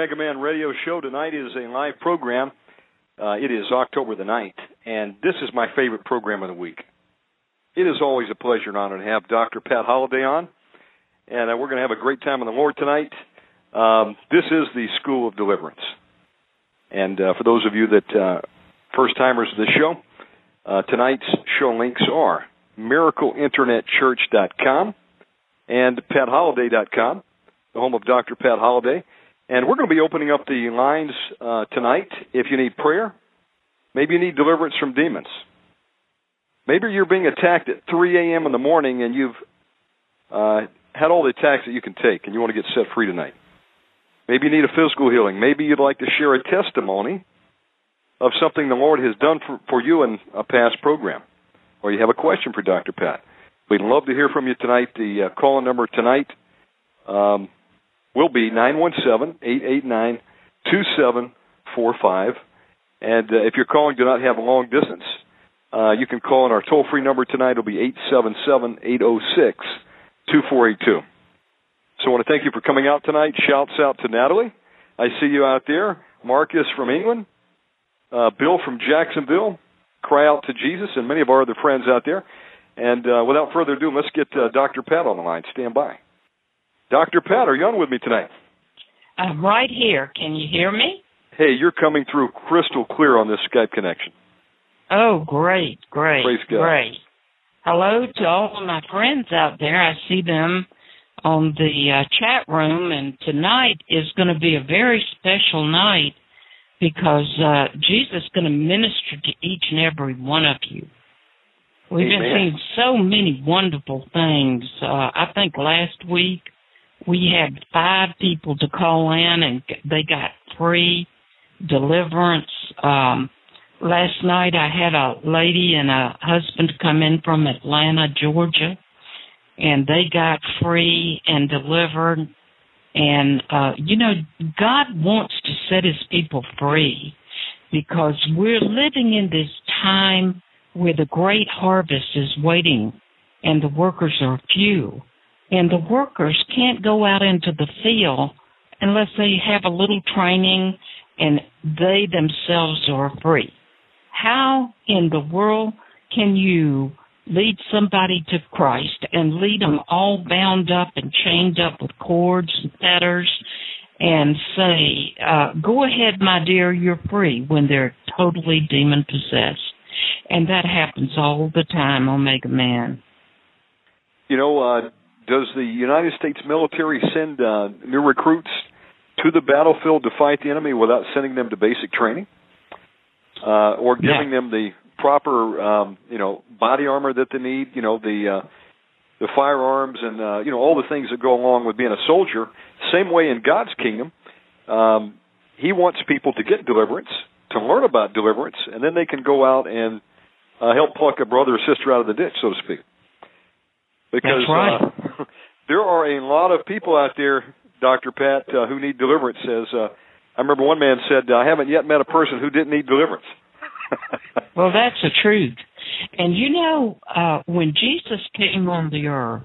Mega Man Radio Show. Tonight is a live program. Uh, it is October the 9th, and this is my favorite program of the week. It is always a pleasure and honor to have Dr. Pat Holliday on, and uh, we're going to have a great time in the Lord tonight. Um, this is the School of Deliverance. And uh, for those of you that uh, first timers of the show, uh, tonight's show links are miracleinternetchurch.com and patholliday.com the home of Dr. Pat Holliday. And we're going to be opening up the lines uh, tonight if you need prayer. Maybe you need deliverance from demons. Maybe you're being attacked at 3 a.m. in the morning and you've uh, had all the attacks that you can take and you want to get set free tonight. Maybe you need a physical healing. Maybe you'd like to share a testimony of something the Lord has done for, for you in a past program. Or you have a question for Dr. Pat. We'd love to hear from you tonight. The uh, call number tonight um, will be 917-889-2745. And uh, if you're calling, do not have a long distance. Uh, you can call on our toll-free number tonight. It'll be 877-806-2482. So I want to thank you for coming out tonight. Shouts out to Natalie. I see you out there. Marcus from England. Uh, Bill from Jacksonville. Cry out to Jesus and many of our other friends out there. And uh, without further ado, let's get uh, Dr. Pat on the line. Stand by. Dr. Pat, are you on with me tonight? I'm right here. Can you hear me? Hey, you're coming through crystal clear on this Skype connection. Oh, great, great, Praise God. great. Hello to all of my friends out there. I see them on the uh, chat room, and tonight is going to be a very special night because uh, Jesus is going to minister to each and every one of you. We've been seeing so many wonderful things. Uh, I think last week we had five people to call in and they got free deliverance. Um, last night I had a lady and a husband come in from Atlanta, Georgia, and they got free and delivered. And, uh, you know, God wants to set his people free because we're living in this time where the great harvest is waiting and the workers are few. And the workers can't go out into the field unless they have a little training and they themselves are free. How in the world can you lead somebody to Christ and lead them all bound up and chained up with cords and fetters and say, uh, go ahead, my dear, you're free when they're totally demon possessed. And that happens all the time, Omega Man. You know, uh, does the United States military send uh, new recruits to the battlefield to fight the enemy without sending them to basic training? Uh, or giving them the proper um, you know body armor that they need, you know the uh, the firearms and uh, you know all the things that go along with being a soldier. Same way in God's kingdom, um, He wants people to get deliverance, to learn about deliverance, and then they can go out and uh, help pluck a brother or sister out of the ditch, so to speak. Because That's right. uh, there are a lot of people out there, Doctor Pat, uh, who need deliverance. As uh, I remember, one man said, "I haven't yet met a person who didn't need deliverance." well, that's the truth. And you know, uh, when Jesus came on the earth,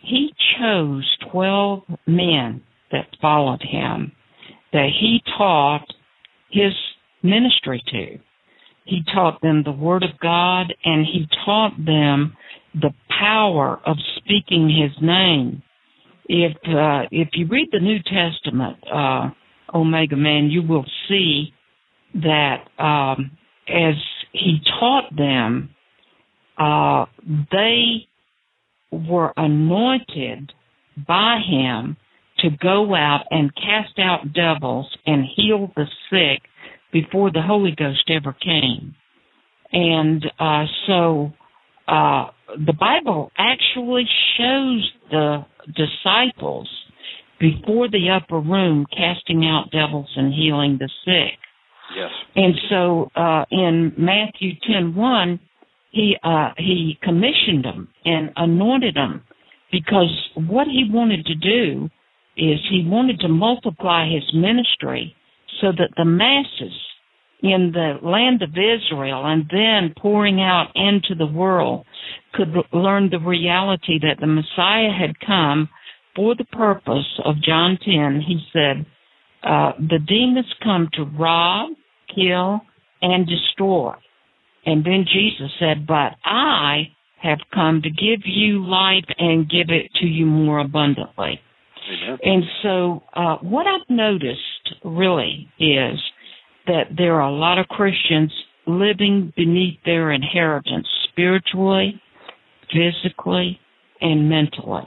he chose 12 men that followed him that he taught his ministry to. He taught them the Word of God and he taught them the power of speaking his name. If uh, if you read the New Testament, uh, Omega Man, you will see that um, as he taught them, uh, they were anointed by him to go out and cast out devils and heal the sick before the Holy Ghost ever came. And uh, so uh, the Bible actually shows the disciples before the upper room casting out devils and healing the sick. Yes. And so uh, in Matthew ten one, he uh, he commissioned them and anointed them because what he wanted to do is he wanted to multiply his ministry so that the masses in the land of Israel and then pouring out into the world could learn the reality that the Messiah had come for the purpose of John 10. He said, uh, the demons come to rob, kill, and destroy. And then Jesus said, But I have come to give you life and give it to you more abundantly. Amen. And so, uh, what I've noticed really is that there are a lot of Christians living beneath their inheritance spiritually, physically, and mentally.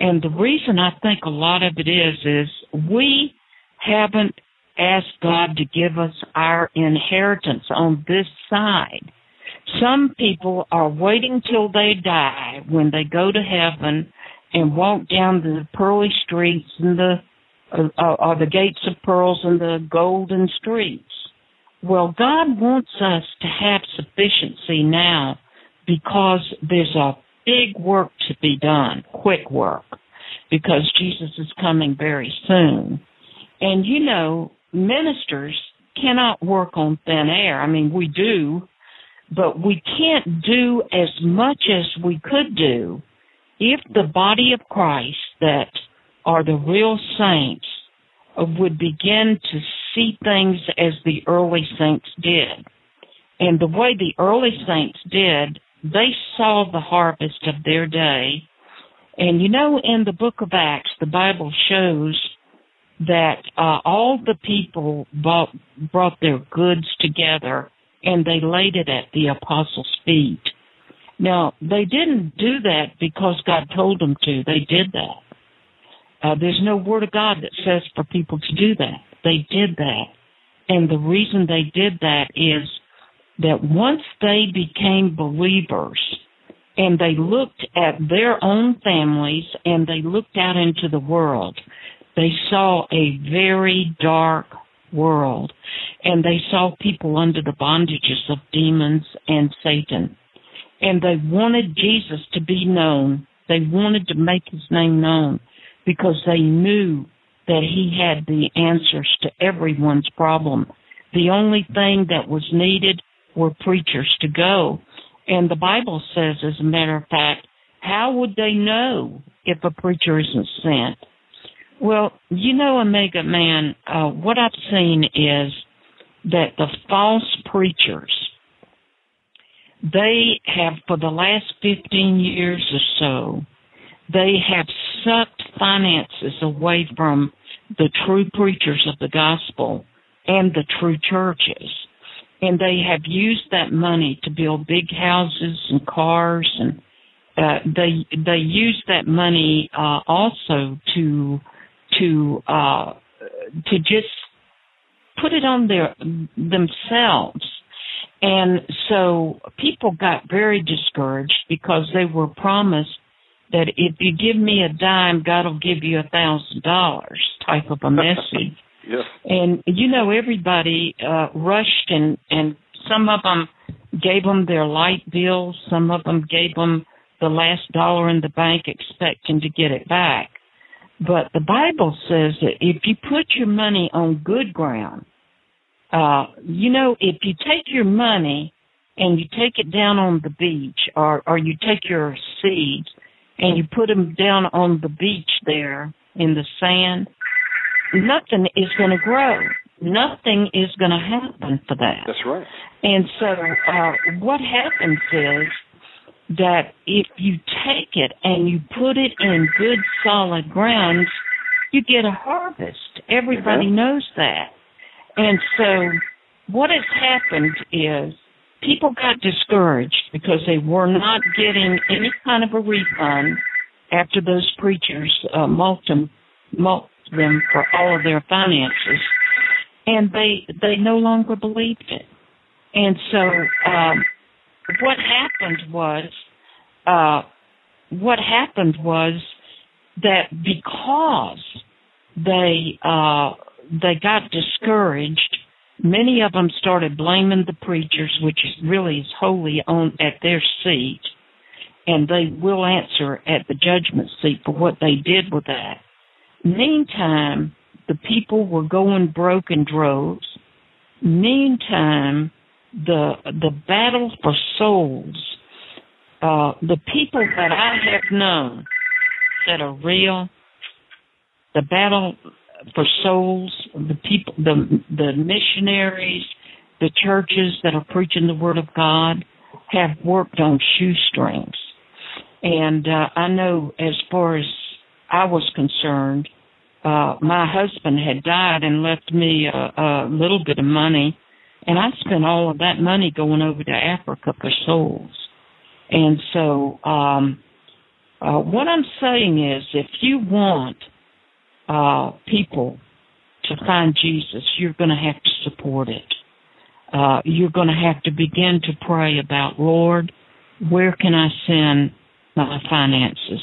And the reason I think a lot of it is, is we haven't asked God to give us our inheritance on this side. Some people are waiting till they die when they go to heaven and walk down the pearly streets and the uh, or the gates of pearls and the golden streets. Well, God wants us to have sufficiency now because there's a big work to be done, quick work, because Jesus is coming very soon. And you know, ministers cannot work on thin air. I mean, we do, but we can't do as much as we could do if the body of Christ that are the real saints would begin to see things as the early saints did. And the way the early saints did, they saw the harvest of their day. And you know, in the book of Acts, the Bible shows that uh, all the people bought, brought their goods together and they laid it at the apostles' feet. Now, they didn't do that because God told them to. They did that. Uh, there's no word of God that says for people to do that. They did that. And the reason they did that is that once they became believers and they looked at their own families and they looked out into the world, they saw a very dark world and they saw people under the bondages of demons and Satan. And they wanted Jesus to be known. They wanted to make his name known because they knew that he had the answers to everyone's problem. The only thing that was needed were preachers to go. And the Bible says, as a matter of fact, how would they know if a preacher isn't sent? Well, you know, Omega Man, uh, what I've seen is that the false preachers, they have, for the last 15 years or so, they have sucked finances away from the true preachers of the gospel and the true churches. And they have used that money to build big houses and cars and uh, they they use that money uh, also to to uh, to just put it on their themselves And so people got very discouraged because they were promised that if you give me a dime, God will give you a thousand dollars type of a message. yes. And you know, everybody uh, rushed and and some of them gave them their light bills, some of them gave them the last dollar in the bank, expecting to get it back. But the Bible says that if you put your money on good ground, uh, you know, if you take your money and you take it down on the beach, or or you take your seeds and you put them down on the beach there in the sand, nothing is going to grow. Nothing is going to happen for that. That's right. And so, uh, what happens is that if you take it and you put it in good solid ground, you get a harvest. Everybody Mhm. knows that. And so what has happened is people got discouraged because they were not getting any kind of a refund after those preachers uh, mulched them, mulched them for all of their finances, and they they no longer believed it. And so um, what happened was uh, what happened was that because they uh, they got discouraged, many of them started blaming the preachers, which really is wholly on at their seat, and they will answer at the judgment seat for what they did with that. Meantime, the people were going broke in droves. Meantime, the the battle for souls, uh, the people that I have known that are real, the battle for souls, the people, the the missionaries, the churches that are preaching the word of God have worked on shoestrings, and uh, I know as far as I was concerned, uh, my husband had died and left me a, a little bit of money, and I spent all of that money going over to Africa for souls. And so, um, uh, what I'm saying is, if you want uh, people to find Jesus, you're going to have to support it. Uh, you're going to have to begin to pray about, Lord, where can I send my finances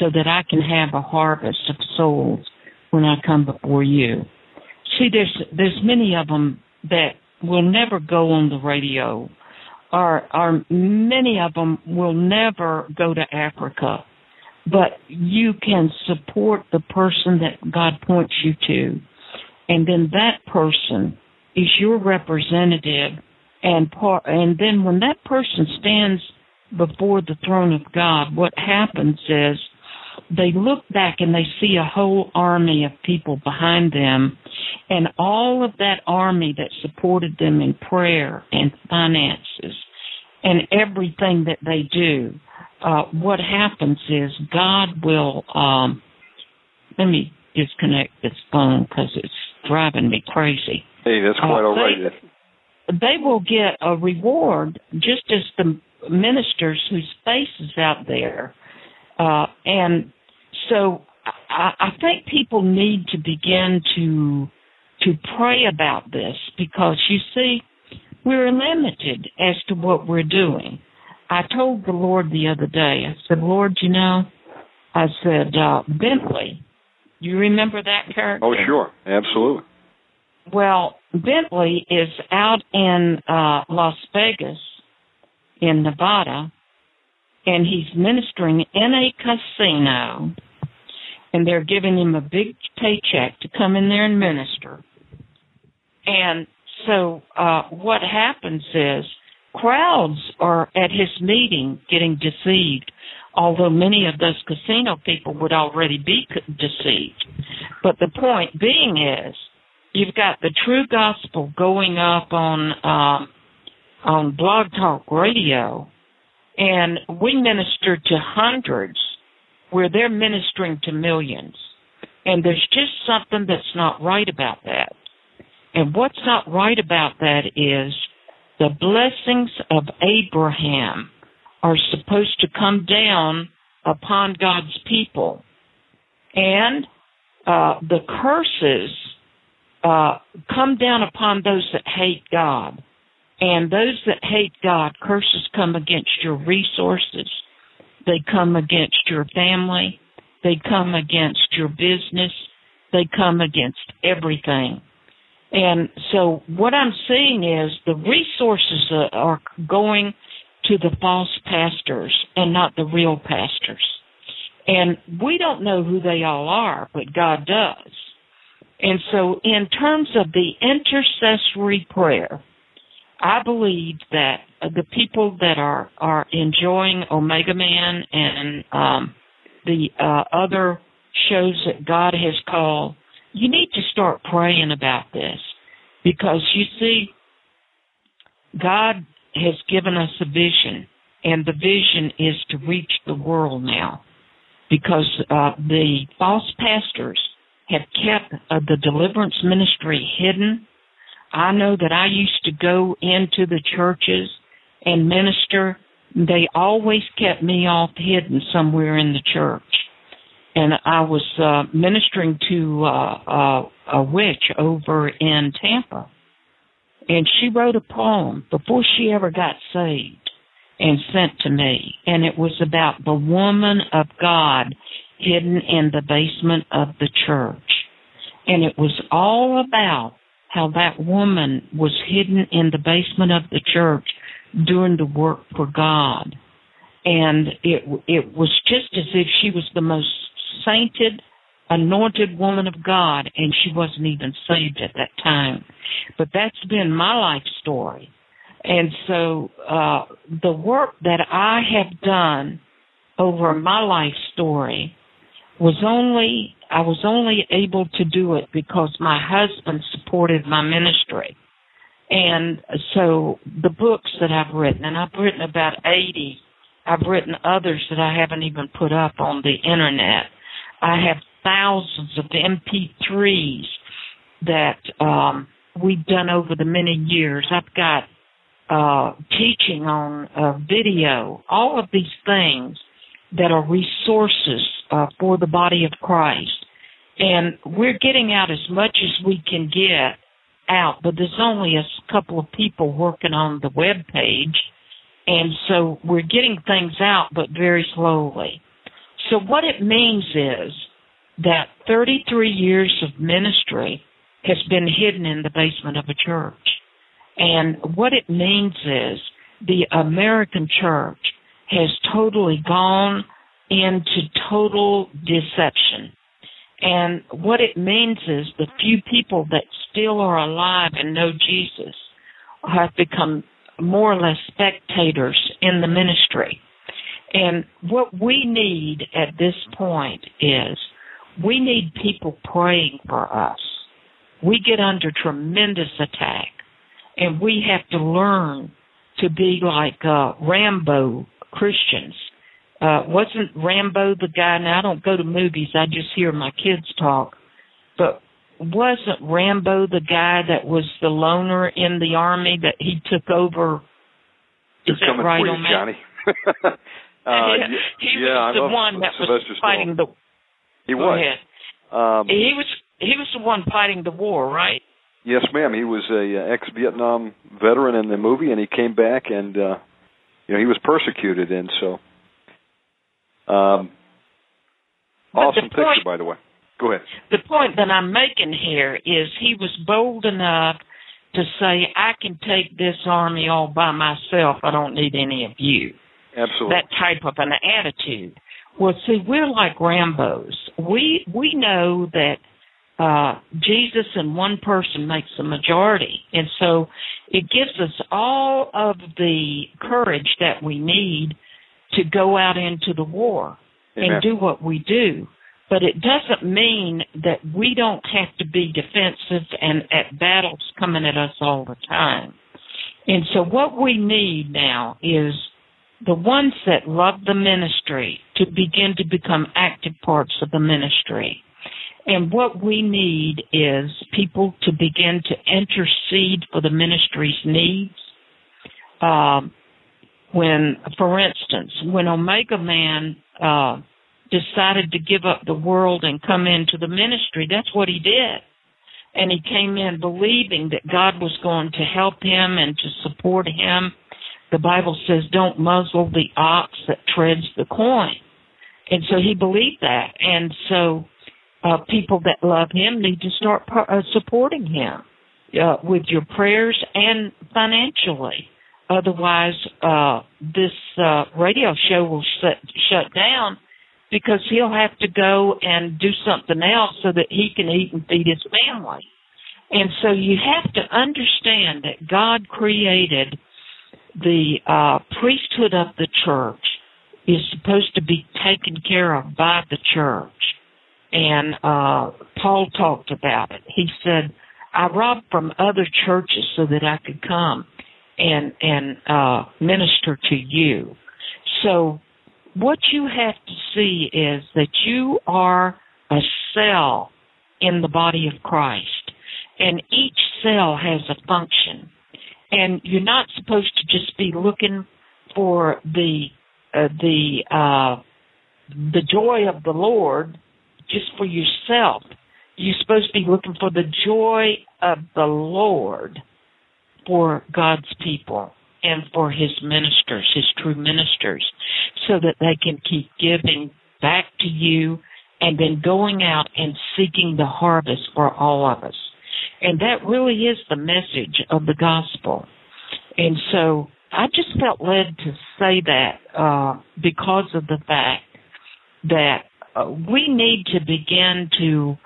so that I can have a harvest of souls when I come before you. See, there's there's many of them that will never go on the radio, or or many of them will never go to Africa, but you can support the person that God points you to, and then that person is your representative, and part, and then when that person stands before the throne of God, what happens is they look back and they see a whole army of people behind them. And all of that army that supported them in prayer and finances and everything that they do uh, what happens is god will um let me disconnect this phone because it's driving me crazy Hey, that's quite Uh, all right. they- they will get a reward just as the ministers whose face is out there uh, and so I, I think people need to begin to to pray about this because you see, we're limited as to what we're doing. I told the Lord the other day, I said, Lord, you know, I said, uh, Bentley, you remember that character? Oh, sure, absolutely. Well, Bentley is out in uh, Las Vegas, in Nevada, and he's ministering in a casino, and they're giving him a big paycheck to come in there and minister. And so, uh, what happens is crowds are at his meeting getting deceived, although many of those casino people would already be deceived. But the point being is, you've got the true gospel going up on um, on Blog Talk Radio, and we minister to hundreds where they're ministering to millions. And there's just something that's not right about that. And what's not right about that is the blessings of Abraham are supposed to come down upon God's people. And uh, the curses uh, come down upon those that hate God. And those that hate God, curses come against your resources. They come against your family. They come against your business. They come against everything. And so what I'm seeing is the resources are going to the false pastors and not the real pastors. And we don't know who they all are, but God does. And so in terms of the intercessory prayer, I believe that the people that are, are enjoying Omega Man and um, the uh, other shows that God has called you need to start praying about this because you see, God has given us a vision, and the vision is to reach the world now because uh, the false pastors have kept uh, the deliverance ministry hidden. I know that I used to go into the churches and minister. They always kept me off hidden somewhere in the church and I was uh, ministering to uh, uh, a witch over in Tampa, and she wrote a poem before she ever got saved and sent to me, and it was about the woman of God hidden in the basement of the church, and it was all about how that woman was hidden in the basement of the church doing the work for God. And it it was just as if she was the most sainted, anointed woman of God, and she wasn't even saved at that time. But that's been my life story. And so uh, the work that I have done over my life story was only I was only able to do it because my husband supported my ministry. And so the books that I've written, and I've written about 80, I've written others that I haven't even put up on the internet. I have thousands of MP3s that um, we've done over the many years. I've got uh, teaching on uh, video, all of these things that are resources uh, for the body of Christ. And we're getting out as much as we can get out, but there's only a couple of people working on the web page. And so we're getting things out, but very slowly. So what it means is that 33 years of ministry has been hidden in the basement of a church. And what it means is the American church has totally gone into total deception. And what it means is the few people that still are alive and know Jesus have become more or less spectators in the ministry. And what we need at this point is we need people praying for us. We get under tremendous attack and we have to learn to be like uh, Rambo Christians. Uh, wasn't Rambo the guy? Now I don't go to movies. I just hear my kids talk. But wasn't Rambo the guy that was the loner in the army that he took over? Is that right on Johnny? Uh, he yeah, was the one that was fighting the. He was. Um, he was. He was the one fighting the war, right? Yes, ma'am. He was a uh, ex-Vietnam veteran in the movie, and he came back, and uh, you know he was persecuted, and so. Um, awesome picture, point, by the way. Go ahead. The point that I'm making here is he was bold enough to say, "I can take this army all by myself. I don't need any of you." Absolutely. That type of an attitude. Well, see, we're like Rambo's. We we know that uh, Jesus and one person makes the majority, and so it gives us all of the courage that we need to go out into the war Amen. and do what we do. But it doesn't mean that we don't have to be defensive and at battles coming at us all the time. And so what we need now is the ones that love the ministry to begin to become active parts of the ministry. And what we need is people to begin to intercede for the ministry's needs. Um, when, for instance, when Omega Man uh, decided to give up the world and come into the ministry, that's what he did. and he came in believing that God was going to help him and to support him. The Bible says, "Don't muzzle the ox that treads the corn," and so he believed that, and so uh, people that love him need to start uh, supporting him uh, with your prayers and financially. Otherwise, uh, this uh, radio show will shut, shut down because he'll have to go and do something else so that he can eat and feed his family. And so you have to understand that God created the uh, priesthood of the church is supposed to be taken care of by the church and uh, Paul talked about it. He said, "I robbed from other churches so that I could come and and uh, minister to you." So, what you have to see is that you are a cell in the body of Christ, and each cell has a function, and you're not supposed to just be looking for the uh, the uh, the joy of the Lord just for yourself. You're supposed to be looking for the joy of the Lord for God's people and for his ministers, his true ministers, so that they can keep giving back to you and then going out and seeking the harvest for all of us. And that really is the message of the gospel. And so I just felt led to say that uh, because of the fact that uh, we need to begin to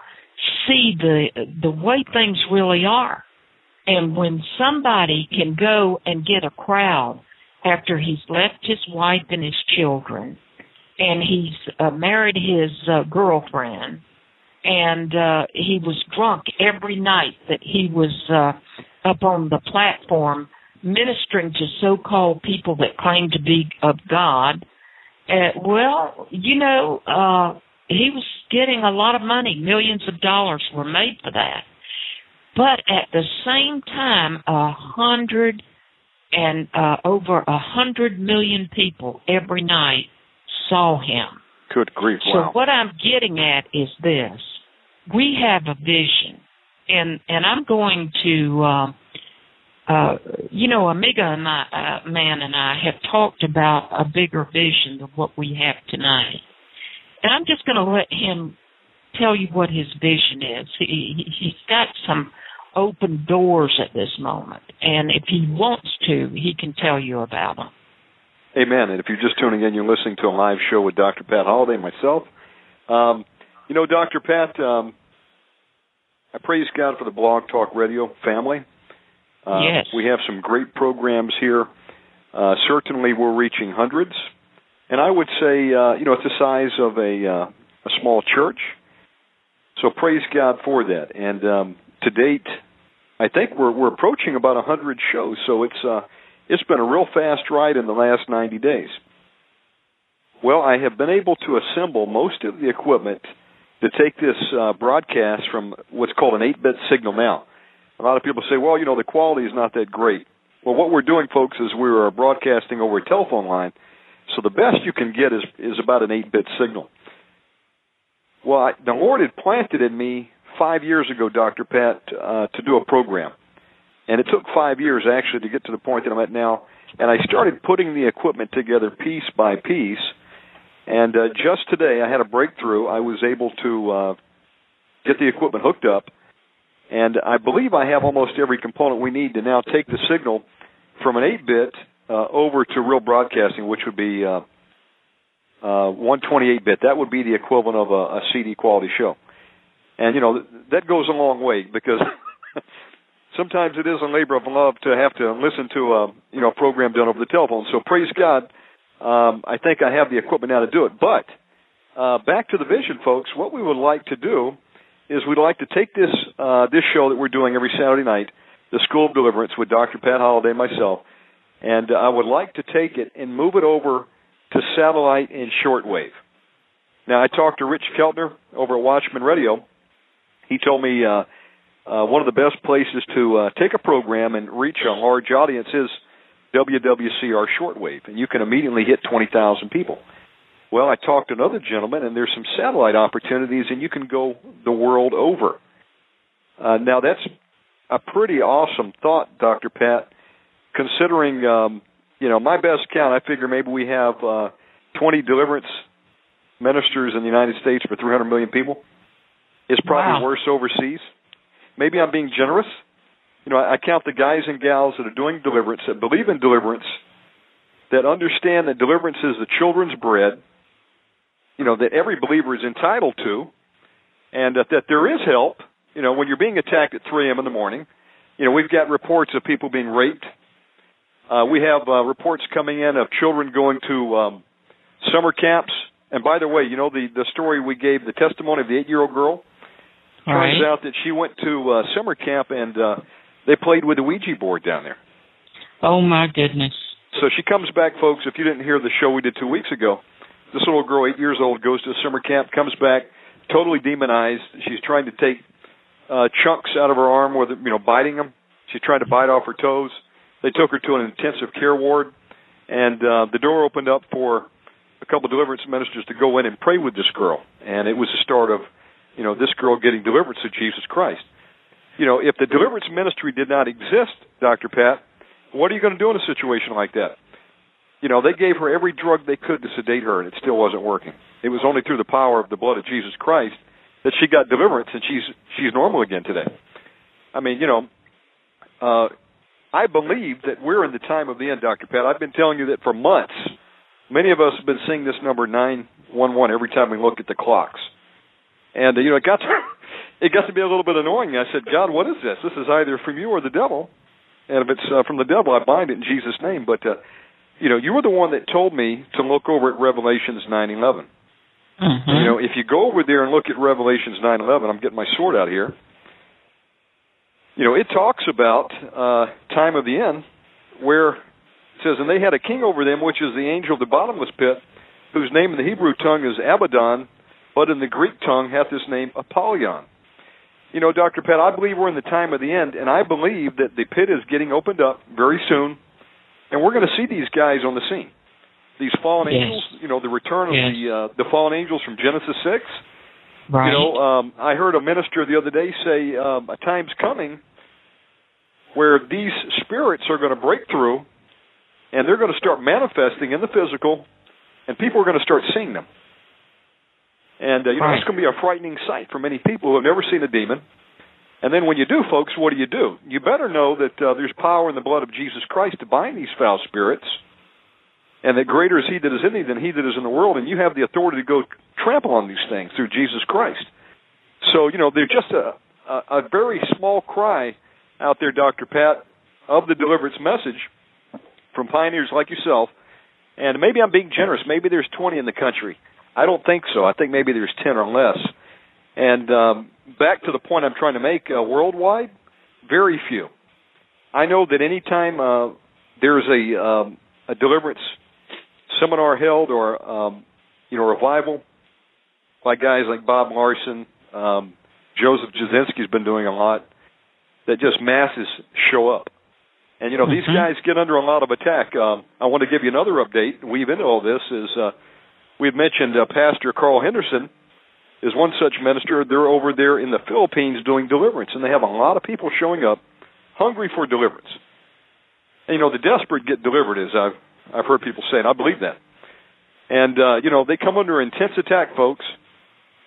see the the way things really are. And when somebody can go and get a crowd after he's left his wife and his children, and he's uh, married his uh, girlfriend, and uh, he was drunk every night that he was uh, up on the platform ministering to so-called people that claim to be of God uh, well, you know, uh, he was getting a lot of money. Millions of dollars were made for that. But at the same time, a hundred and uh, over a hundred million people every night saw him. Good grief! Wow. So what I'm getting at is this: we have a vision, and and I'm going to. Uh, uh, you know, Omega and my uh, man and I have talked about a bigger vision of what we have tonight, and I'm just going to let him tell you what his vision is. He he's got some open doors at this moment, and if he wants to, he can tell you about them. Amen. And if you're just tuning in, you're listening to a live show with Dr. Pat Holliday, and myself. Um, you know, Dr. Pat, um, I praise God for the Blog Talk Radio family. Uh, yes. We have some great programs here. Uh, certainly, we're reaching hundreds, and I would say, uh, you know, it's the size of a uh, a small church. So praise God for that. And um, to date, I think we're we're approaching about a hundred shows. So it's uh, it's been a real fast ride in the last 90 days. Well, I have been able to assemble most of the equipment to take this uh, broadcast from what's called an 8-bit signal now a lot of people say, well, you know, the quality is not that great. Well, what we're doing, folks, is we are broadcasting over a telephone line, so the best you can get is is about an eight bit signal. Well, I, the Lord had planted in me five years ago, Doctor Pat, uh, to do a program, and it took five years actually to get to the point that I'm at now. And I started putting the equipment together piece by piece. And uh, just today, I had a breakthrough. I was able to uh, get the equipment hooked up and I believe I have almost every component we need to now take the signal from an 8-bit uh, over to real broadcasting, which would be uh, uh, 128-bit. That would be the equivalent of a, a CD quality show. And you know that goes a long way because sometimes it is a labor of love to have to listen to a you know program done over the telephone. So praise God, um, I think I have the equipment now to do it. But uh, back to the vision, folks. What we would like to do is we'd like to take this uh, this show that we're doing every Saturday night, the School of Deliverance with Dr. Pat Holliday and myself, and uh, I would like to take it and move it over to satellite and shortwave. Now, I talked to Rich Keltner over at Watchman Radio. He told me uh, uh, one of the best places to uh, take a program and reach a large audience is WWCR shortwave, and you can immediately hit 20,000 people. Well, I talked to another gentleman, and there's some satellite opportunities, and you can go the world over. Uh, now that's a pretty awesome thought, Doctor Pat. Considering, um, you know, my best count, I figure maybe we have uh, 20 deliverance ministers in the United States for 300 million people. It's probably Wow. worse overseas. Maybe I'm being generous. You know, I, I count the guys and gals that are doing deliverance, that believe in deliverance, that understand that deliverance is the children's bread. You know that every believer is entitled to, and that, that there is help. You know, when you're being attacked at 3 a.m. in the morning, you know we've got reports of people being raped. Uh, we have uh, reports coming in of children going to um, summer camps. And by the way, you know the the story we gave, the testimony of the eight-year-old girl. Turns Right. out that she went to uh, summer camp and uh, they played with the Ouija board down there. Oh my goodness. So she comes back, folks. If you didn't hear the show we did two weeks ago, this little girl, eight years old, goes to summer camp, comes back totally demonized. She's trying to take uh, chunks out of her arm, with you know, biting them. She tried to bite off her toes. They took her to an intensive care ward, and uh, the door opened up for a couple of deliverance ministers to go in and pray with this girl, and it was the start of, you know, this girl getting deliverance to Jesus Christ. You know, if the deliverance ministry did not exist, Doctor Pat, what are you going to do in a situation like that? You know, they gave her every drug they could to sedate her, and it still wasn't working. It was only through the power of the blood of Jesus Christ that she got deliverance, and she's she's normal again today. I mean, you know, uh, I believe that we're in the time of the end, Doctor Pat. I've been telling you that for months. Many of us have been seeing this number nine one one every time we look at the clocks, and uh, you know, it got to, it got to be a little bit annoying. I said, God, what is this? This is either from you or the devil. And if it's uh, from the devil, I bind it in Jesus' name. But uh, you know, you were the one that told me to look over at Revelations nine eleven. Mm-hmm. You know, if you go over there and look at Revelations nine eleven, I'm getting my sword out here. You know, it talks about uh, time of the end, where it says, "And they had a king over them, which is the angel of the bottomless pit, whose name in the Hebrew tongue is Abaddon, but in the Greek tongue hath this name Apollyon." You know, Dr. Pat, I believe we're in the time of the end, and I believe that the pit is getting opened up very soon, and we're going to see these guys on the scene. These fallen Yes. angels, you know, the return of Yes. the uh, the fallen angels from Genesis six. right. You know, um, I heard a minister the other day say um, a time's coming where these spirits are going to break through, and they're going to start manifesting in the physical, and people are going to start seeing them. And uh, you know, Right. it's going to be a frightening sight for many people who have never seen a demon. And then when you do, folks, what do you do? You better know that uh, there's power in the blood of Jesus Christ to bind these foul spirits, and that greater is He that is in thee than He that is in the world, and you have the authority to go trample on these things through Jesus Christ. So you know, they're just a a, a very small cry out there, Doctor Pat, of the deliverance message from pioneers like yourself. And maybe I'm being generous. Maybe there's 20 in the country. I don't think so. I think maybe there's 10 or less. And um, back to the point I'm trying to make, uh, worldwide, very few. I know that anytime uh, there's a um, a deliverance seminar held or um, you know revival by guys like Bob Larson, um, Joseph Jasinski's been doing a lot. That just masses show up, and you know these Mhm. guys get under a lot of attack. Um, I want to give you another update. Weave into all this is uh, we've mentioned uh, Pastor Carl Henderson is one such minister. They're over there in the Philippines doing deliverance, and they have a lot of people showing up hungry for deliverance. And you know the desperate get delivered, as I've I've heard people say, and I believe that. And uh, you know they come under intense attack, folks.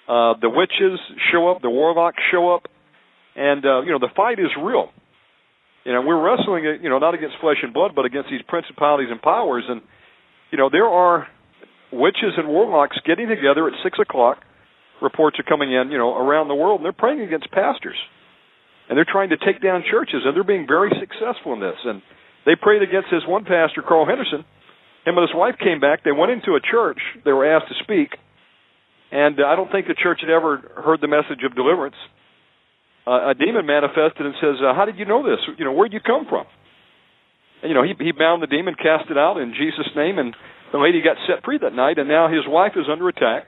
Uh, the witches show up, the warlocks show up, and uh, you know the fight is real. You know we're wrestling, uh, you know, not against flesh and blood, but against these principalities and powers. And you know there are witches and warlocks getting together at six o'clock. Reports are coming in, you know, around the world, and they're praying against pastors, and they're trying to take down churches, and they're being very successful in this. And they prayed against this one pastor, Carl Henderson. Him and his wife came back. They went into a church. They were asked to speak, and uh, I don't think the church had ever heard the message of deliverance. Uh, a demon manifested and says, uh, "How did you know this? You know, where'd you come from?" And you know, he he bound the demon, cast it out in Jesus' name, and the lady got set free that night. And now his wife is under attack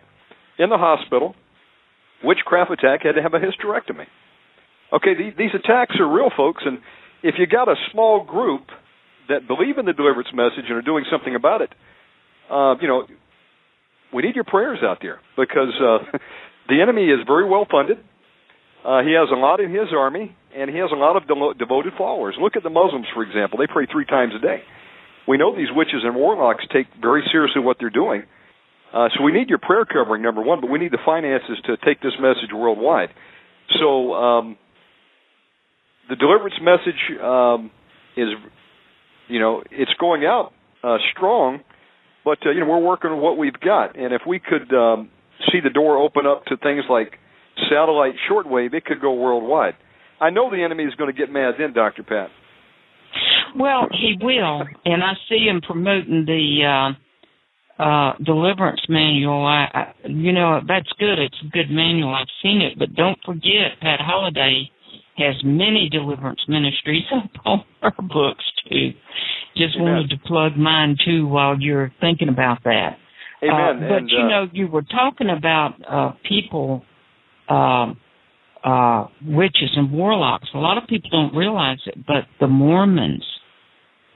in the hospital. Witchcraft attack had to have a hysterectomy. Okay, these, these attacks are real, folks, and if you got a small group that believe in the deliverance message and are doing something about it, uh, you know, we need your prayers out there because uh, the enemy is very well funded. Uh, he has a lot in his army, and he has a lot of de- devoted followers. Look at the Muslims, for example. They pray three times a day. We know these witches and warlocks take very seriously what they're doing. Uh, so we need your prayer covering, number one, but we need the finances to take this message worldwide. So um, the deliverance message um, is, you know, it's going out uh, strong, but uh, you know we're working on what we've got, and if we could um, see the door open up to things like satellite shortwave, it could go worldwide. I know the enemy is going to get mad then, Doctor Pat. Well, he will, and I see him promoting the uh, uh, deliverance manual. I, I, you know, that's good. It's a good manual. I've seen it, but don't forget, Pat Holliday has many deliverance ministries up on her books too. Just Amen. wanted to plug mine too while you're thinking about that. Amen. Uh, but and, you uh, know, you were talking about uh, people, um, uh, witches and warlocks. A lot of people don't realize it, but the Mormons.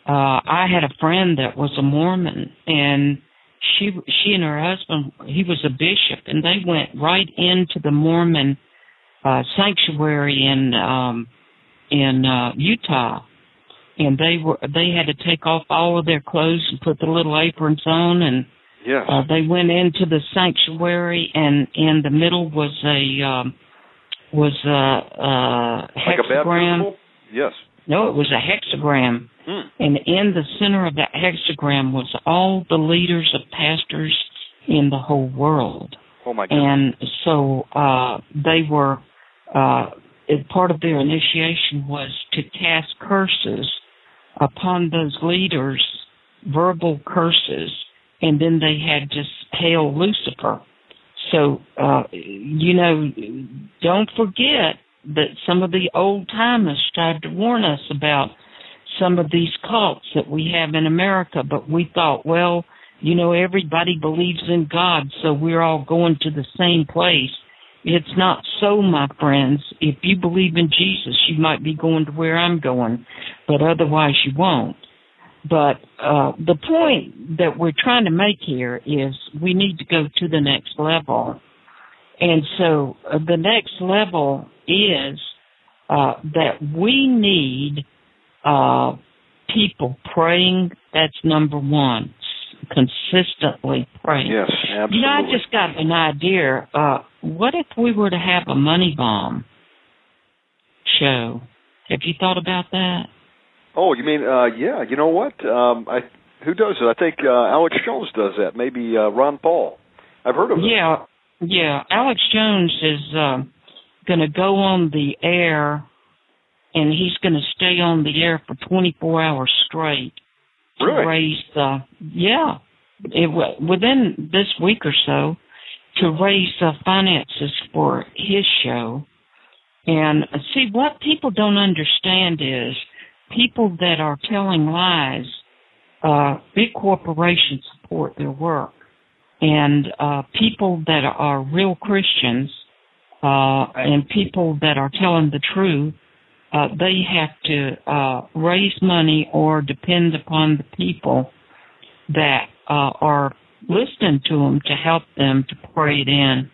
Uh, I had a friend that was a Mormon, and she she and her husband he was a bishop, and they went right into the Mormon uh, sanctuary in um, in uh, Utah, and they were they had to take off all of their clothes and put the little aprons on and yes. uh, they went into the sanctuary, and in the middle was a um, was a, a like a hexagram. baptismal? Yes. No, it was a hexagram, Hmm. and in the center of that hexagram was all the leaders of pastors in the whole world. Oh my God. And so uh, they were, uh, part of their initiation was to cast curses upon those leaders, verbal curses, and then they had to hail Lucifer. So, uh, you know, don't forget that some of the old timers tried to warn us about some of these cults that we have in America, but we thought, well, you know, everybody believes in God, so we're all going to the same place. It's not so, my friends. If you believe in Jesus, you might be going to where I'm going, but otherwise you won't. But uh, the point that we're trying to make here is we need to go to the next level. And so uh, the next level is uh, that we need uh, people praying. That's number one. Consistently praying. Yes, absolutely. You know, I just got an idea. Uh, what if we were to have a money bomb show? Have you thought about that? Oh, you mean uh yeah, you know what? Um I who does it? I think uh Alex Jones does that. Maybe uh Ron Paul. I've heard of it. Yeah, yeah. Alex Jones is uh, going to go on the air, and he's going to stay on the air for 24 hours straight to Really? raise the yeah it, within this week or so to raise the finances for his show. And see what people don't understand is people that are telling lies. Uh, big corporations support their work and uh, people that are real Christians uh, and people that are telling the truth, uh, they have to uh, raise money or depend upon the people that uh, are listening to them to help them to pray it in.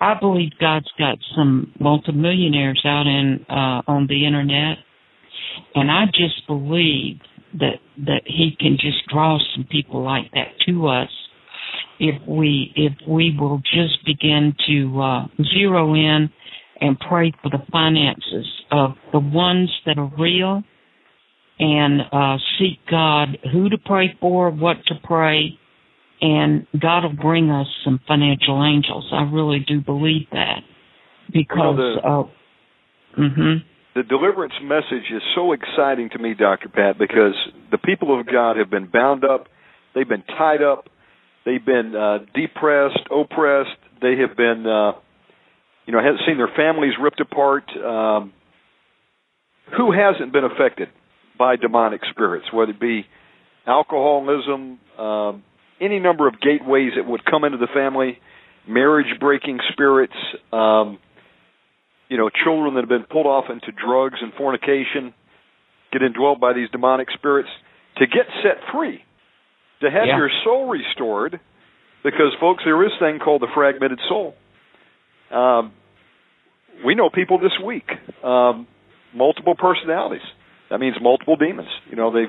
I believe God's got some multimillionaires out in uh, on the internet, and I just believe that that He can just draw some people like that to us if we if we will just begin to uh, zero in and pray for the finances of the ones that are real and uh, seek God who to pray for, what to pray, and God will bring us some financial angels. I really do believe that because the- uh, mhm The deliverance message is so exciting to me, Dr. Pat, because the people of God have been bound up, they've been tied up, they've been uh, depressed, oppressed, they have been, uh, you know, have seen their families ripped apart. Um, who hasn't been affected by demonic spirits, whether it be alcoholism, um, any number of gateways that would come into the family, marriage breaking spirits, um, you know, children that have been pulled off into drugs and fornication, get indwelled by these demonic spirits, to get set free, to have Yeah. your soul restored, because folks, there is a thing called the fragmented soul. Um, we know people this week, um, multiple personalities. That means multiple demons. You know, they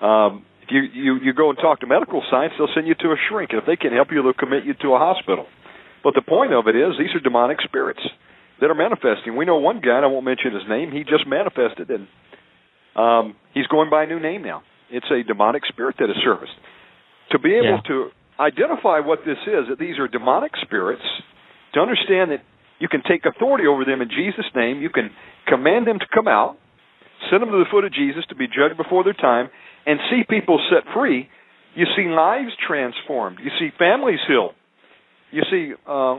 um, if you, you you go and talk to medical science, they'll send you to a shrink, and if they can't help you, they'll commit you to a hospital. But the point of it is, these are demonic spirits that are manifesting. We know one guy, and I won't mention his name. He just manifested, and um, he's going by a new name now. It's a demonic spirit that is surfaced. To be able Yeah. to identify what this is, that these are demonic spirits, to understand that you can take authority over them in Jesus' name, you can command them to come out, send them to the foot of Jesus to be judged before their time, and see people set free. You see lives transformed. You see families healed. You see uh,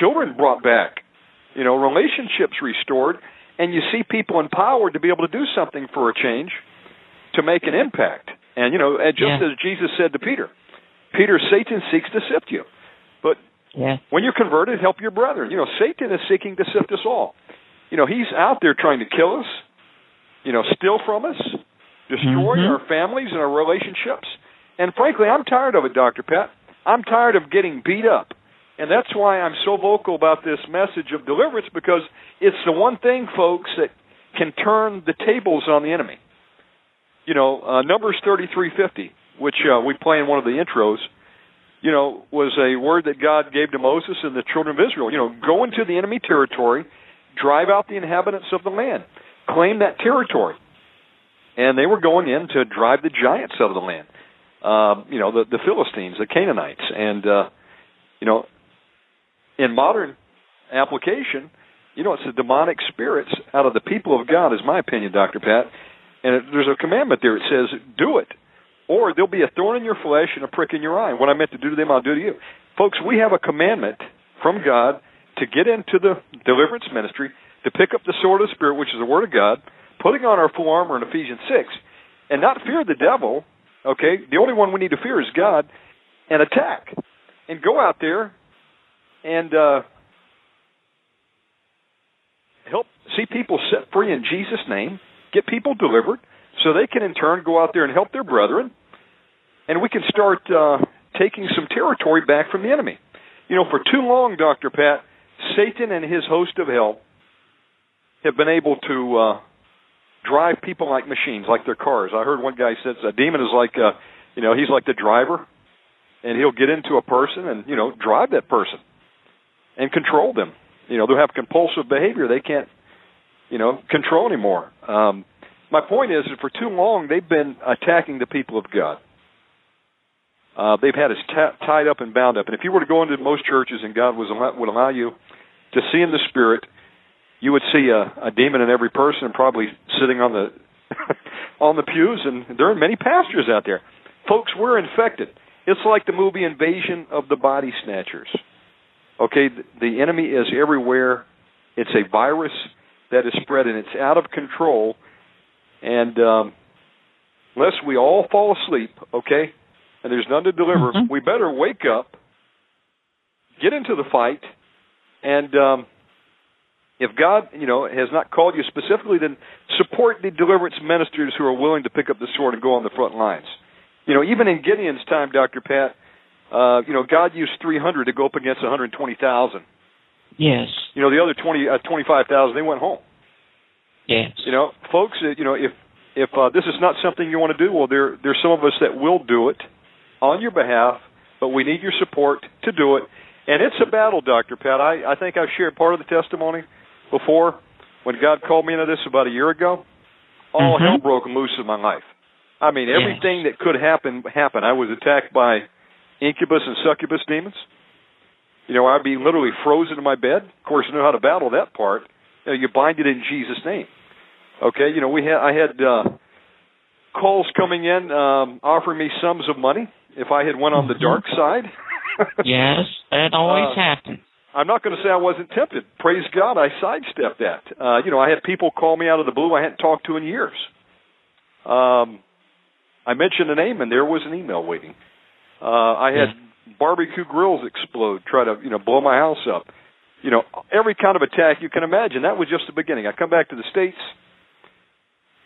children brought back. You know, relationships restored, and you see people empowered to be able to do something for a change, to make an impact. And you know, and just Yeah. as Jesus said to Peter, Peter, Satan seeks to sift you, but Yeah. when you're converted, help your brethren. You know, Satan is seeking to sift us all. You know, he's out there trying to kill us, you know, steal from us, destroy Mhm. our families and our relationships. And frankly, I'm tired of it, Dr. Pat. I'm tired of getting beat up. And that's why I'm so vocal about this message of deliverance because it's the one thing, folks, that can turn the tables on the enemy. You know, uh, Numbers 33:50, which uh, we play in one of the intros, you know, was a word that God gave to Moses and the children of Israel. You know, go into the enemy territory, drive out the inhabitants of the land, claim that territory. And they were going in to drive the giants out of the land. Um, you know, the, the Philistines, the Canaanites. And, uh, you know, in modern application, you know, it's the demonic spirits out of the people of God, is my opinion, Dr. Pat. And it, there's a commandment there. It says, do it or there'll be a thorn in your flesh and a prick in your eye. What I meant to do to them, I'll do to you. Folks, we have a commandment from God to get into the deliverance ministry, to pick up the sword of the Spirit, which is the Word of God, putting on our full armor in Ephesians 6, and not fear the devil, okay? The only one we need to fear is God, and attack. And go out there and uh, help see people set free in Jesus' name, get people delivered, so they can in turn go out there and help their brethren, and we can start uh, taking some territory back from the enemy. You know, for too long, Dr. Pat, Satan and his host of hell have been able to uh, drive people like machines, like their cars. I heard one guy says a demon is like, uh, you know, he's like the driver, and he'll get into a person and you know drive that person and control them. You know, they'll have compulsive behavior they can't, you know, control anymore. Um, my point is that for too long they've been attacking the people of God. Uh, they've had us ta- tied up and bound up. And if you were to go into most churches and God was allow- would allow you to see in the spirit, you would see a, a demon in every person, and probably sitting on the on the pews. And there are many pastors out there. Folks, we're infected. It's like the movie Invasion of the Body Snatchers. Okay, the enemy is everywhere. It's a virus that is spread, and it's out of control. And um, unless we all fall asleep, okay, and there's none to deliver, Mhm. we better wake up, get into the fight, and um, if God, you know, has not called you specifically, then support the deliverance ministers who are willing to pick up the sword and go on the front lines. You know, even in Gideon's time, Doctor Pat, uh, you know, God used 300 to go up against 120,000. Yes. You know, the other 20, uh, 25,000, they went home. Yes. You know, folks, uh, you know, if if uh, this is not something you want to do, well, there there's some of us that will do it on your behalf, but we need your support to do it. And it's a battle, Doctor Pat. I I think I've shared part of the testimony before when God called me into this about a year ago. All Mhm. hell broke loose in my life. I mean, Yes. everything that could happen happened. I was attacked by incubus and succubus demons. You know, I'd be literally frozen in my bed. Of course, I know how to battle that part. You, know, you bind it in Jesus' name. Okay, you know, we had I had uh, calls coming in um, offering me sums of money if I had went on the Mhm. dark side. Yes. That always Uh, happens. I'm not going to say I wasn't tempted. Praise God, I sidestepped that. Uh, you know, I had people call me out of the blue I hadn't talked to in years. Um, I mentioned a name, and there was an email waiting. Uh, I had barbecue grills explode, try to you know blow my house up. You know, every kind of attack you can imagine. That was just the beginning. I come back to the states.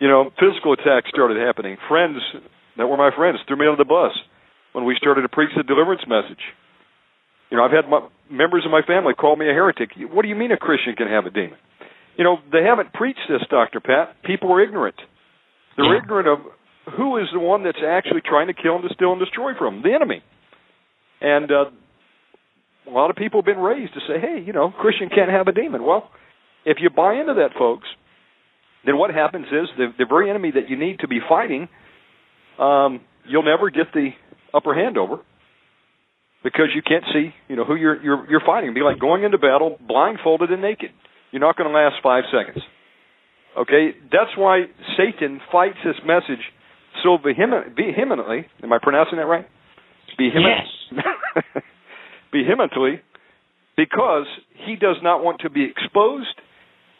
You know, physical attacks started happening. Friends that were my friends threw me under the bus when we started to preach the deliverance message. You know, I've had my, members of my family call me a heretic. What do you mean a Christian can have a demon? You know, they haven't preached this, Dr. Pat. People are ignorant. They're Yeah. ignorant of who is the one that's actually trying to kill and steal and destroy from them, the enemy. And uh, a lot of people have been raised to say, hey, you know, Christian can't have a demon. Well, if you buy into that, folks, then what happens is the, the very enemy that you need to be fighting, um, you'll never get the upper hand over because you can't see, you know, who you're you're you're fighting. It'd be like going into battle blindfolded and naked. You're not going to last five seconds. Okay, that's why Satan fights this message so vehement, vehemently. Am I pronouncing that right? Vehement, vehemently, because he does not want to be exposed.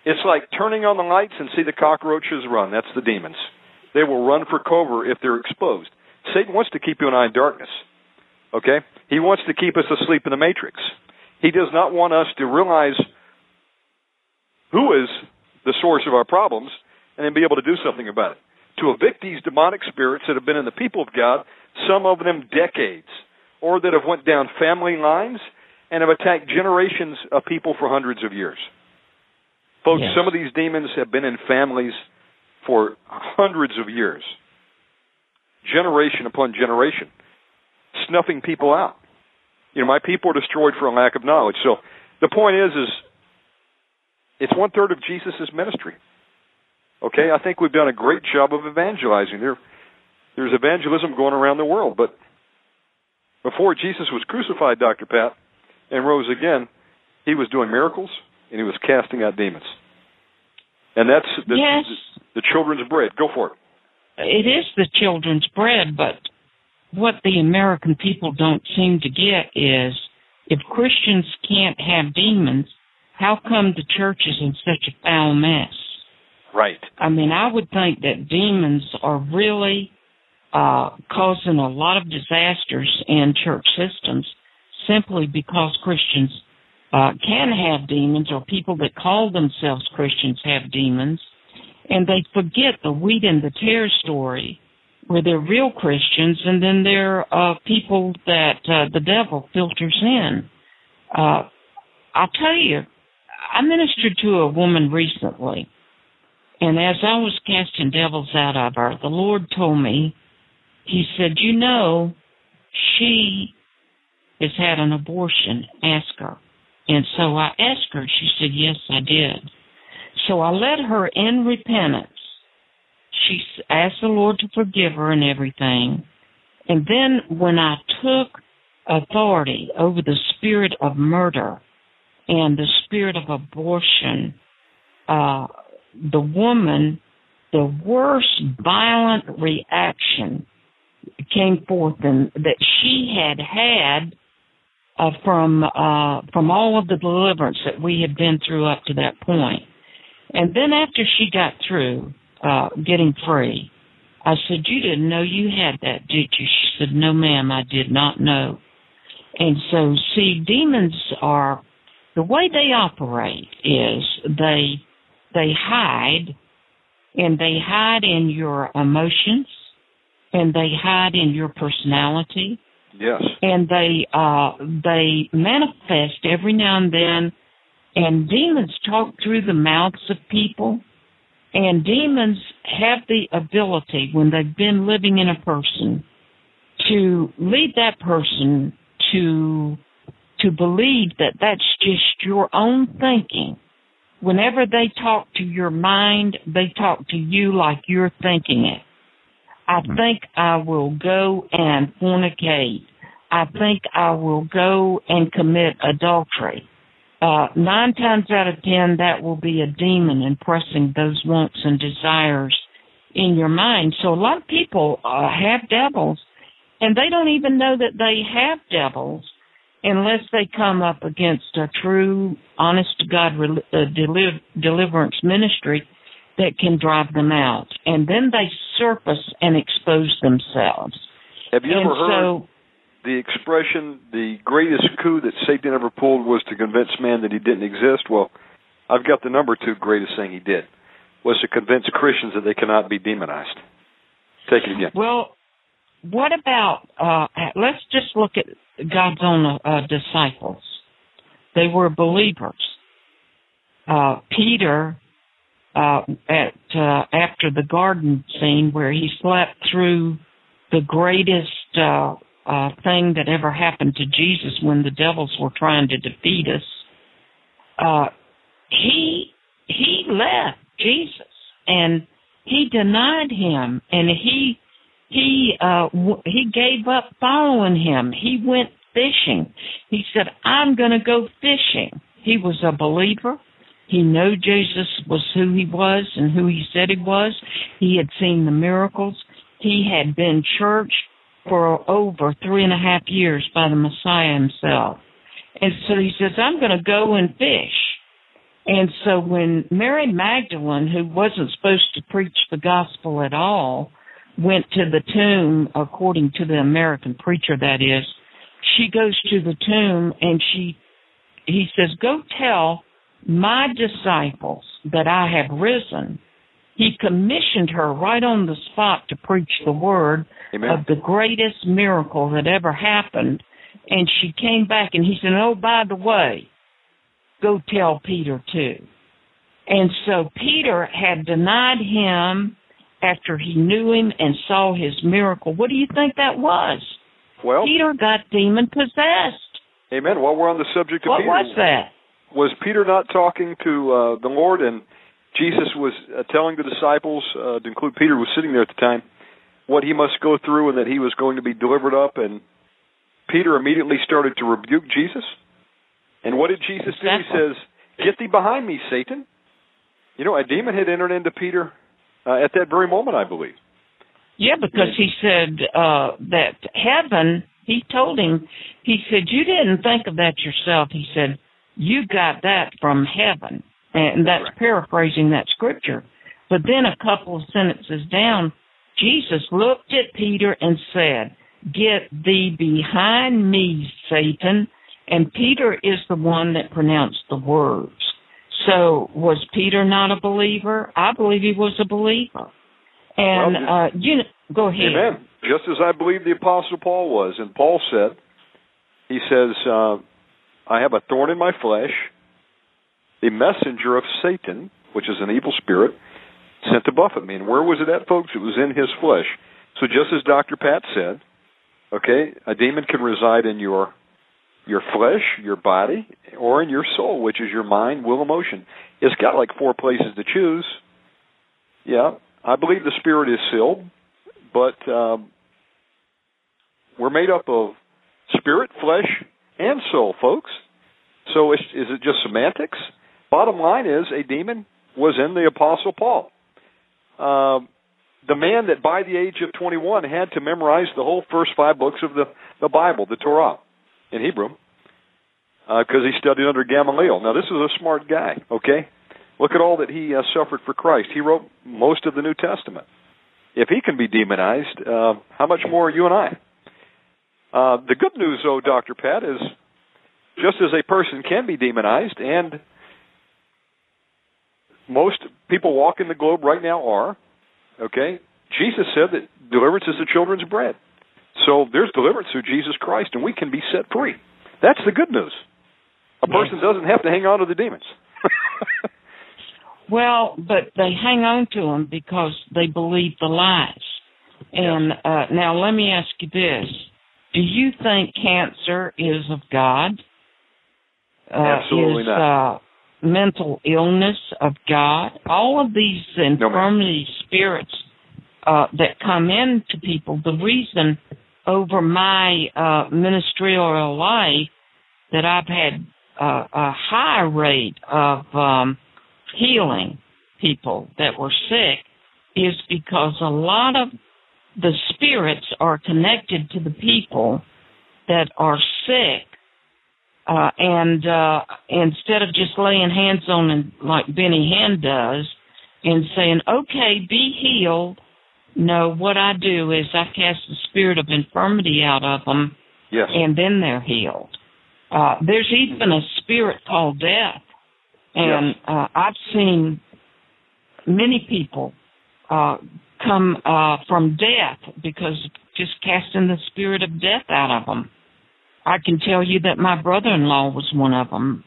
It's like turning on the lights and see the cockroaches run. That's the demons. They will run for cover if they're exposed. Satan wants to keep you and I in darkness. Okay? He wants to keep us asleep in the matrix. He does not want us to realize who is the source of our problems and then be able to do something about it. To evict these demonic spirits that have been in the people of God, some of them decades, or that have went down family lines and have attacked generations of people for hundreds of years. Folks, Yes. some of these demons have been in families for hundreds of years, generation upon generation, snuffing people out. You know, my people are destroyed for a lack of knowledge. So the point is, is it's one third of Jesus' ministry. Okay, I think we've done a great job of evangelizing. There, there's evangelism going around the world, but before Jesus was crucified, Dr. Pat, and rose again, he was doing miracles and he was casting out demons. And that's the, Yes. the, the children's bread. Go for it. it is the children's bread, but what the American people don't seem to get is if Christians can't have demons, how come the church is in such a foul mess? Right. I mean, I would think that demons are really uh, causing a lot of disasters in church systems simply because Christians uh, can have demons or people that call themselves Christians have demons. And they forget the wheat and the tare story where they're real Christians and then they're uh, people that uh, the devil filters in. Uh, I'll tell you, I ministered to a woman recently and as I was casting devils out of her, the Lord told me, He said, You know, she has had an abortion. Ask her. And so I asked her. She said, Yes, I did. So I led her in repentance. She asked the Lord to forgive her and everything. And then when I took authority over the spirit of murder and the spirit of abortion, uh, the woman, the worst violent reaction came forth and that she had had uh, from uh, from all of the deliverance that we had been through up to that point. And then after she got through uh, getting free, I said, "You didn't know you had that, did you?" She said, "No, ma'am, I did not know." And so, see, demons are the way they operate is they they hide and they hide in your emotions and they hide in your personality. Yes. and they uh they manifest every now and then and demons talk through the mouths of people. And demons have the ability when they've been living in a person to lead that person to to believe that that's just your own thinking. Whenever they talk to your mind they talk to you like you're thinking it I think I will go and fornicate. I think I will go and commit adultery. Uh, nine times out of ten, that will be a demon impressing those wants and desires in your mind. So a lot of people uh, have devils, and they don't even know that they have devils unless they come up against a true, honest to God rel- uh, deliv- deliverance ministry that can drive them out. And then they surface and expose themselves. Have you and ever heard so, the expression, the greatest coup that Satan ever pulled was to convince man that he didn't exist? Well, I've got the number two greatest thing he did was to convince Christians that they cannot be demonized. Take it again. well, what about? Uh, let's just look at God's own uh, disciples. They were believers. Uh, Peter, uh, at uh, after the garden scene where he slept through the greatest uh, uh, thing that ever happened to Jesus when the devils were trying to defeat us, uh, he he left Jesus and he denied him and he he uh w- he gave up following him. He went fishing. He said, "I'm going to go fishing." He was a believer. He knew Jesus was who he was and who he said he was. He had seen the miracles. He had been church for over three and a half years by the Messiah himself. And so he says, I'm going to go and fish. And so when Mary Magdalene, who wasn't supposed to preach the gospel at all, went to the tomb, according to the American preacher that is, she goes to the tomb and she, he says, go tell my disciples that I have risen. He commissioned her right on the spot to preach the word Amen. of the greatest miracle that ever happened. And she came back and he said, Oh, by the way, go tell Peter too. And so Peter had denied him after he knew him and saw his miracle. What do you think that was? Well, Peter got demon possessed. amen. While we're on the subject of What Peter, was that? Was Peter not talking to uh, the Lord and Jesus was uh, telling the disciples, uh, to include Peter, who was sitting there at the time, what he must go through and that he was going to be delivered up. And Peter immediately started to rebuke Jesus. And what did Jesus do? He says, Get thee behind me, Satan. You know, a demon had entered into Peter uh, at that very moment, I believe. Yeah, because he said uh that heaven he told him he said, You didn't think of that yourself. He said, You got that from heaven. And that's Right. paraphrasing that scripture. But then a couple of sentences down, Jesus looked at Peter and said, Get thee behind me, Satan. And Peter is the one that pronounced the words. So was Peter not a believer? I believe he was a believer. And Well, uh you know, go ahead. Amen. Just as I believe the Apostle Paul was. And Paul said, he says, uh, I have a thorn in my flesh, the messenger of Satan, which is an evil spirit, sent to buffet me. And where was it at, folks? It was in his flesh. So just as Dr. Pat said, okay, a demon can reside in your your flesh, your body, or in your soul, which is your mind, will, emotion. It's got like four places to choose. Yeah, I believe the spirit is sealed, but um, we're made up of spirit, flesh, and soul, folks. So is, is it just semantics? Bottom line is, a demon was in the Apostle Paul. Um, the man that by the age of 21 had to memorize the whole first five books of the, the Bible, the Torah, in Hebrew, because he studied under Gamaliel. Now, this is a smart guy, okay? Look at all that he uh, suffered for Christ. He wrote most of the New Testament. If he can be demonized, uh, how much more you and I? Uh, the good news, though, Dr. Pat, is just as a person can be demonized, and most people walking the globe right now are, okay? Jesus said that deliverance is the children's bread. So there's deliverance through Jesus Christ, and we can be set free. That's the good news. A person doesn't have to hang on to the demons. Well, but they hang on to them because they believe the lies. And uh, now let me ask you this: Do you think cancer is of God? Uh, Absolutely is, not. Uh, mental illness of God? All of these infirmity spirits uh, that come into people. The reason over my uh, ministerial life that I've had uh, a high rate of um, healing people that were sick is because a lot of the spirits are connected to the people that are sick. Uh, and uh, instead of just laying hands on them like Benny Hinn does and saying, okay, be healed, no, what I do is I cast the spirit of infirmity out of them yes. and then they're healed. Uh, there's even a spirit called death, and Yes. uh, I've seen many people uh, come uh, from death because just casting the spirit of death out of them. I can tell you that my brother-in-law was one of them,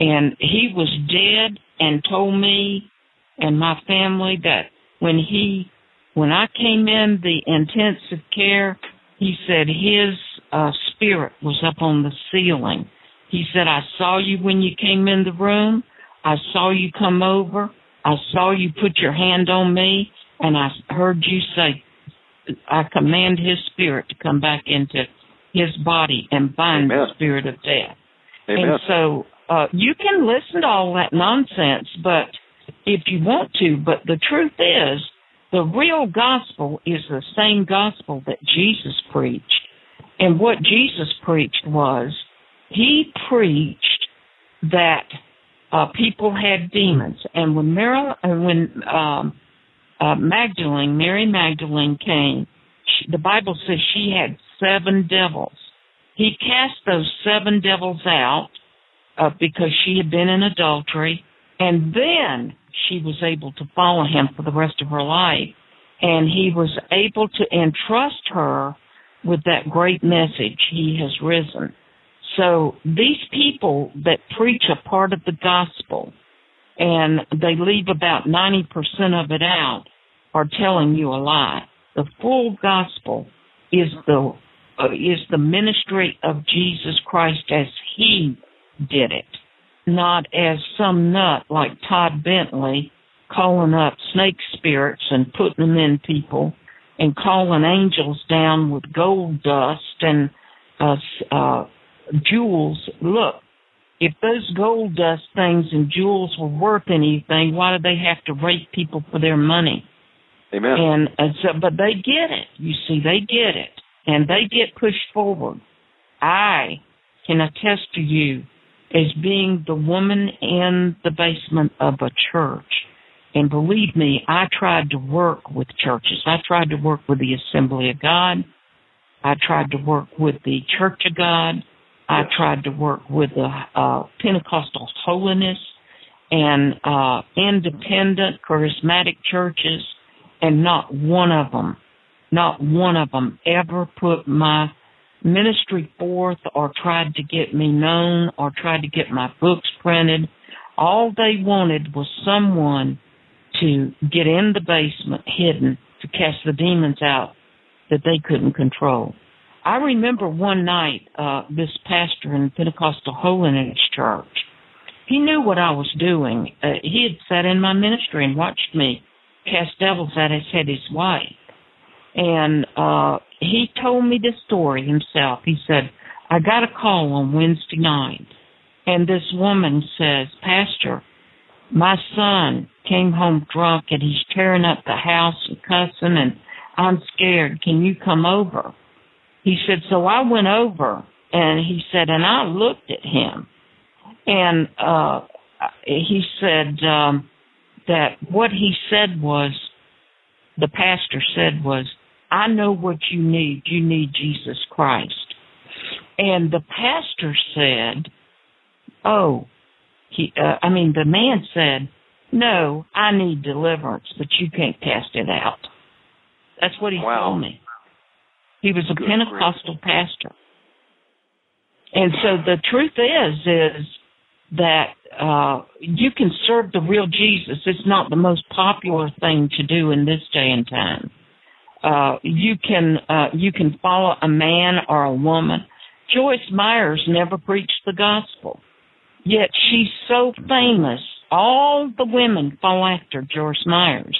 and he was dead and told me and my family that when he when I came in the intensive care, he said his uh, spirit was up on the ceiling. He said, I saw you when you came in the room. I saw you come over. I saw you put your hand on me and I heard you say, I command his spirit to come back into his body and bind Amen. the spirit of death. Amen. And so uh, you can listen to all that nonsense, but if you want to, but the truth is, the real gospel is the same gospel that Jesus preached. And what Jesus preached was, he preached that uh, people had demons. And when Mary, uh, when um, uh, Magdalene, Mary Magdalene came, she, the Bible says she had seven devils. He cast those seven devils out uh, because she had been in adultery, and then she was able to follow him for the rest of her life. And he was able to entrust her with that great message, He has risen. So these people that preach a part of the gospel and they leave about 90% of it out are telling you a lie. The full gospel is the uh, is the ministry of Jesus Christ as he did it, not as some nut like Todd Bentley calling up snake spirits and putting them in people and calling angels down with gold dust and uh, uh, jewels. Look, if those gold dust things and jewels were worth anything, why do they have to rape people for their money? Amen. And, and so, but they get it. You see, they get it, and they get pushed forward. I can attest to you as being the woman in the basement of a church. And believe me, I tried to work with churches. I tried to work with the Assembly of God. I tried to work with the Church of God. I tried to work with the uh, Pentecostal Holiness and uh, independent charismatic churches, and not one of them, not one of them ever put my ministry forth or tried to get me known or tried to get my books printed. All they wanted was someone to get in the basement hidden to cast the demons out that they couldn't control. I remember one night, uh, this pastor in Pentecostal Holiness Church, he knew what I was doing. Uh, he had sat in my ministry and watched me cast devils out his head his wife. And, uh, he told me this story himself. He said, I got a call on Wednesday night and this woman says, Pastor, my son came home drunk and he's tearing up the house and cussing and I'm scared. Can you come over? He said, so I went over and he said, and I looked at him and, uh, he said, um, that what he said was, the pastor said was, I know what you need. You need Jesus Christ. And the pastor said, oh, he, uh, I mean, the man said, no, I need deliverance, but you can't cast it out. That's what he Wow. told me. He was a Good Pentecostal pastor. And so the truth is, is that uh, you can serve the real Jesus. It's not the most popular thing to do in this day and time. Uh, you can uh, you can follow a man or a woman. Joyce Myers never preached the gospel, yet she's so famous. All the women follow after Joyce Myers.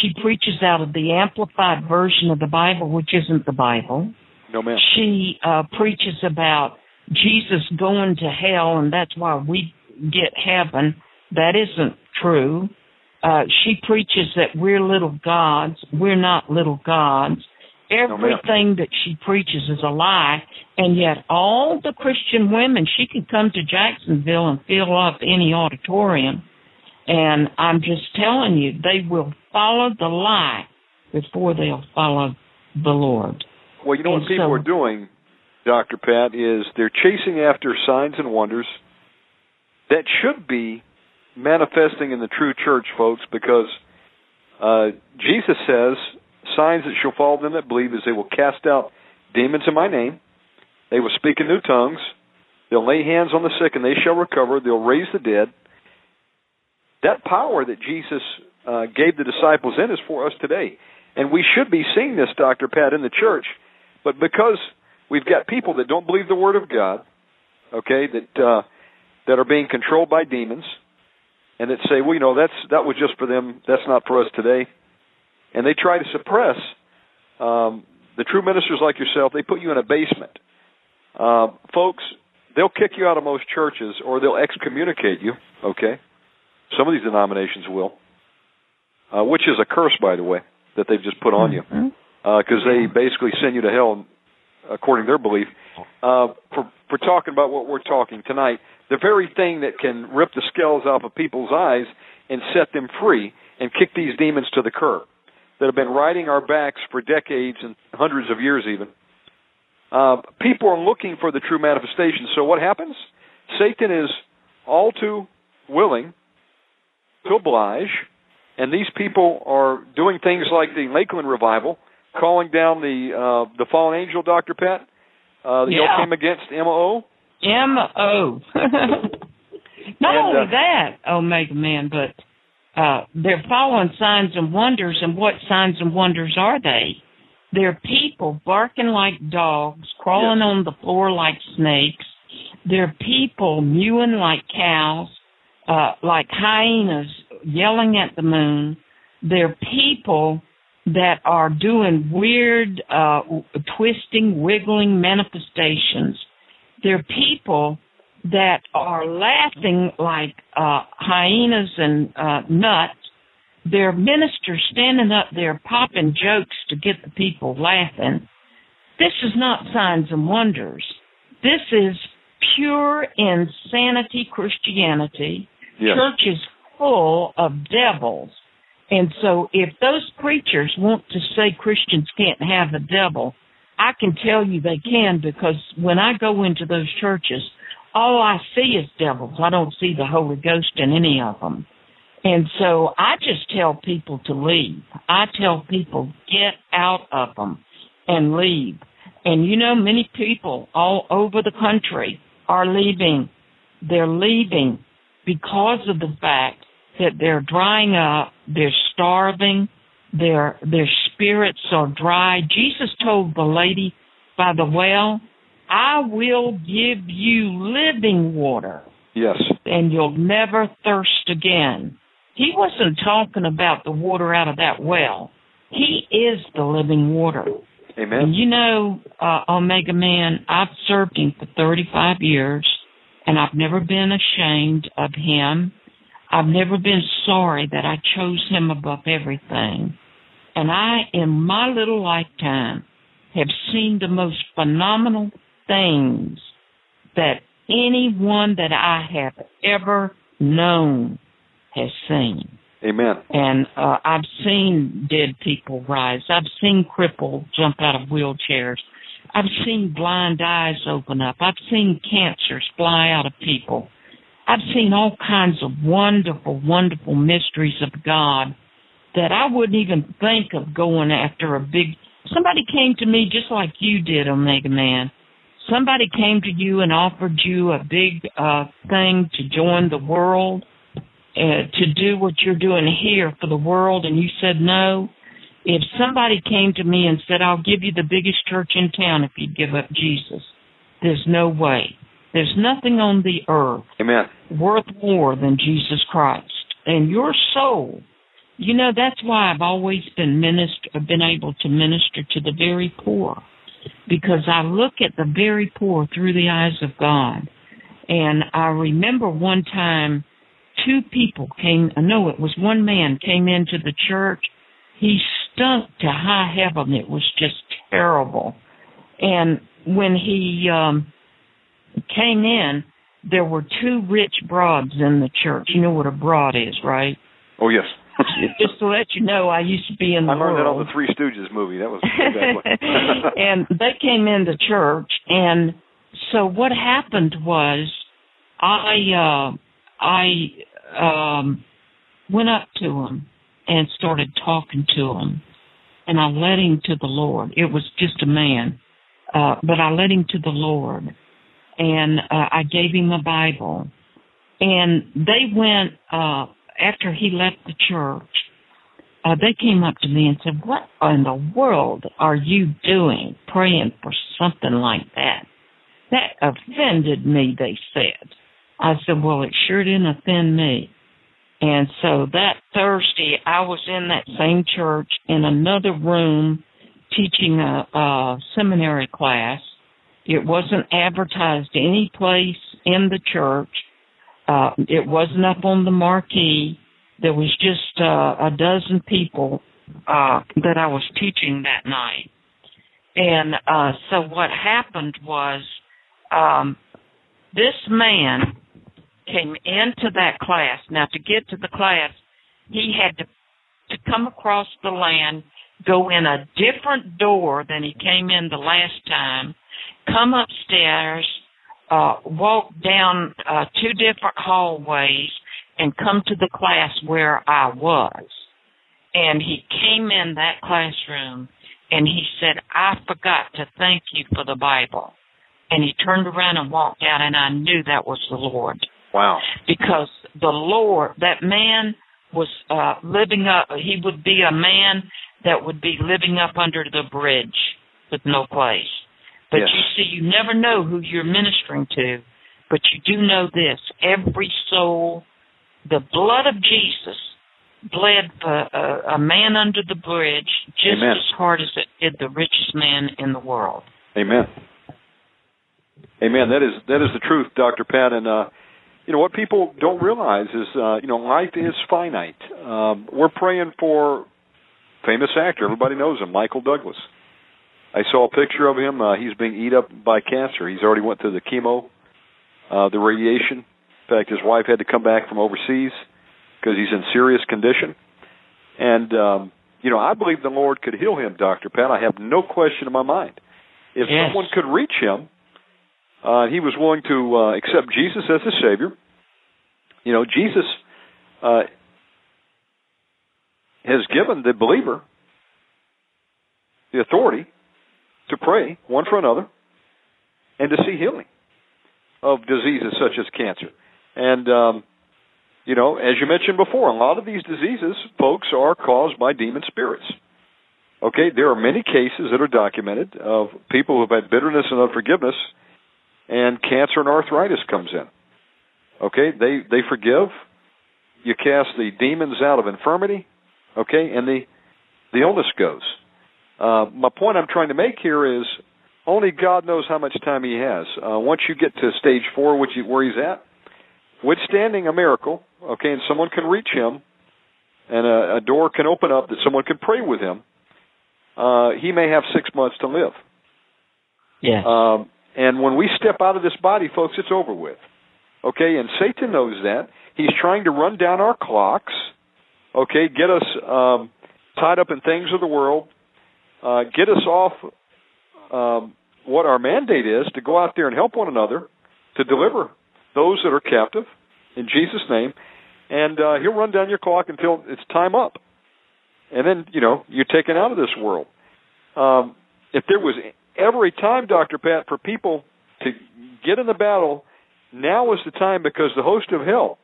She preaches out of the amplified version of the Bible, which isn't the Bible. No, ma'am. She uh, preaches about Jesus going to hell, and that's why we get heaven. That isn't true. Uh, she preaches that we're little gods. We're not little gods. Everything that she preaches is a lie, and yet all the Christian women, she can come to Jacksonville and fill up any auditorium. And I'm just telling you, they will follow the lie before they'll follow the Lord. Well, you know And what people so- are doing, Dr. Pat, is they're chasing after signs and wonders that should be manifesting in the true church, folks, because Uh, Jesus says, signs that shall follow them that believe is they will cast out demons in my name. They will speak in new tongues. They'll lay hands on the sick and they shall recover. They'll raise the dead. That power that Jesus uh, gave the disciples in is for us today. And we should be seeing this, Dr. Pat, in the church. But because we've got people that don't believe the Word of God, okay, that uh, that are being controlled by demons, and that say, well, you know, that's that was just for them. That's not for us today. And they try to suppress um, the true ministers like yourself. They put you in a basement, uh, folks. They'll kick you out of most churches, or they'll excommunicate you. Okay, some of these denominations will, uh, which is a curse, by the way, that they've just put on you, because mm-hmm. uh, they basically send you to hell, according to their belief, uh, for for talking about what we're talking tonight the very thing that can rip the scales off of people's eyes and set them free and kick these demons to the curb that have been riding our backs for decades and hundreds of years even. Uh, people are looking for the true manifestation. So what happens? Satan is all too willing to oblige, and these people are doing things like the Lakeland revival, calling down the uh, the fallen angel, Doctor Pat. Uh, yeah. Y'all came against MO. M O. Not and, only uh, that, Omega Man, but uh, they're following signs and wonders. And what signs and wonders are they? They're people barking like dogs, crawling on the floor like snakes. They're people mewing like cows, uh, like hyenas yelling at the moon. They're people that are doing weird, uh, twisting, wiggling manifestations they're people that are laughing like uh, hyenas and uh, nuts. They're ministers standing up there popping jokes to get the people laughing. This is not signs and wonders. This is pure insanity Christianity. Yes. Church is full of devils. And so if those preachers want to say Christians can't have a devil, I can tell you they can because when I go into those churches, all I see is devils. I don't see the Holy Ghost in any of them. And so I just tell people to leave. I tell people get out of them and leave. And you know, many people all over the country are leaving. They're leaving because of the fact that they're drying up, they're starving, their their spirits are dry. Jesus told the lady by the well, I will give you living water. Yes. And you'll never thirst again. He wasn't talking about the water out of that well. He is the living water. Amen. And you know, uh, Omega Man, I've served him for 35 years, and I've never been ashamed of him I've never been sorry that I chose him above everything. And I, in my little lifetime, have seen the most phenomenal things that anyone that I have ever known has seen. Amen. And uh, I've seen dead people rise. I've seen crippled jump out of wheelchairs. I've seen blind eyes open up. I've seen cancers fly out of people. I've seen all kinds of wonderful, wonderful mysteries of God that I wouldn't even think of going after a big. Somebody came to me just like you did, Omega Man. Somebody came to you and offered you a big uh thing to join the world, uh, to do what you're doing here for the world, and you said no. If somebody came to me and said, "I'll give you the biggest church in town if you'd give up Jesus," there's no way. There's nothing on the earth Amen. worth more than Jesus Christ. And your soul, you know, that's why I've always been minister, been able to minister to the very poor, because I look at the very poor through the eyes of God. And I remember one time, two people came. No, it was one man came into the church. He stunk to high heaven. It was just terrible. And when he um came in, there were two rich broads in the church. You know what a broad is, right? Oh yes. Just to let you know, I used to be in the I learned world. that on the Three Stooges movie. That was a good point. and they came into church, and so what happened was, I uh, I um, went up to them, and started talking to him. And I led him to the Lord. It was just a man, uh, but I led him to the Lord. And uh, I gave him a Bible. And they went, uh, after he left the church, uh, they came up to me and said, What in the world are you doing praying for something like that? That offended me, they said. I said, Well, it sure didn't offend me. And so that Thursday, I was in that same church in another room teaching a, a seminary class. It wasn't advertised any place in the church. Uh, it wasn't up on the marquee. There was just uh, a dozen people uh, that I was teaching that night. And uh, so what happened was um, this man came into that class. Now, to get to the class, he had to to come across the land, go in a different door than he came in the last time, come upstairs, uh, walk down uh, two different hallways, and come to the class where I was. And he came in that classroom and he said, I forgot to thank you for the Bible. And he turned around and walked out, and I knew that was the Lord. Wow. Because the Lord, that man was uh, living up, he would be a man that would be living up under the bridge with no place. But Yes. you see, you never know who you're ministering to, but you do know this every soul, the blood of Jesus bled for a, a man under the bridge just Amen. as hard as it did the richest man in the world. Amen. Amen. That is that is the truth, Doctor Pat. And uh, you know what people don't realize is uh, you know life is finite. Um, we're praying for famous actor. Everybody knows him, Michael Douglas. I saw a picture of him. Uh, he's being eat up by cancer. He's already went through the chemo, uh, the radiation. In fact, his wife had to come back from overseas because he's in serious condition. And um, you know, I believe the Lord could heal him, Doctor Pat. I have no question in my mind. If Yes. someone could reach him, uh, he was willing to uh, accept Jesus as his Savior. You know, Jesus uh, has given the believer the authority to pray one for another and to see healing of diseases such as cancer. And, um, you know, as you mentioned before, a lot of these diseases, folks, are caused by demon spirits. Okay, there are many cases that are documented of people who have had bitterness and unforgiveness, and cancer and arthritis comes in. Okay, they they forgive. You cast the demons out of infirmity. Okay, and the the illness goes. Uh, my point I'm trying to make here is only God knows how much time He has. Uh, once you get to stage four, which he, where He's at, withstanding a miracle, okay, and someone can reach Him, and a, a door can open up that someone can pray with Him. Uh, he may have six months to live. Yes. Um, and when we step out of this body, folks, it's over with. Okay, and Satan knows that. He's trying to run down our clocks. Okay, get us um, tied up in things of the world, uh, get us off um, what our mandate is to go out there and help one another to deliver those that are captive in Jesus' name. And uh, he'll run down your clock until it's time up. And then, you know, you're taken out of this world. Um, if there was ever a time, Dr. Pat, for people to get in the battle, now is the time because the host of hell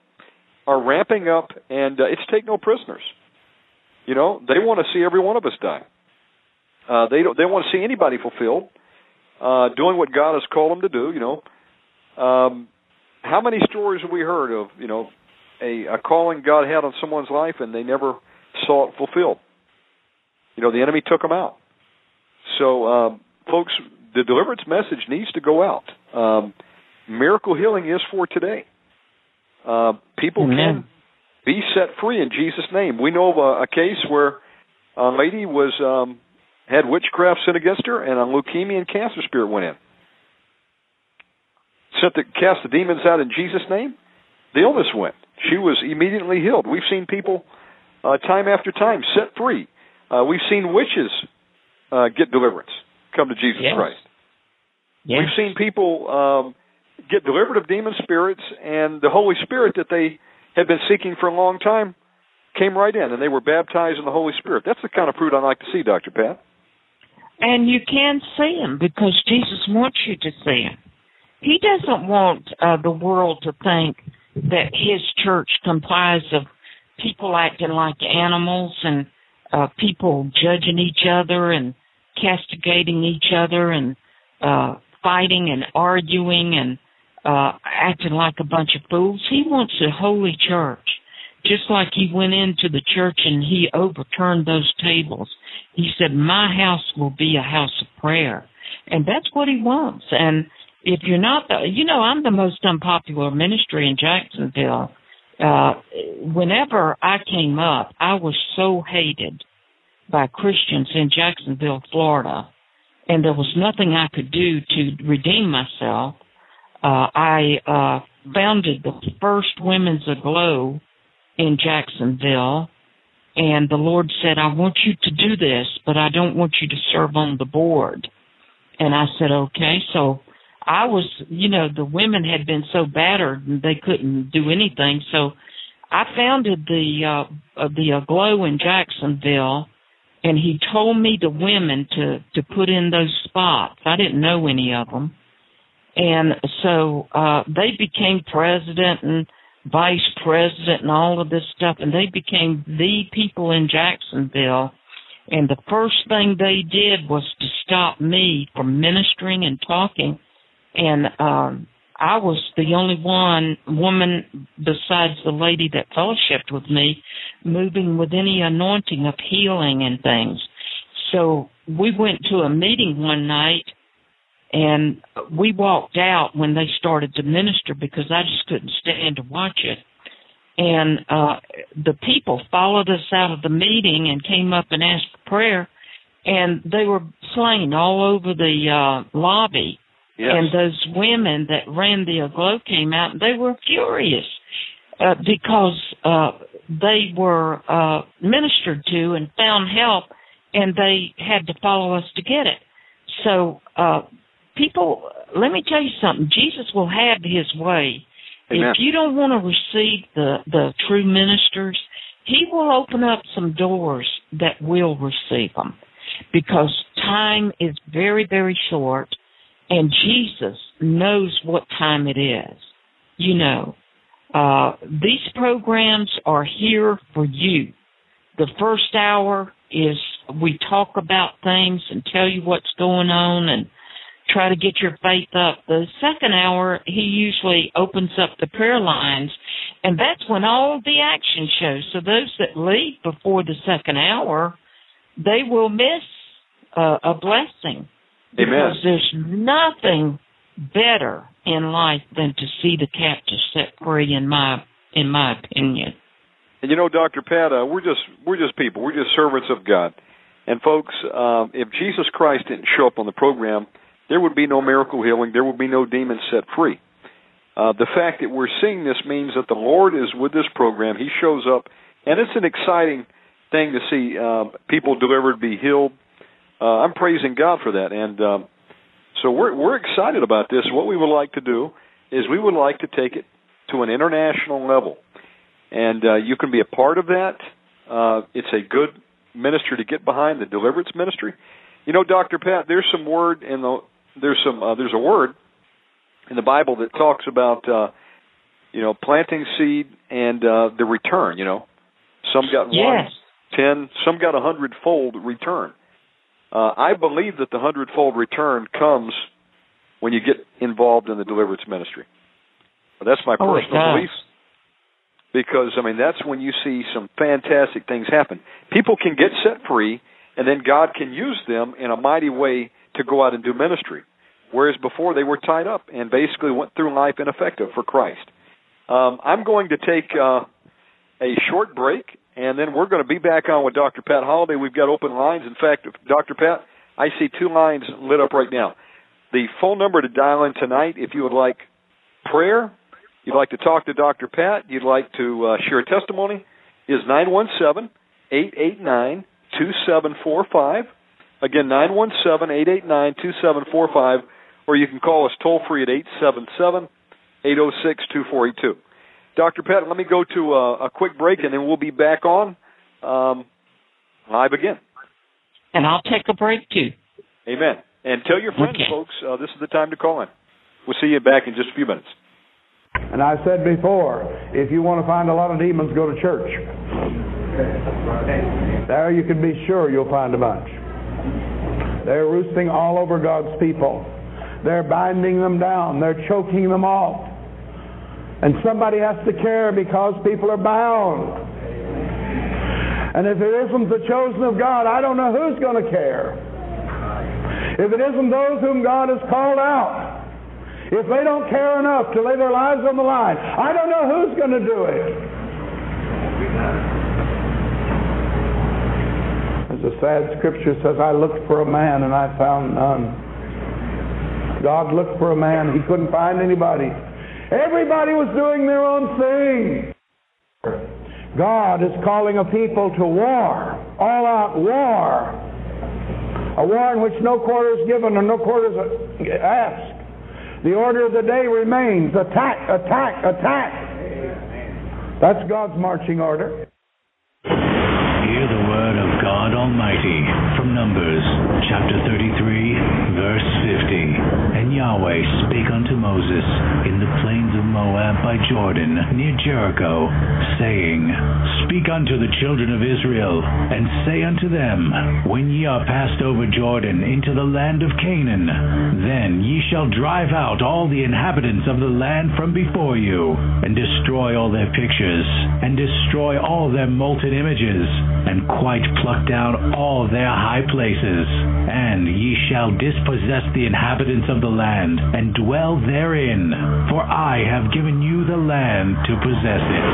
are ramping up and uh, it's take no prisoners. You know, they want to see every one of us die. Uh, they don't. They want to see anybody fulfilled, uh, doing what God has called them to do. You know, um, how many stories have we heard of? You know, a, a calling God had on someone's life and they never saw it fulfilled. You know, the enemy took them out. So, um, folks, the deliverance message needs to go out. Um, miracle healing is for today. Uh, people Amen. can be set free in Jesus' name. We know of a, a case where a lady was um, had witchcraft sent against her, and a leukemia and cancer spirit went in. Sent to cast the demons out in Jesus' name. The illness went. She was immediately healed. We've seen people uh, time after time set free. Uh, we've seen witches uh, get deliverance, come to Jesus Yes. Christ. yes. We've seen people um, get delivered of demon spirits, and the Holy Spirit that they have been seeking for a long time came right in and they were baptized in the Holy Spirit. That's the kind of fruit I like to see, Dr. Pat. And you can see him because Jesus wants you to see him. He doesn't want uh, the world to think that his church comprised of people acting like animals and uh, people judging each other and castigating each other and uh, fighting and arguing and uh, acting like a bunch of fools. He wants a holy church just like he went into the church and he overturned those tables. He said, My house will be a house of prayer. And that's what he wants. And if you're not the, you know, I'm the most unpopular ministry in Jacksonville. Uh, whenever I came up, I was so hated by Christians in Jacksonville, Florida, and there was nothing I could do to redeem myself. Uh, I, uh, founded the first Women's Aglow in Jacksonville. And the Lord said, I want you to do this, but I don't want you to serve on the board. And I said, okay. So I was, you know, the women had been so battered and they couldn't do anything. So I founded the, uh, the Aglow in Jacksonville and he told me the women to, to put in those spots. I didn't know any of them. And so, uh, they became president and vice president and all of this stuff, and they became the people in Jacksonville. And the first thing they did was to stop me from ministering and talking. And um, I was the only one woman besides the lady that fellowshipped with me moving with any anointing of healing and things. So we went to a meeting one night and we walked out when they started to minister because I just couldn't stand to watch it. And uh the people followed us out of the meeting and came up and asked for prayer and they were slain all over the uh lobby. Yes. And those women that ran the aglow came out and they were furious uh because uh they were uh ministered to and found help and they had to follow us to get it. So uh people, let me tell you something. Jesus will have his way. Amen. If you don't want to receive the, the true ministers, he will open up some doors that will receive them because time is very, very short and Jesus knows what time it is. You know, uh, these programs are here for you. The first hour is we talk about things and tell you what's going on and try to get your faith up. The second hour, he usually opens up the prayer lines, and that's when all the action shows. So those that leave before the second hour, they will miss uh, a blessing. Amen. Because there's nothing better in life than to see the captive set free. In my in my opinion. And you know, Doctor Pat, uh, we're just we're just people. We're just servants of God. And folks, uh, if Jesus Christ didn't show up on the program, there would be no miracle healing. There would be no demons set free. Uh, the fact that we're seeing this means that the Lord is with this program. He shows up, and it's an exciting thing to see uh, people delivered, be healed. Uh, I'm praising God for that, and um, so we're we're excited about this. What we would like to do is we would like to take it to an international level, and uh, you can be a part of that. Uh, it's a good ministry to get behind, the deliverance ministry. You know, Doctor Pat, there's some word in the there's some uh, there's a word in the Bible that talks about uh, you know planting seed and uh, the return. You know, some got yes. one, ten, some got a hundredfold return. Uh, I believe that the hundredfold return comes when you get involved in the deliverance ministry. That's my oh, personal belief. Because I mean that's when you see some fantastic things happen. People can get set free, and then God can use them in a mighty way to go out and do ministry. Whereas before they were tied up and basically went through life ineffective for Christ. Um, I'm going to take uh, a short break, and then we're going to be back on with Dr. Pat Holliday. We've got open lines. In fact, Dr. Pat, I see two lines lit up right now. The phone number to dial in tonight, if you would like prayer, you'd like to talk to Dr. Pat, you'd like to uh, share a testimony, is nine one seven eight eight nine two seven four five. Again, 917-889-2745, or you can call us toll free at 877-806-2482. Dr. Pat, let me go to a, a quick break and then we'll be back on um, live again. And I'll take a break too. Amen. And tell your friends, Okay. folks, uh, this is the time to call in. We'll see you back in just a few minutes. And I said before, if you want to find a lot of demons, go to church. There you can be sure you'll find a bunch. They're roosting all over God's people. They're binding them down. They're choking them off. And somebody has to care because people are bound. And if it isn't the chosen of God, I don't know who's going to care. If it isn't those whom God has called out, if they don't care enough to lay their lives on the line, I don't know who's going to do it. The sad scripture says, I looked for a man and I found none. God looked for a man, he couldn't find anybody. Everybody was doing their own thing. God is calling a people to war, all out war. A war in which no quarter is given and no quarter is asked. The order of the day remains attack, attack, attack. That's God's marching order. Hear the word of God Almighty Numbers chapter 33, verse 50. And Yahweh spake unto Moses in the plains of Moab by Jordan, near Jericho, saying, Speak unto the children of Israel, and say unto them, When ye are passed over Jordan into the land of Canaan, then ye shall drive out all the inhabitants of the land from before you, and destroy all their pictures, and destroy all their molten images, and quite pluck down all their high places. And ye shall dispossess the inhabitants of the land, and dwell therein, for I have given you the land to possess it.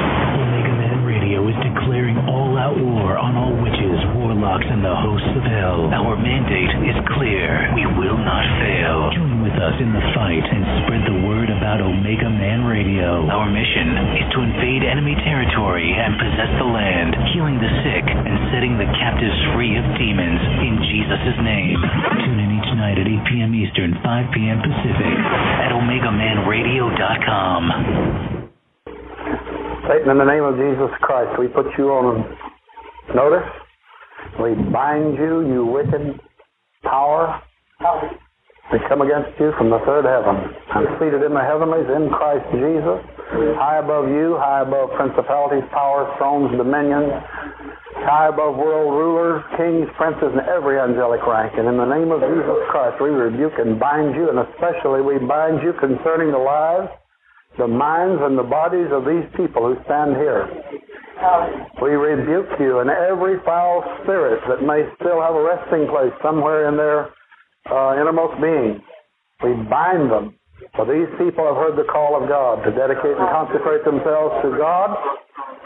Omega Man Radio is declaring all out war on all witches, warlocks, and the hosts of hell. Our mandate is clear. We will not fail. Join with us in the fight and spread the word about Omega Man Radio. Our mission is to invade enemy territory and possess the land, healing the sick and setting the captives free of demons in Jesus' name. Tune in each night at 8 p.m. Eastern, 5 p.m. Pacific at OmegaManRadio.com. Satan, in the name of Jesus Christ, we put you on notice. We bind you, you wicked power. We come against you from the third heaven. I'm seated in the heavenlies in Christ Jesus, high above you, high above principalities, powers, thrones, dominions, high above world rulers, kings, princes, and every angelic rank. And in the name of Jesus Christ, we rebuke and bind you, and especially we bind you concerning the lives, the minds, and the bodies of these people who stand here. We rebuke you and every foul spirit that may still have a resting place somewhere in their uh, innermost being. We bind them. For these people have heard the call of God to dedicate and consecrate themselves to God,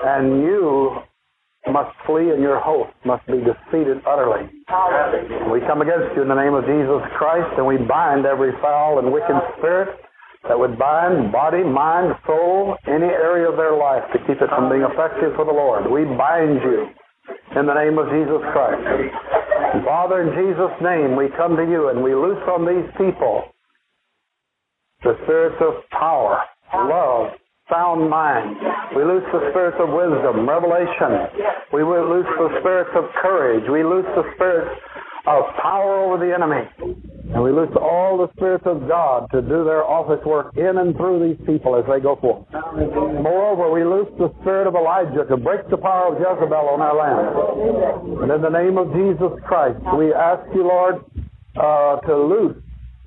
and you must flee and your host must be defeated utterly. We come against you in the name of Jesus Christ, and we bind every foul and wicked spirit that would bind body, mind, soul, any area of their life to keep it from being effective for the Lord. We bind you in the name of Jesus Christ. And Father, in Jesus' name, we come to you and we loose on these people the spirits of power, love, sound mind. We loose the spirits of wisdom, revelation. We loose the spirits of courage. We loose the spirits of power over the enemy. And we loose all the spirits of God to do their office work in and through these people as they go forth. Moreover, we loose the spirit of Elijah to break the power of Jezebel on our land. And in the name of Jesus Christ, we ask you, Lord, uh, to loose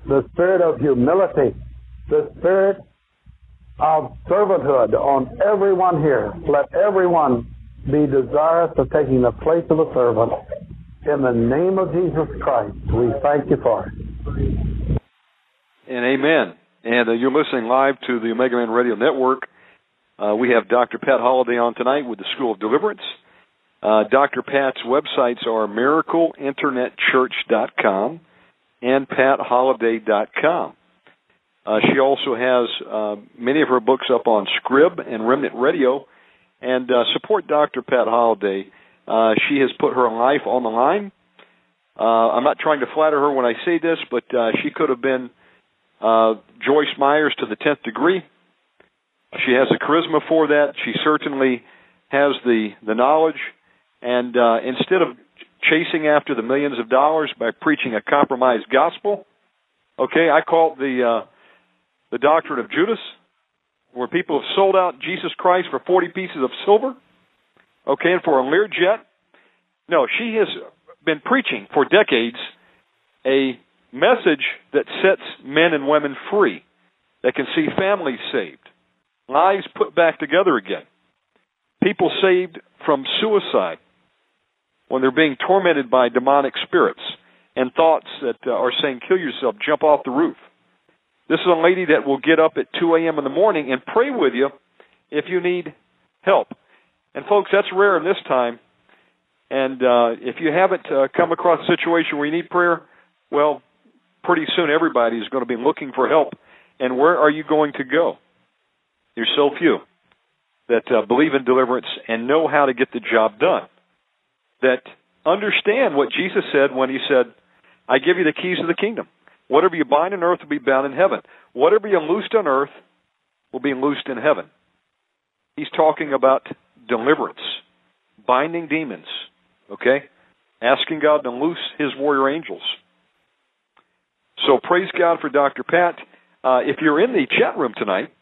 the spirit of humility, the spirit of servanthood on everyone here. Let everyone be desirous of taking the place of a servant. In the name of Jesus Christ, we thank you for it. And amen. And uh, you're listening live to the Omega Man Radio Network. Uh, we have Dr. Pat Holliday on tonight with the School of Deliverance. Uh, Dr. Pat's websites are miracleinternetchurch.com and patholliday.com. Uh, she also has uh, many of her books up on Scribd and Remnant Radio. And uh, support Dr. Pat Holliday. Uh, she has put her life on the line. Uh, I'm not trying to flatter her when I say this, but uh, she could have been Joyce Myers to the tenth degree. She has the charisma for that. She certainly has the the knowledge. And instead of chasing after the millions of dollars by preaching a compromised gospel, okay, I call it the the doctrine of Judas, where people have sold out Jesus Christ for forty pieces of silver, okay, and for a Learjet. No, she has been preaching for decades a message that sets men and women free, that can see families saved, lives put back together again, people saved from suicide when they're being tormented by demonic spirits and thoughts that uh, are saying, kill yourself, jump off the roof. This is a lady that will get up at 2 a.m. in the morning and pray with you if you need help. And folks, that's rare in this time. And uh, if you haven't uh, come across a situation where you need prayer, well, pretty soon everybody is going to be looking for help. And where are you going to go? There's so few that uh, believe in deliverance and know how to get the job done. That understand what Jesus said when he said, I give you the keys of the kingdom. Whatever you bind on earth will be bound in heaven. Whatever you loosed on earth will be loosed in heaven. He's talking about deliverance, binding demons, okay? Asking God to loose his warrior angels. So praise God for Dr. Pat. Uh, if you're in the chat room tonight,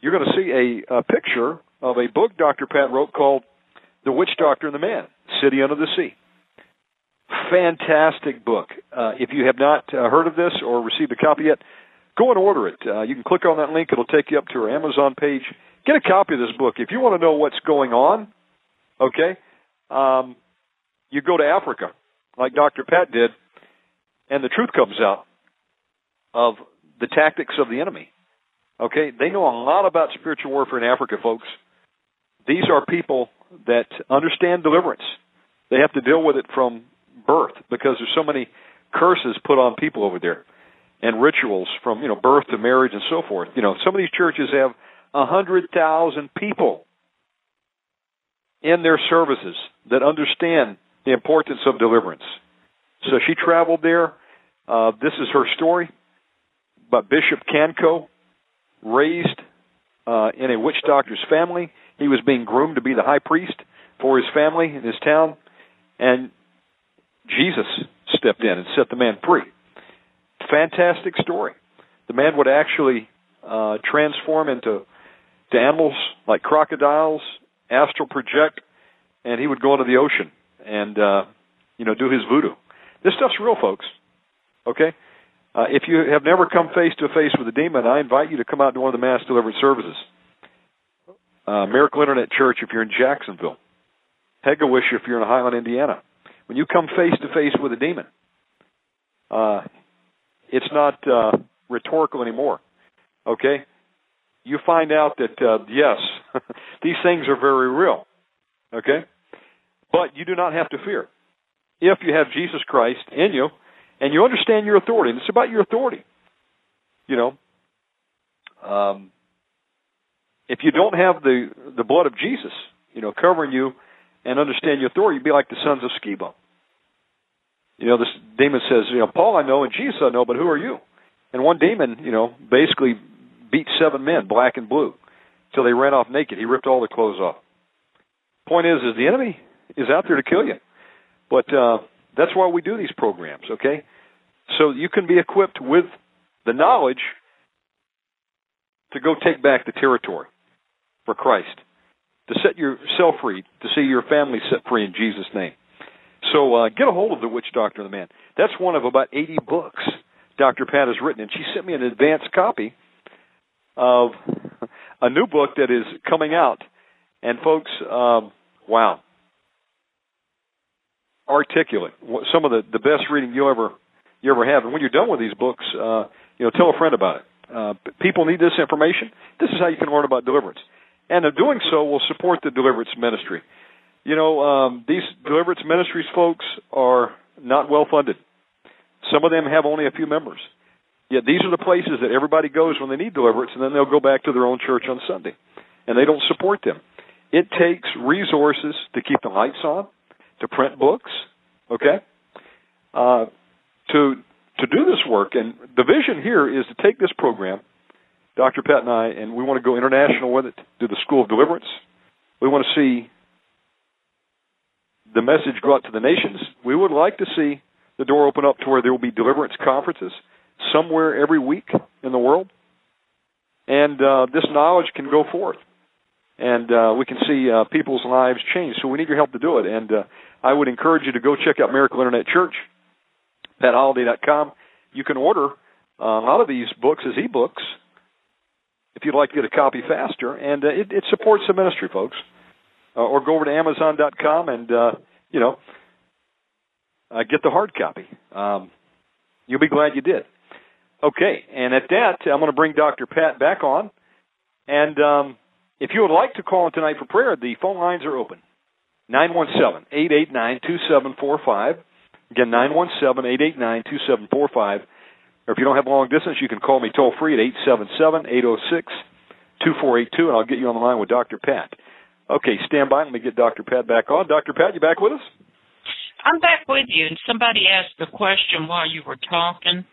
you're going to see a, a picture of a book Dr. Pat wrote called The Witch Doctor and the Man, City Under the Sea. Fantastic book. Uh, if you have not uh, heard of this or received a copy yet, go and order it. Uh, you can click on that link. It'll take you up to our Amazon page. Get a copy of this book. If you want to know what's going on, okay, um, you go to Africa, like Dr. Pat did, and the truth comes out of the tactics of the enemy. Okay, they know a lot about spiritual warfare in Africa, folks. These are people that understand deliverance. They have to deal with it from birth because there's so many curses put on people over there and rituals from, you know, birth to marriage and so forth. You know, some of these churches have a hundred thousand people in their services that understand the importance of deliverance. So she traveled there. Uh, this is her story. But Bishop Canco, raised uh, in a witch doctor's family, he was being groomed to be the high priest for his family in his town, and Jesus stepped in and set the man free. Fantastic story. The man would actually uh, transform into to animals like crocodiles, astral project, and he would go into the ocean and uh, you know do his voodoo. This stuff's real, folks. Okay, uh, if you have never come face to face with a demon, I invite you to come out to one of the mass delivered services. Uh, Miracle Internet Church if you're in Jacksonville. Hegewisch if you're in Highland, Indiana. When you come face to face with a demon, uh, it's not uh, rhetorical anymore. Okay? You find out that, uh, yes, these things are very real. Okay? But you do not have to fear. If you have Jesus Christ in you, and you understand your authority. And it's about your authority. You know, um, if you don't have the the blood of Jesus, you know, covering you and understand your authority, you'd be like the sons of Sceva. You know, this demon says, you know, Paul I know and Jesus I know, but who are you? And one demon, you know, basically beat seven men, black and blue, till they ran off naked. He ripped all their clothes off. Point is, is the enemy is out there to kill you, but uh, that's why we do these programs, okay? So you can be equipped with the knowledge to go take back the territory for Christ, to set yourself free, to see your family set free in Jesus' name. So uh, get a hold of the Witch Doctor and the Man. That's one of about 80 books Dr. Pat has written, and she sent me an advanced copy of a new book that is coming out. And folks, um, wow, articulate. Some of the the best reading you ever you ever have. And when you're done with these books, uh, you know, tell a friend about it. Uh, people need this information. This is how you can learn about deliverance, and in doing so, will support the deliverance ministry. You know, um, these deliverance ministries, folks, are not well funded. Some of them have only a few members. Yet these are the places that everybody goes when they need deliverance, and then they'll go back to their own church on Sunday, and they don't support them. It takes resources to keep the lights on, to print books, okay, uh, to to do this work. And the vision here is to take this program, Dr. Pat and I, and we want to go international with it, do the School of Deliverance. We want to see the message go out to the nations. We would like to see the door open up to where there will be deliverance conferences somewhere every week in the world. And uh, this knowledge can go forth. And uh, we can see uh, people's lives change. So we need your help to do it. And uh, I would encourage you to go check out Miracle Internet Church, PatHolliday.com. You can order uh, a lot of these books as e-books if you'd like to get a copy faster. And uh, it, it supports the ministry, folks. Uh, or go over to Amazon.com and, uh, you know, uh, get the hard copy. Um, you'll be glad you did. Okay, and at that, I'm going to bring Dr. Pat back on. And um, if you would like to call in tonight for prayer, the phone lines are open. 917-889-2745. Again, 917-889-2745. Or if you don't have long distance, you can call me toll free at 877-806-2482, and I'll get you on the line with Dr. Pat. Okay, stand by. Let me get Dr. Pat back on. Dr. Pat, you back with us? I'm back with you. And somebody asked a question while you were talking.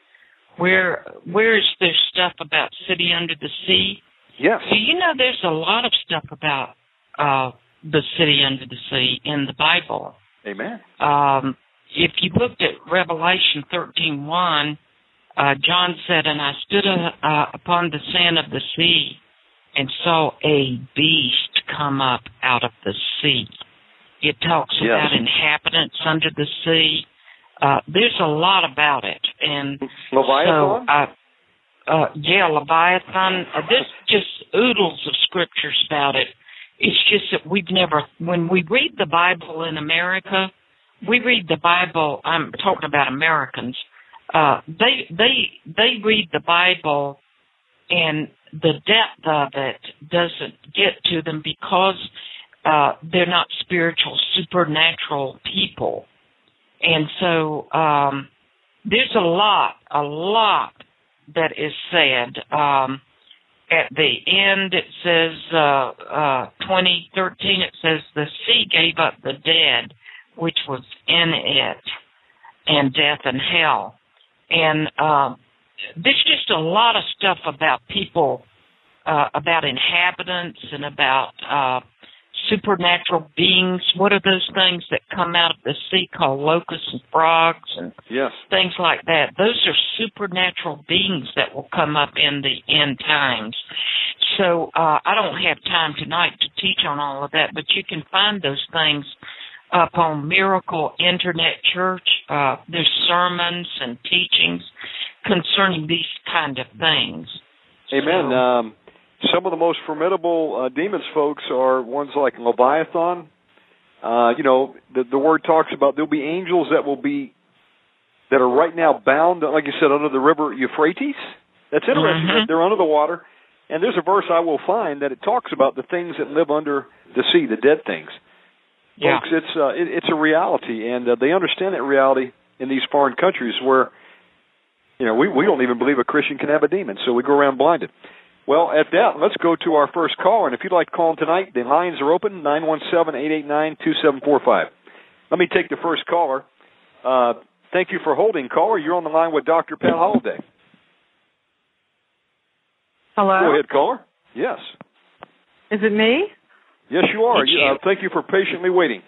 Where where is there stuff about City Under the Sea? Yes. Do you know there's a lot of stuff about uh, the City Under the Sea in the Bible? Amen. Um, if you looked at Revelation 13:1, uh, John said, "And I stood uh, upon the sand of the sea, and saw a beast come up out of the sea." It talks Yes. about inhabitants under the sea. Uh, there's a lot about it, and Leviathan? so, uh, uh, yeah, Leviathan. Uh, there's just oodles of scriptures about it. It's just that we've never, when we read the Bible in America, we read the Bible. I'm talking about Americans. Uh, they they they read the Bible, and the depth of it doesn't get to them because uh, they're not spiritual, supernatural people, and so um, there's a lot, a lot that is said. Um, at the end, it says uh, uh, 2013. It says the sea gave up the dead, which was in it, and death and hell, and um, there's just a lot of stuff about people, uh, about inhabitants, and about uh, supernatural beings. What are those things that come out of the sea called locusts and frogs and Yes. things like that. Those are supernatural beings that will come up in the end times. So uh, I don't have time tonight to teach on all of that, but you can find those things up on Miracle Internet Church. Uh, there's sermons and teachings concerning these kind of things. Amen. So- Um, some of the most formidable uh, demons, folks, are ones like Leviathan. Uh, you know, the, the word talks about there'll be angels that will be that are right now bound, like you said, under the river Euphrates. That's interesting. Mhm. They're under the water, and there's a verse I will find that it talks about the things that live under the sea, the dead things. Yeah. Folks, it's uh, it, it's a reality, and uh, they understand that reality in these foreign countries where, you know, we we don't even believe a Christian can have a demon, so we go around blinded. Well, at that, let's go to our first caller, and if you'd like to call in tonight, the lines are open nine one seven eight eight nine two seven four five. Let me take the first caller. Uh, thank you for holding, caller. You're on the line with Dr. Pat Holliday. Hello. Go ahead, caller. Yes, Is it me? Yes, you are. It's You- you. Uh, thank you for patiently waiting.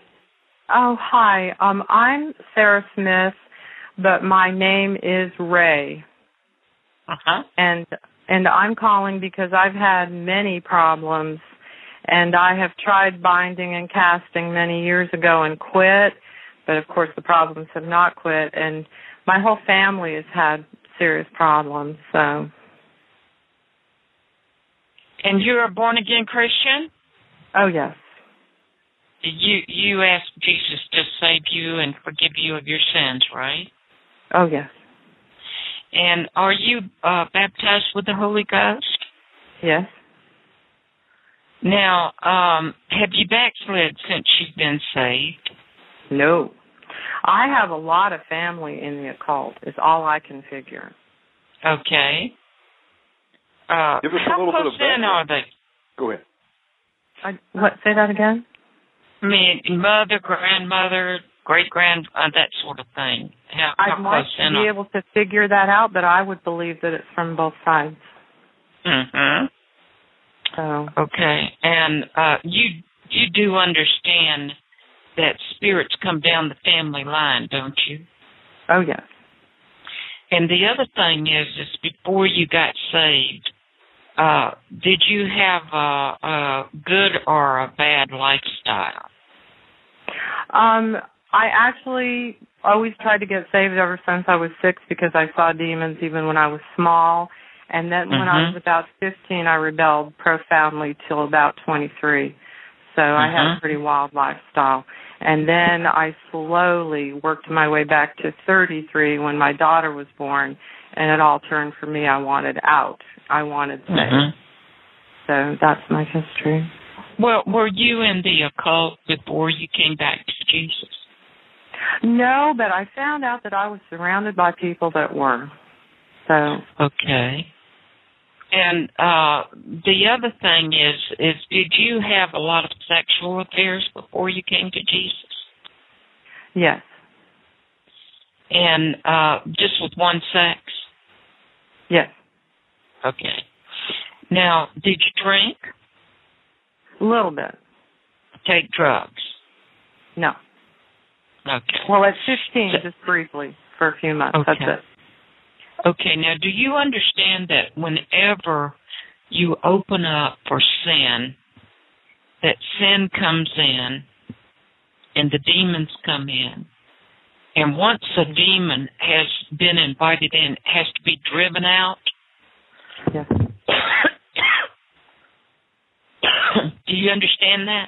Oh, hi. Um, I'm Sarah Smith, but my name is Ray, Uh-huh. and and I'm calling because I've had many problems, and I have tried binding and casting many years ago and quit, but of course the problems have not quit, and my whole family has had serious problems. So, And you're a born again Christian? Oh yes, You you asked Jesus to save you and forgive you of your sins, right? oh yes, And are you uh, baptized with the Holy Ghost? yes. Now, um, have you backslid since you've been saved? No. I have a lot of family in the occult, is all I can figure. Okay. Uh, Give us a how little bit close of in background. are they? Go ahead. I, what? Say that again? I mean, mother, grandmother, great grand, uh, that sort of thing. How, I'd like to be able to figure that out, but I would believe that it's from both sides. Mhm. So Okay. And uh you you do understand that spirits come down the family line, don't you? oh yes. And the other thing is, is before you got saved, uh, did you have a, a good or a bad lifestyle? Um, I actually always tried to get saved ever since I was six because I saw demons even when I was small. And then when I was about 15, I rebelled profoundly till about 23. So I had a Mhm. pretty wild lifestyle. And then I slowly worked my way back to 33 when my daughter was born. And it all turned for me. I wanted out. I wanted saved. Mhm. So that's my history. Well, were you in the occult before you came back to Jesus? No, but I found out that I was surrounded by people that were. So Okay. And uh the other thing is is did you have a lot of sexual affairs before you came to Jesus? yes, And uh just with one sex? yes, Okay. Now, did you drink? a little bit. Take drugs? No. Okay. Well, at 15, So- just briefly for a few months. Okay. That's it. Okay, now do you understand that whenever you open up for sin, that sin comes in and the demons come in. And once a mm-hmm. demon has been invited in, has to be driven out. Yes. do you understand that?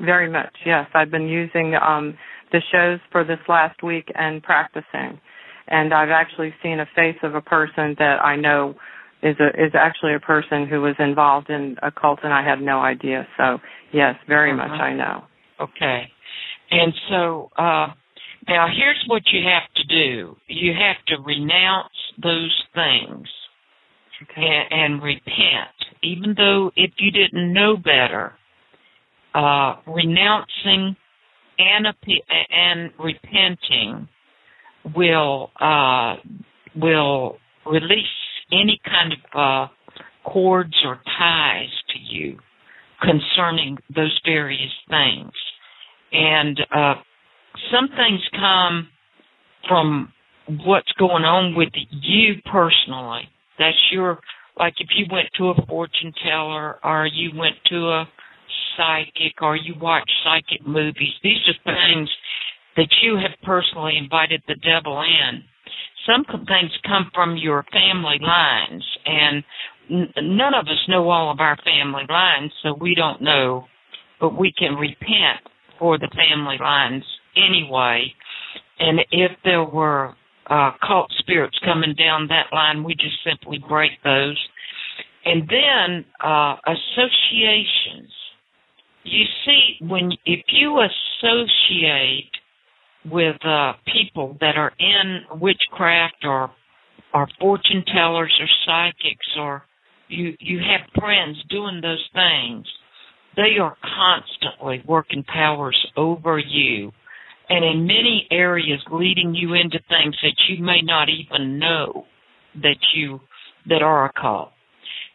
Very much. Yes, I've been using um, the shows for this last week and practicing, and I've actually seen a face of a person that I know is a is actually a person who was involved in a cult, and I had no idea. So yes, very Uh-huh. much I know. Okay. And so uh now here's what you have to do. You have to renounce those things Okay. and, and repent, even though if you didn't know better, uh, renouncing and and repenting will uh, will release any kind of uh, cords or ties to you concerning those various things, and uh, some things come from what's going on with you personally that's your like if you went to a fortune teller or you went to a psychic or you watch psychic movies these are things that you have personally invited the devil in. Some things come from your family lines and none of us know all of our family lines so we don't know but we can repent for the family lines anyway. And if there were uh, cult spirits coming down that line, we just simply break those. And then uh, associations. You see, when if you associate with uh, people that are in witchcraft or or fortune tellers or psychics or you you have friends doing those things, they are constantly working powers over you and in many areas leading you into things that you may not even know that you that are a call.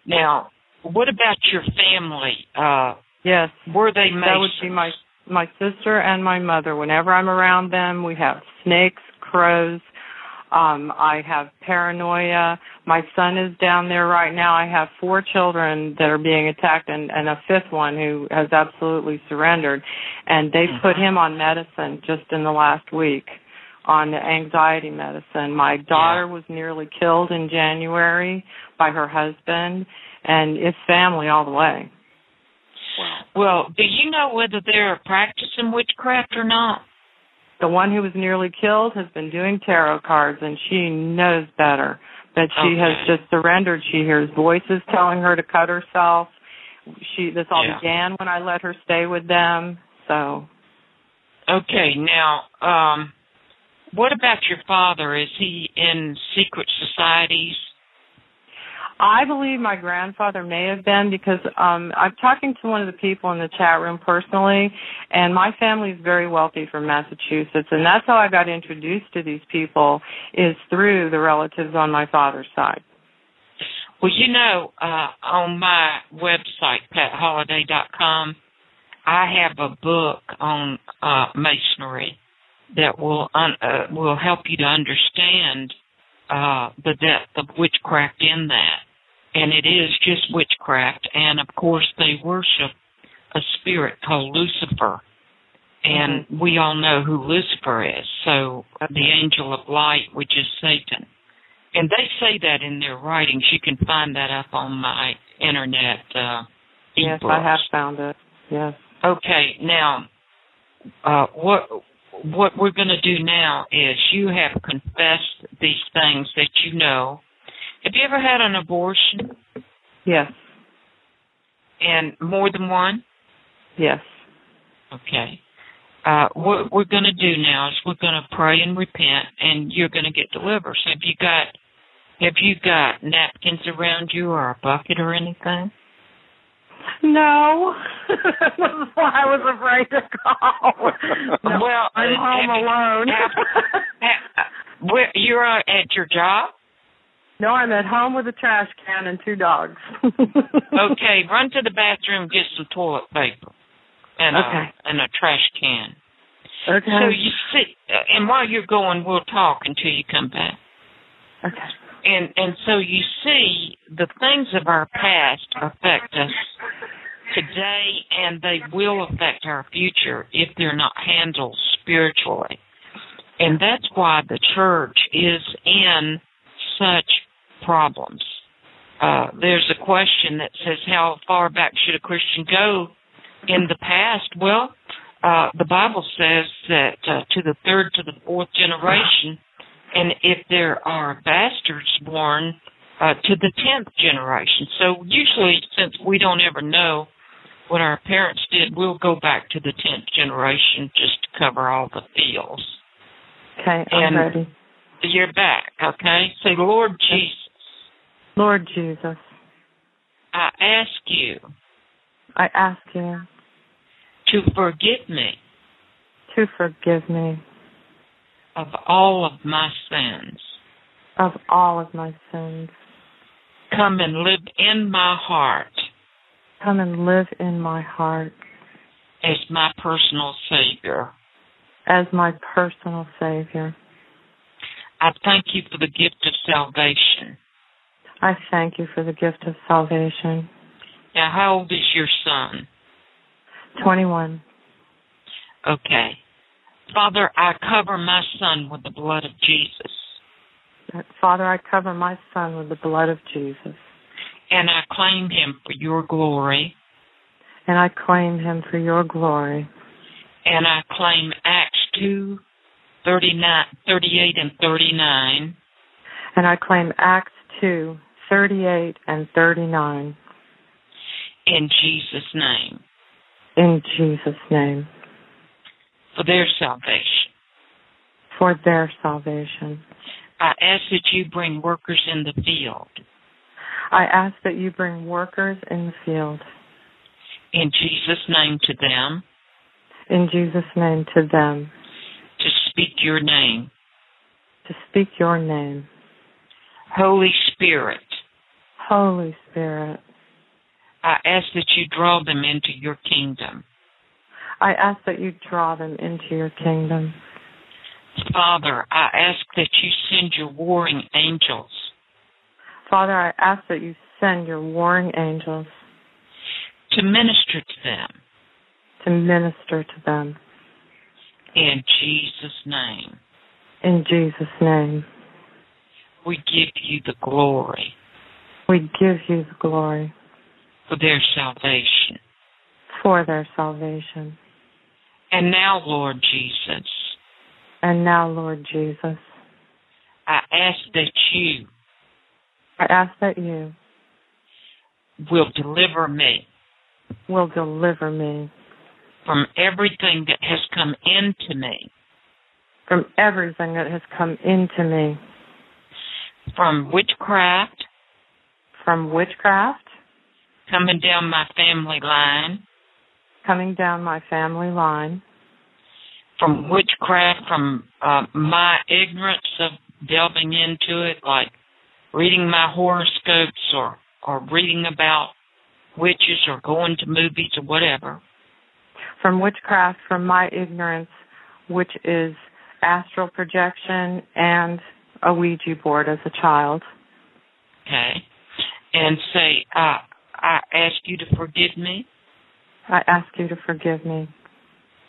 Now, what about your family? Uh Yes. were they That would be my my sister and my mother. Whenever I'm around them, we have snakes, crows. Um, I have paranoia. My son is down there right now. I have four children that are being attacked, and, and a fifth one who has absolutely surrendered. And they put him on medicine just in the last week on anxiety medicine. My daughter was nearly killed in January by her husband, and it's family all the way. Well, do you know whether they're practicing witchcraft or not? The one who was nearly killed has been doing tarot cards and she knows better but she has just surrendered she hears voices telling her to cut herself she this all Yeah. began when i let her stay with them so Okay, now, um what about your father? Is he in secret societies? I believe my grandfather may have been because um i'm talking to one of the people in the chat room personally and my family is very wealthy from massachusetts and that's how i got introduced to these people is through the relatives on my father's side Well, you know, uh, on my website, patholliday.com, I have a book on uh, masonry that will un- uh, will help you to understand uh, the depth of witchcraft in that. And it is just witchcraft. And of course, they worship a spirit called Lucifer. And Mm-hmm. we all know who Lucifer is. So the angel of light, which is Satan. And they say that in their writings. You can find that up on my internet uh, Yes. I have found it. Yes. Okay, now uh, what what we're going to do now is you have confessed these things that you know. Have you ever had an abortion Yes. and more than one? Yes. Okay. Uh, what we're going to do now is we're going to pray and repent, and you're going to get delivered. So have you got have you got napkins around you or a bucket or anything? No. That's why I was afraid to call. No, Well, I'm uh, home you- alone. have- where you're uh, at your job? No, I'm at home with a trash can and two dogs. Okay, run to the bathroom, get some toilet paper, and Okay. a and a trash can. Okay. So you see, uh, and while you're going, we'll talk until you come back. okay. And and so you see, the things of our past affect us today, and they will affect our future if they're not handled spiritually. And that's why the church is in such problems. Uh, there's a question that says, how far back should a Christian go in the past? Well, uh, the Bible says that uh, to the third to the fourth generation, and if there are bastards born, uh, to the tenth generation. So usually, since we don't ever know what our parents did, we'll go back to the tenth generation just to cover all the fields. Okay, I'm And- ready. You're back, okay? Say, Lord Jesus, Lord Jesus, I ask you I ask you to forgive me to forgive me of all of my sins. of all of my sins. Come and live in my heart Come and live in my heart as my personal Savior. as my personal Savior. I thank you for the gift of salvation. I thank you for the gift of salvation. Now, how old is your son? 21. Okay. Father, I cover my son with the blood of Jesus, Father, I cover my son with the blood of Jesus, and I claim him for your glory, and I claim him for your glory, and I claim Acts 2, 39, 38 and 39, and I claim Acts 2, 38 and 39 in Jesus' name, in Jesus' name for their salvation. for their salvation. I ask that you bring workers in the field. I ask that you bring workers in the field, In Jesus' name to them, in Jesus' name to them, to speak your name. to speak your name. Holy Spirit, Holy Spirit, I ask that you draw them into your kingdom. I ask that you draw them into your kingdom. Father, I ask that you send your warring angels Father, I ask that you send your warring angels to minister to them. to minister to them. In Jesus' name, In Jesus' name, we give you the glory we give you the glory for their salvation. for their salvation. And now, Lord Jesus, And now, Lord Jesus, I ask that you I ask that you will deliver me will deliver me from everything that has come into me, from everything that has come into me, from witchcraft, from witchcraft, coming down my family line, coming down my family line, from witchcraft, from uh, my ignorance of delving into it, like reading my horoscopes or or reading about witches or going to movies or whatever. From witchcraft, from my ignorance, which is astral projection and a Ouija board as a child. Okay. And say, I, I ask you to forgive me. I ask you to forgive me.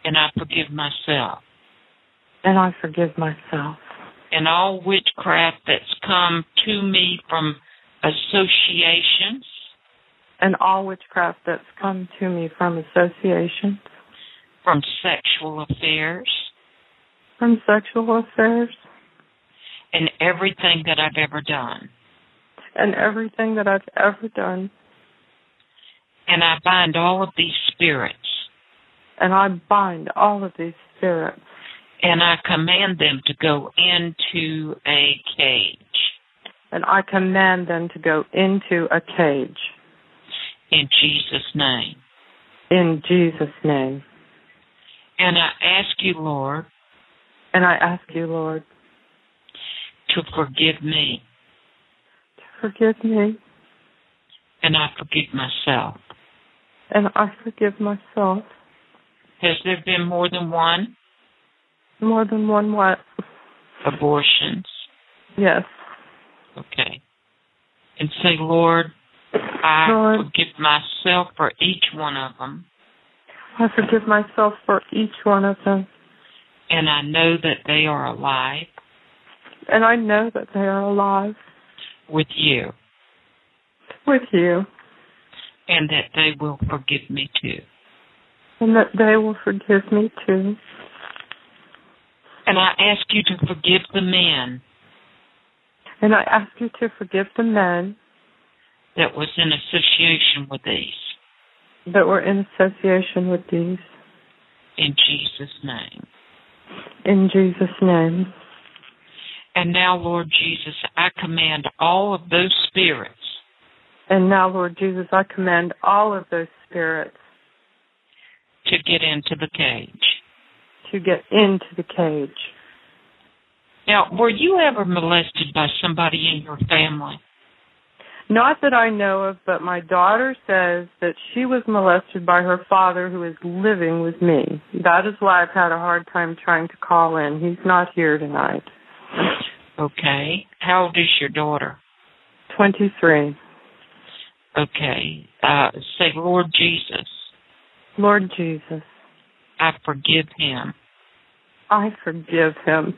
And I forgive myself. And I forgive myself. And all witchcraft that's come to me from associations. And all witchcraft that's come to me from associations. From sexual affairs. From sexual affairs. And everything that I've ever done. And everything that I've ever done. And I bind all of these spirits. And I bind all of these spirits. And I command them to go into a cage. And I command them to go into a cage. In Jesus' name. In Jesus' name. And I ask you, Lord. And I ask you, Lord. To forgive me. Forgive me. And I forgive myself. And I forgive myself. Has there been more than one? More than one what? Abortions. Yes. Okay. And say, Lord, I Lord, forgive myself for each one of them. I forgive myself for each one of them. And I know that they are alive. And I know that they are alive. With you. With you. And that they will forgive me too. And that they will forgive me too. And I ask you to forgive the men. And I ask you to forgive the men that was in association with these. That were in association with these. In Jesus' name. In Jesus' name. And now, Lord Jesus, I command all of those spirits. And now, Lord Jesus, I command all of those spirits to get into the cage. To get into the cage. Now, were you ever molested by somebody in your family? Not that I know of, but my daughter says that she was molested by her father who is living with me. That is why I've had a hard time trying to call in. He's not here tonight. Okay. How old is your daughter? 23. Okay. Uh, say, Lord Jesus. Lord Jesus. I forgive him. I forgive him.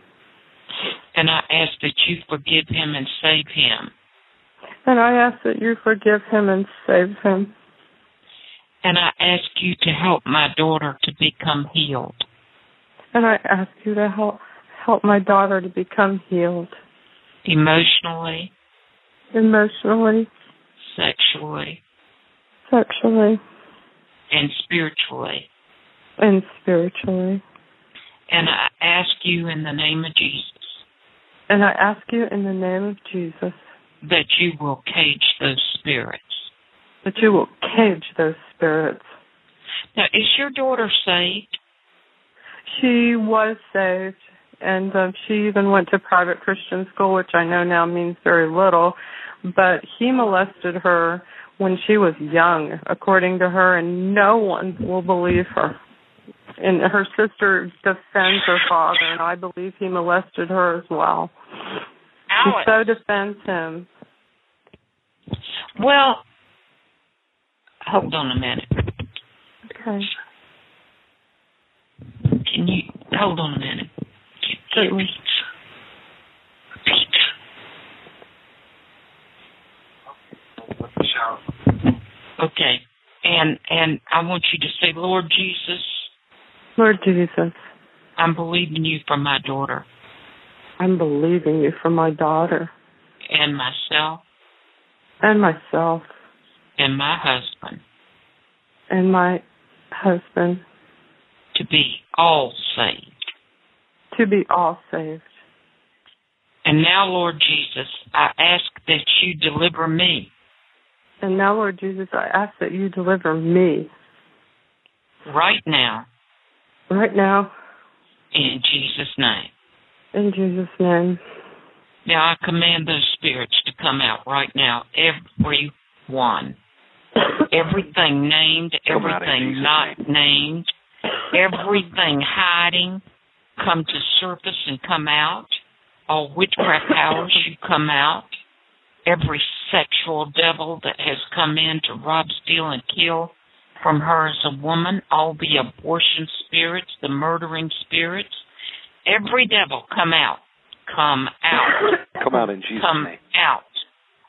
And I ask that you forgive him and save him. And I ask that you forgive him and save him. And I ask you to help my daughter to become healed. And I ask you to help help my daughter to become healed. Emotionally. Emotionally. Sexually. Sexually. And spiritually. And spiritually. And I ask you in the name of Jesus. And I ask you in the name of Jesus. That you will cage those spirits. That you will cage those spirits. Now, is your daughter saved? She was saved, and um, she even went to private Christian school, which I know now means very little. But he molested her when she was young, according to her, and no one will believe her. And her sister defends her father, and I believe he molested her as well. Alex. She so defends him. Well, hold on a minute. Okay. Can you hold on a minute? Certainly. Okay. And and I want you to say, Lord Jesus. Lord Jesus. I'm believing you for my daughter. I'm believing you for my daughter. And myself. And myself. And my husband. And my husband. To be all saved. To be all saved. And now, Lord Jesus, I ask that you deliver me. And now, Lord Jesus, I ask that you deliver me. Right now. Right now. In Jesus' name. In Jesus' name. Now I command those spirits to come out right now. Every one. Everything named, Come out in everything not named, everything hiding, come to surface and come out. All witchcraft powers, you come out. Every sexual devil that has come in to rob, steal, and kill from her as a woman, all the abortion spirits, the murdering spirits, every devil come out. Come out. Come out in Jesus' come name. out.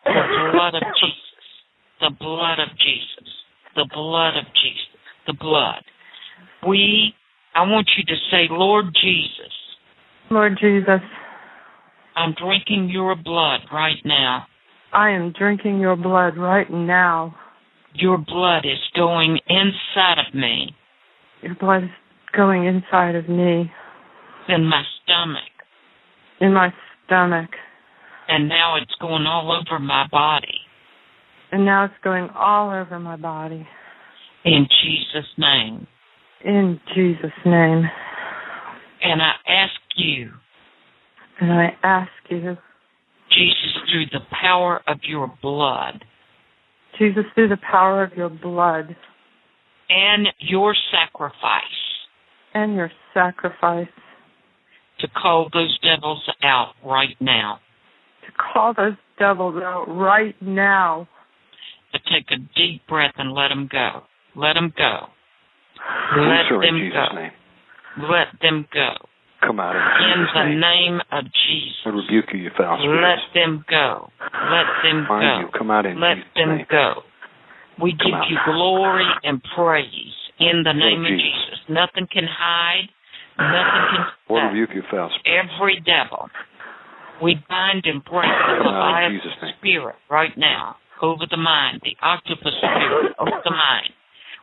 The blood of Jesus. The blood of Jesus. The blood of Jesus. The blood. We, I want you to say, Lord Jesus, Lord Jesus, I'm drinking your blood right now. I am drinking your blood right now. Your blood is going inside of me, Your blood is going inside of me, in my stomach, in my stomach, and now it's going all over my body. and now it's going all over my body. In Jesus' name. In Jesus' name. And I ask you, And I ask you, Jesus, through the power of your blood Jesus, through the power of your blood and your sacrifice, and your sacrifice, to call those devils out right now, to call those devils out right now. To take a deep breath and let them go. Let them go. Let her in them Jesus' go. name. Let them go. Come out in In the name. name of I Jesus. rebuke you, you foul spirits. Let them go. Let them go. you. Come out in Let Jesus' them name. go. We Come give out you glory and praise in the name of Jesus. Nothing can hide. Nothing can Lord, rebuke you, foul spirits. Every devil. We bind and break the Come out in Leviathan spirit right now over the mind, the octopus spirit over the mind.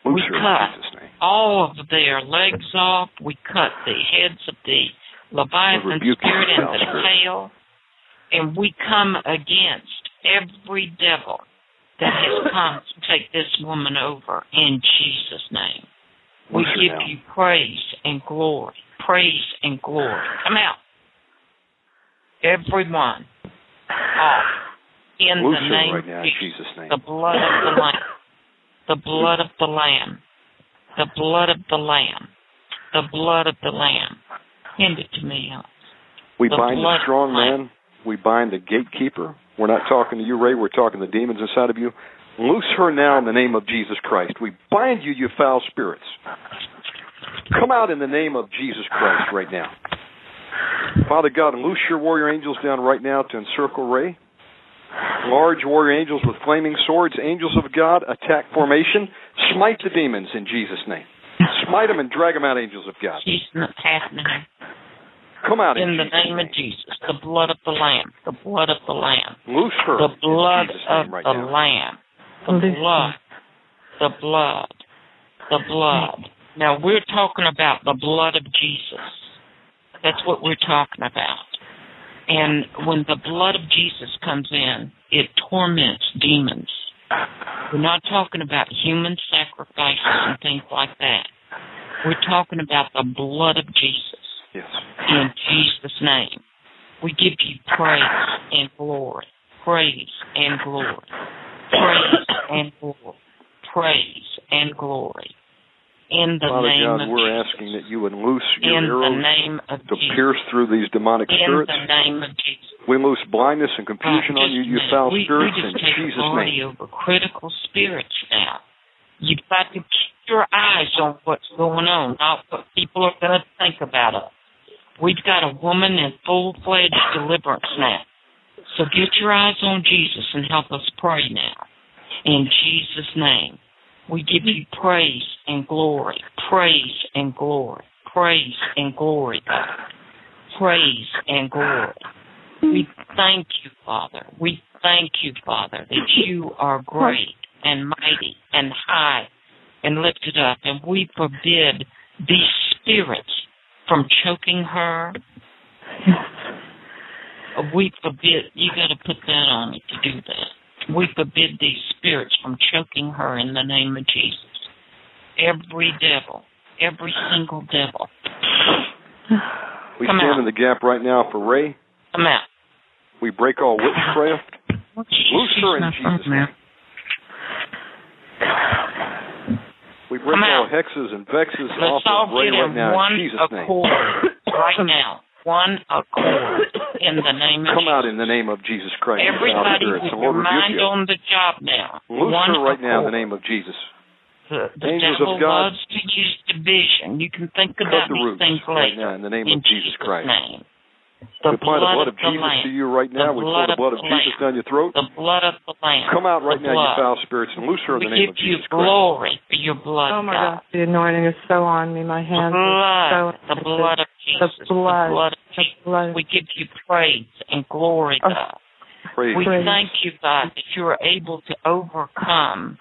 We cut all of their legs off. We cut the heads of the Leviathan spirit and the tail. And we come against every devil that has come to take this woman over in Jesus' name. We give now. you praise and glory. Praise and glory. Come out. Everyone. Off. In the name right now of Jesus. Jesus' name. The blood of the Lamb. The blood of the Lamb. The blood of the Lamb. The blood of the Lamb. Hand it to me, Alex. We the bind the strong lamb. man. We bind the gatekeeper. We're not talking to you, Ray. We're talking to the demons inside of you. Loose her now in the name of Jesus Christ. We bind you, you foul spirits. Come out in the name of Jesus Christ right now. Father God, loose your warrior angels down right now to encircle Ray. Large warrior angels with flaming swords, angels of God, attack formation. Smite the demons in Jesus' name. Smite them and drag them out, angels of God. She's not happening. Come out in, In the Jesus' name of Jesus. The blood of the Lamb. The blood of the Lamb. Loose her The blood in Jesus' of name right the now. Lamb. The Loose blood. The blood. The blood. Now we're talking about the blood of Jesus. That's what we're talking about. And when the blood of Jesus comes in, it torments demons. We're not talking about human sacrifices and things like that. We're talking about the blood of Jesus Yes. in Jesus' name. We give you praise and glory. Praise and glory. Praise and glory. Praise and glory. In the Father name God, of we're Jesus. asking that you would loose your In the arrows name of to Jesus. pierce through these demonic In spirits. the name of Jesus. We loose blindness and confusion on you, you foul we, spirits, we in Jesus' name. over critical spirits now. You've got to keep your eyes on what's going on, not what people are going to think about us. We've got a woman in full-fledged deliverance now. So get your eyes on Jesus and help us pray now. In Jesus' name, we give you praise and glory, praise and glory, praise and glory, God. Praise and glory. We thank you, Father. We thank you, Father, that you are great and mighty and high and lifted up. And we forbid these spirits from choking her. We forbid, you got to put that on me to do that. We forbid these spirits from choking her in the name of Jesus. Every devil, every single devil, We Come stand out. in the gap right now for Ray. come out. We break all witchcraft. Loose her in Jesus' name. We break all out. hexes and vexes Let's off all of Ray get right in now one in Jesus' name. accord right now. One accord in the name of Come out in the name of Jesus Christ. Everybody with The your mind you. on the job now. Loose One her right now in the name of Jesus. The, the Angels devil of God, loves to use division. You can think about the these roots things right later. now in the name in of Jesus Christ. Name. We apply the blood of the Jesus Lamb. to you right now. The we pour the blood of the Jesus Lamb. down your throat. The blood of the Lamb. Come out right the now, you foul spirits, and loose her in we the name give of you Jesus Christ. glory for your blood, Oh my God. gosh, the anointing is so on me. My The hands blood, are so the blood of Jesus, The blood. the blood of the Jesus. blood. We give you praise and glory, Oh. God. Praise We Praise. thank you, God, that you are able to overcome.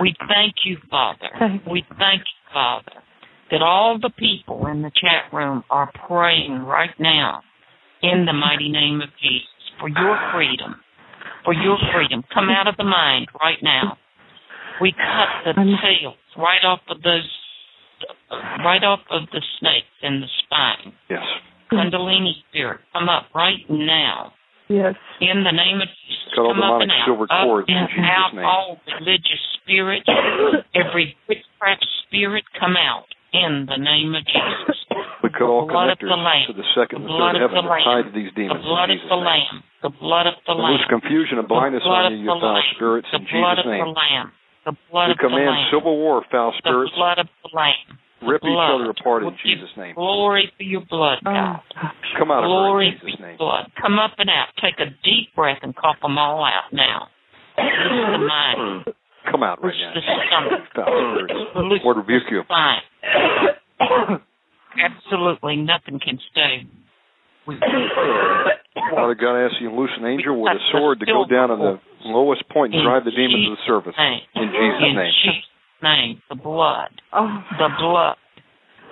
We thank you, Father. Thank you. We thank you, Father, that all the people in the chat room are praying right now in the mighty name of Jesus for your freedom. For your freedom. Come out of the mind right now. We cut the tails right off of those, right off of the snakes in the spine. Yes. Kundalini spirit, come up right now. Yes. In the name of Jesus, Cut all come up demonic and out. silver Up cords in and Jesus' out name. all religious spirits, every witchcraft spirit, come out in the name of Jesus. We cut all The blood of connectors the Lamb. to the second The and blood third of heaven the that tie Lamb. to these The demons blood in of Jesus' the name. Lamb. The blood of the And Lamb. loose confusion and The blindness blood on you, of you the foul Lamb. spirits, The in blood Jesus' of the name. Lamb. The blood We of the command Lamb. civil war, foul The spirits. blood of the Lamb. The Rip each blood. other apart in We give Jesus' name. Glory for your blood, Oh, God. Come out of her Glory in for Jesus' your name. blood. Come up and out. Take a deep breath and cough them all out now. Loose the mind. Come out right now. the stomach. Foul spirits. Loose Lord rebuke the you. spine. Absolutely nothing can stay. Father God, I ask you to loose an angel with a sword to go down on the lowest point and drive the demons to the surface. In Jesus' name. In. Jesus' name. The blood. Oh. The blood.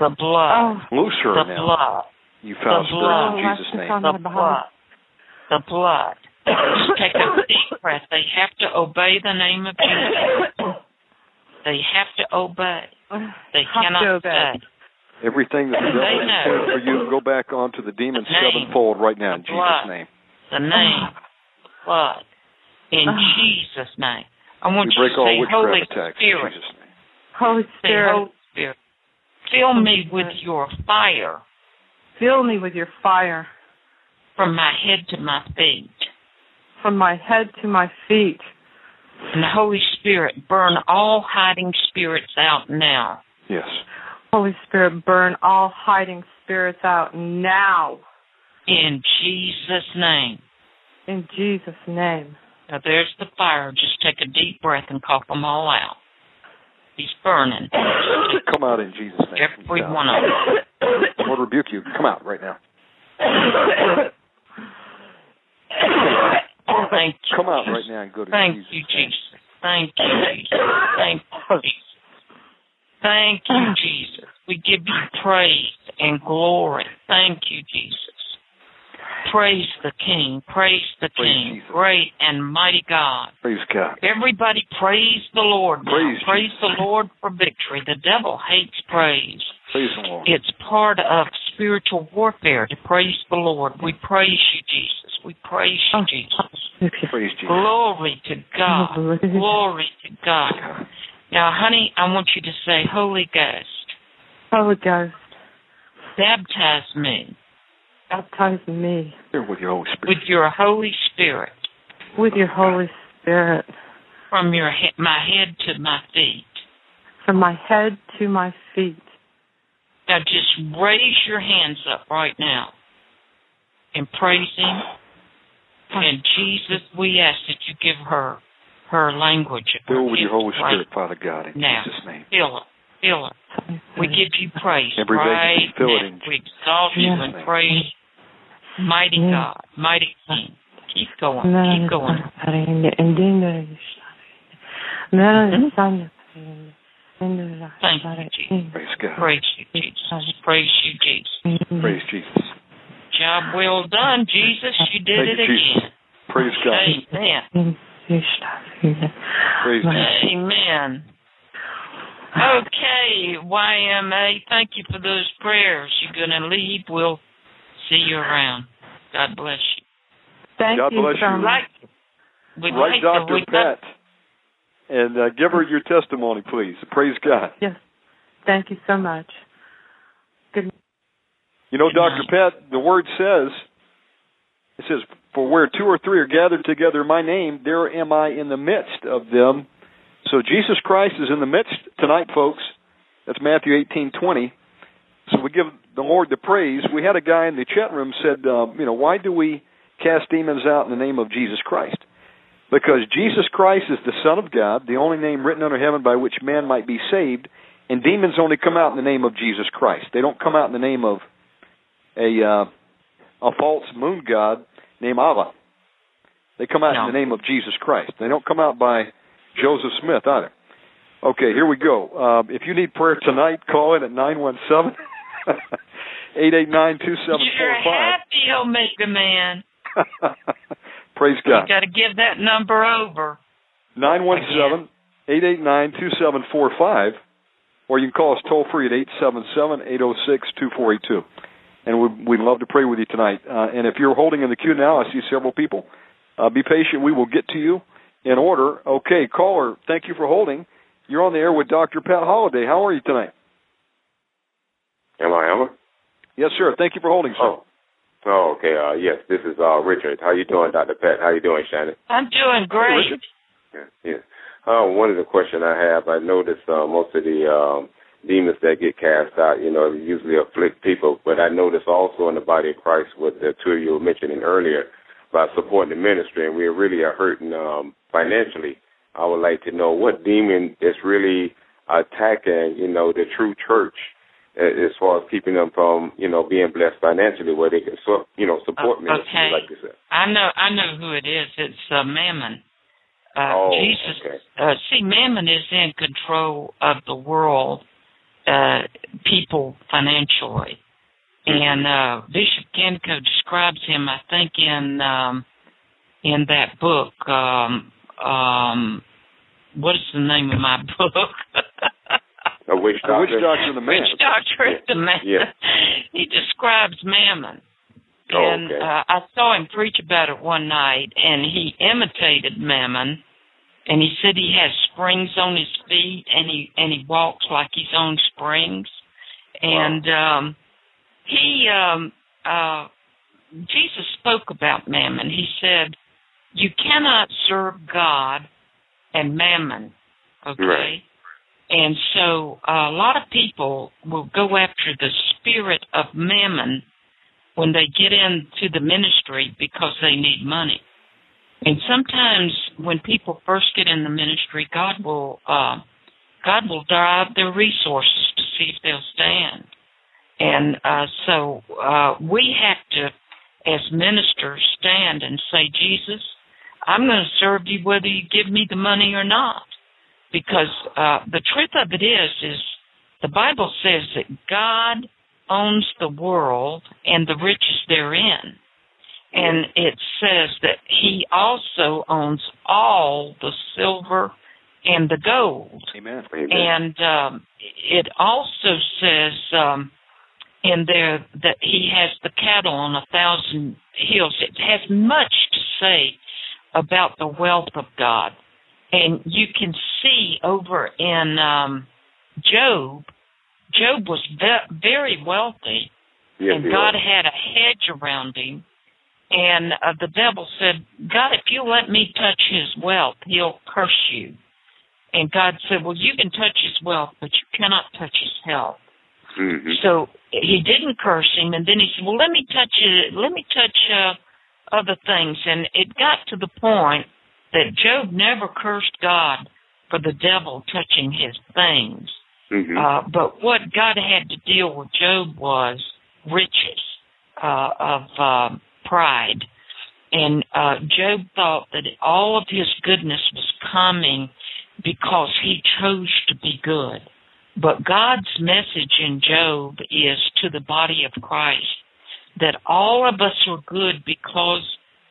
The blood. Oh. Loose her The now. blood. You foul The spirits blood. in Jesus' name. The blood. The blood. Just take a deep breath. They have to obey the name of Jesus. They have to obey. They Have cannot obey. Everything that the They devil has know. intended for you, go back onto the demon's The name. sevenfold right now in The Jesus' blood. name. The name, blood. In. Jesus' name. I want We you break to all say, Holy attacks in Spirit. Jesus' name. Holy Say, Spirit, Holy Spirit. Fill me with your fire fill me with your fire from my head to my feet. From my head to my feet. And Holy Spirit, burn all hiding spirits out now. Yes. Holy Spirit, burn all hiding spirits out now. In Jesus' name. In Jesus' name. Now there's the fire. Just take a deep breath and cough them all out. He's burning. Come out in Jesus' name. Every You foul one of them. The Lord rebuke you. Come out right now. Thank you. Come out right now and go to Thank Jesus' you. Jesus. Thank you, Jesus. Thank you, Jesus. Thank you, ah. Jesus. We give you praise and glory. Thank you, Jesus. Praise the King. Praise the Praise King. Jesus. Great and mighty God. Praise God. Everybody praise the Lord. Praise praise the Lord for victory. The devil hates praise. Praise the Lord. It's part of spiritual warfare to praise the Lord. We praise you, Jesus. We praise you, oh, Jesus. Praise Jesus. Glory to God. Oh, Glory to God. Now, honey, I want you to say, Holy Ghost, Holy Ghost, baptize me baptize me with your Holy Spirit. with your Holy Spirit with your Holy Spirit from your he- my head to my feet. from my head to my feet. Now, just raise your hands up right now and praise Him. And Jesus, we ask that you give her her language. Fill with your gift Holy right Spirit, Father God, in now. Jesus' name. Fill her. Fill her. We give you praise Every right vacancy, fill it now. in We exalt you Yes. and praise mighty Yes. God, mighty King. Keep going. Keep going. Thank you, Jesus. Praise God. Praise you, Jesus. Praise you, Jesus. Mm-hmm. Praise Jesus. Job well done, Jesus. You did Thank it you, Jesus. again. Praise God. Amen. Praise Jesus. Amen. Okay, YMA, thank you for those prayers. You're going to leave. We'll see you around. God bless you. Thank God you bless you. much. Right. We'd Right, like Dr. we'd Pat. And uh, give her your testimony, please. Praise God. Yes. Thank you so much. Good. You know, Dr. Pat, the word says, it says, For where two or three are gathered together in my name, there am I in the midst of them. So Jesus Christ is in the midst tonight, folks. That's Matthew eighteen twenty. So we give the Lord the praise. We had a guy in the chat room said, uh, you know, why do we cast demons out in the name of Jesus Christ? Because Jesus Christ is the Son of God, the only name written under heaven by which man might be saved, and demons only come out in the name of Jesus Christ. They don't come out in the name of a uh, a false moon god named Allah. They come out No. in the name of Jesus Christ. They don't come out by Joseph Smith either. Okay, here we go. Uh, if you need prayer tonight, call in at nine one seven eight eight nine two seven You're four five. happy, Omega Man. Praise You God. got to give that number over. Nine one seven eight eight nine two seven four five, or you can call us toll free at eight seven seven eight zero six two four eight two. And we'd, we'd love to pray with you tonight. Uh, and if you're holding in the queue now, I see several people. Uh, be patient. We will get to you in order. Okay, caller, thank you for holding. You're on the air with Dr. Pat Holliday. How are you tonight? Am I Emma? Yes, sir. Thank you for holding, sir. Oh. Oh, okay. Uh, yes, this is uh, Richard. How you doing, Dr. Pat? How you doing, Shannon? I'm doing great. Richard. Yeah. yeah. Uh, one of the questions I have, I noticed uh, most of the um, demons that get cast out, you know, usually afflict people. But I noticed also in the body of Christ what the two of you were mentioning earlier about supporting the ministry, and we really are hurting um, financially. I would like to know what demon is really attacking, you know, the true church as far as keeping them from, you know, being blessed financially, where they can, so, you know, support ministries okay. like you said. I know I know who it is. It's uh, Mammon. Uh, Oh, Jesus. okay. Uh, see, Mammon is in control of the world, uh, people financially, and uh, Bishop Kenko describes him. I think in um, in that book. Um, um, what is the name of my book? A witch The witch doctor. doctor and the man. Witch doctor is the man. Yeah. he describes Mammon. Oh, and okay. uh, I saw him preach about it one night, and he imitated Mammon, and he said he has springs on his feet, and he and he walks like he's on springs, and um, he um, uh, Jesus spoke about Mammon. He said, "You cannot serve God and Mammon." Okay. Right. And so a lot of people will go after the spirit of mammon when they get into the ministry because they need money. And sometimes when people first get in the ministry, God will uh, God will drive their resources to see if they'll stand. And uh, so uh, we have to, as ministers, stand and say, Jesus, I'm going to serve you whether you give me the money or not because uh, the truth of it is is the Bible says that God owns the world and the riches therein. And it says that he also owns all the silver and the gold. Amen. Amen. And um, it also says um, in there that he has the cattle on a thousand hills. It has much to say about the wealth of God. And you can see over in um, Job, Job was ve- very wealthy, yes, and God was. had a hedge around him. And uh, the devil said, God, if you let me touch his wealth, he'll curse you. And God said, Well, you can touch his wealth, but you cannot touch his health. Mhm. So he didn't curse him, and then he said, "Well, let me touch it. Let me touch uh, other things." And it got to the point that Job never cursed God for the devil touching his things. Mhm. Uh, but what God had to deal with Job was riches uh, of um, pride, and uh, Job thought that all of his goodness was coming because he chose to be good. But God's message in Job is to the body of Christ that all of us are good because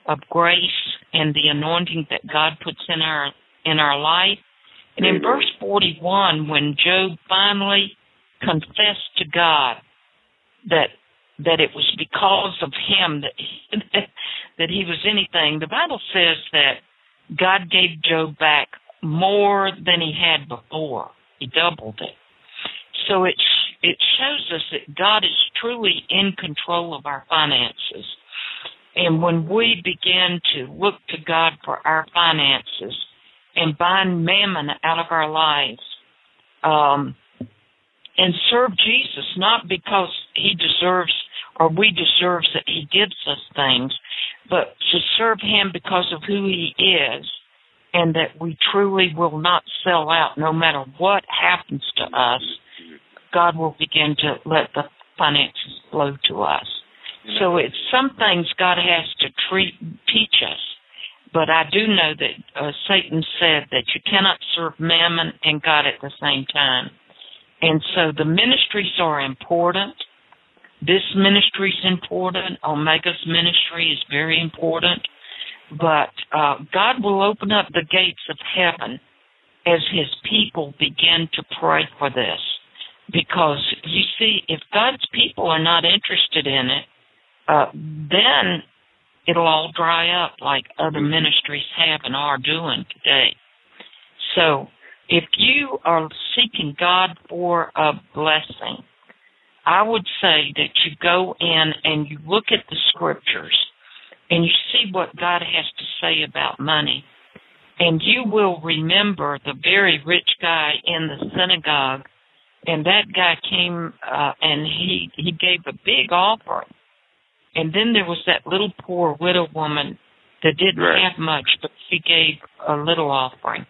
of grace and the anointing that God puts in our in our life. And in verse 41, when Job finally confessed to God that that it was because of him that he, that he was anything. The Bible says that God gave Job back more than he had before. He doubled it. So it it shows us that God is truly in control of our finances. And when we begin to look to God for our finances and bind mammon out of our lives, um, and serve Jesus, not because he deserves or we deserve that he gives us things, but to serve him because of who he is and that we truly will not sell out no matter what happens to us, God will begin to let the finances flow to us. So it's some things God has to treat, teach us. But I do know that uh, Satan said that you cannot serve mammon and God at the same time. And so the ministries are important. This ministry is important. Omega's ministry is very important. But uh, God will open up the gates of heaven as his people begin to pray for this. Because you see, if God's people are not interested in it, uh, then it'll all dry up like other ministries have and are doing today. So if you are seeking God for a blessing, I would say that you go in and you look at the scriptures and you see what God has to say about money. And you will remember the very rich guy in the synagogue, and that guy came uh, and he he gave a big offering. And then there was that little poor widow woman that didn't right. have much, but she gave a little offering.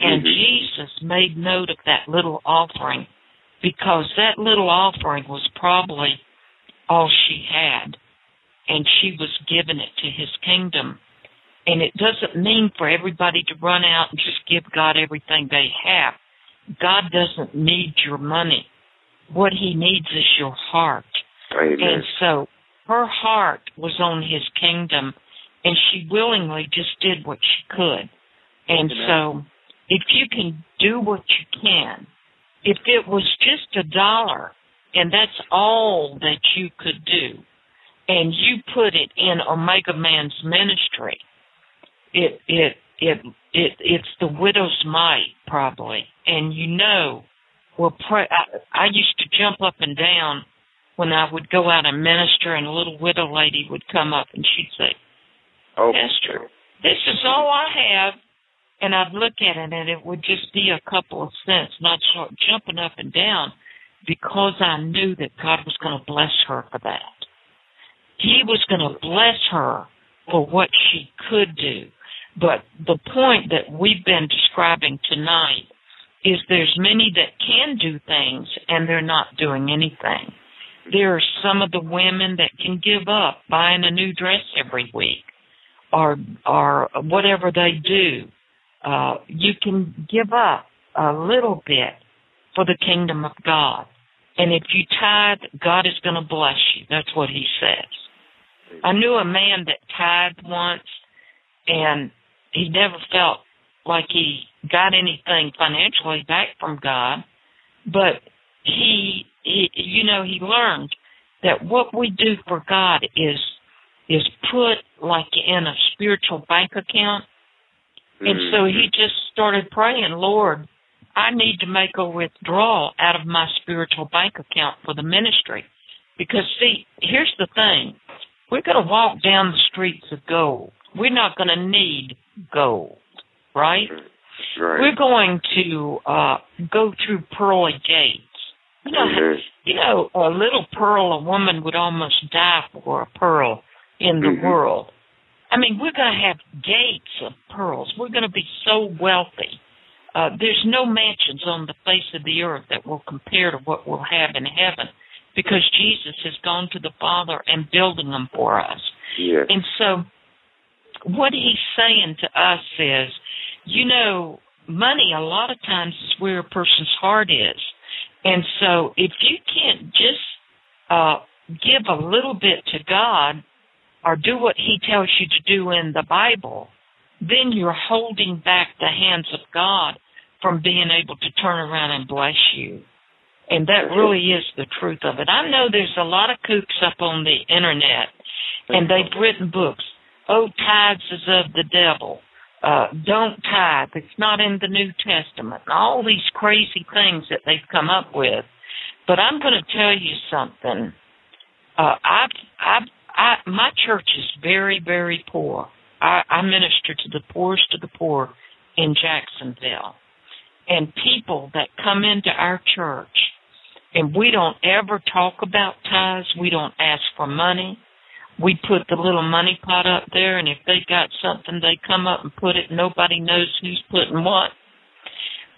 And mm-hmm. Jesus made note of that little offering because that little offering was probably all she had and she was giving it to his kingdom. And it doesn't mean for everybody to run out and just give God everything they have. God doesn't need your money. What he needs is your heart. Amen. And so her heart was on his kingdom and she willingly just did what she could. And Amen. so if you can do what you can, if it was just a dollar and that's all that you could do, and you put it in Omega Man's ministry, it it it it it's the widow's mite probably, and you know, well, pray. I, I used to jump up and down when I would go out and minister, and a little widow lady would come up and she'd say, "Oh, Esther, this is all I have." And I'd look at it, and it would just be a couple of cents, and I'd start jumping up and down because I knew that God was going to bless her for that. He was going to bless her for what she could do. But the point that we've been describing tonight is there's many that can do things and they're not doing anything. There are some of the women that can give up buying a new dress every week or or whatever they do. Uh, you can give up a little bit for the kingdom of God. And if you tithe, God is going to bless you. That's what he says. I knew a man that tithed once, and he never felt like he got anything financially back from God, but he, he you know, he learned that what we do for God is is put like in a spiritual bank account. And so he mm-hmm. just started praying, Lord, I need to make a withdrawal out of my spiritual bank account for the ministry. Because see, here's the thing. We're going to walk down the streets of gold. We're not going to need gold, right? Right. We're going to uh go through pearly gates. You know, mm-hmm. you know, a little pearl, a woman would almost die for a pearl in the mm-hmm. world. I mean, we're going to have gates of pearls. We're going to be so wealthy. Uh, there's no mansions on the face of the earth that will compare to what we'll have in heaven because Jesus has gone to the Father and building them for us. Yes. And so what he's saying to us is, you know, money a lot of times is where a person's heart is. And so if you can't just uh give a little bit to God or do what he tells you to do in the Bible, then you're holding back the hands of God from being able to turn around and bless you. And that really is the truth of it. I know there's a lot of kooks up on the internet, and they've written books. Oh, tithes is of the devil. Uh, don't tithe. It's not in the New Testament. And all these crazy things that they've come up with. But I'm going to tell you something. Uh, I, I, I, my church is very, very poor. I, I minister to the poorest of the poor in Jacksonville. And people that come into our church, and we don't ever talk about tithes, we don't ask for money. We put the little money pot up there, and if they got something, they come up and put it. Nobody knows who's putting what.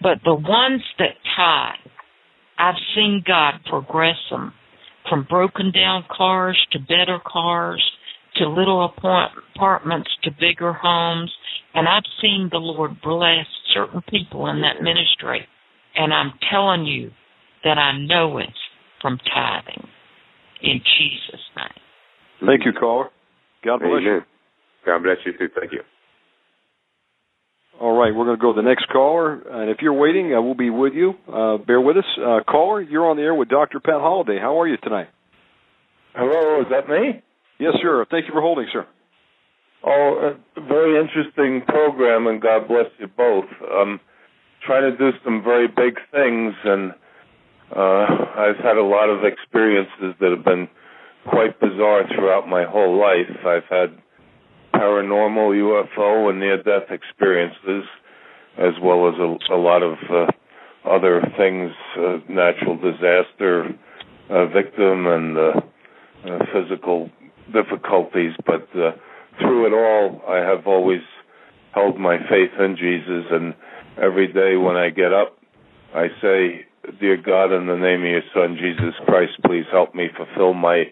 But the ones that tithe, I've seen God progress them from broken down cars to better cars to little apartments to bigger homes. And I've seen the Lord bless certain people in that ministry. And I'm telling you that I know it's from tithing in Jesus' name. Thank you, caller. God bless Amen. you. God bless you too. Thank you. All right, we're going to go to the next caller. And if you're waiting, uh, we'll be with you. Uh, bear with us. Uh, caller, you're on the air with Dr. Pat Holliday. How are you tonight? Hello, is that me? Yes, sir. Thank you for holding, sir. Oh, a very interesting program, and God bless you both. Um, trying to do some very big things, and uh, I've had a lot of experiences that have been quite bizarre throughout my whole life. I've had paranormal, UFO, and near-death experiences, as well as a, a lot of uh, other things, uh, natural disaster uh, victim and uh, uh, physical difficulties. But uh, through it all, I have always held my faith in Jesus, and every day when I get up, I say, Dear God, in the name of your Son, Jesus Christ, please help me fulfill my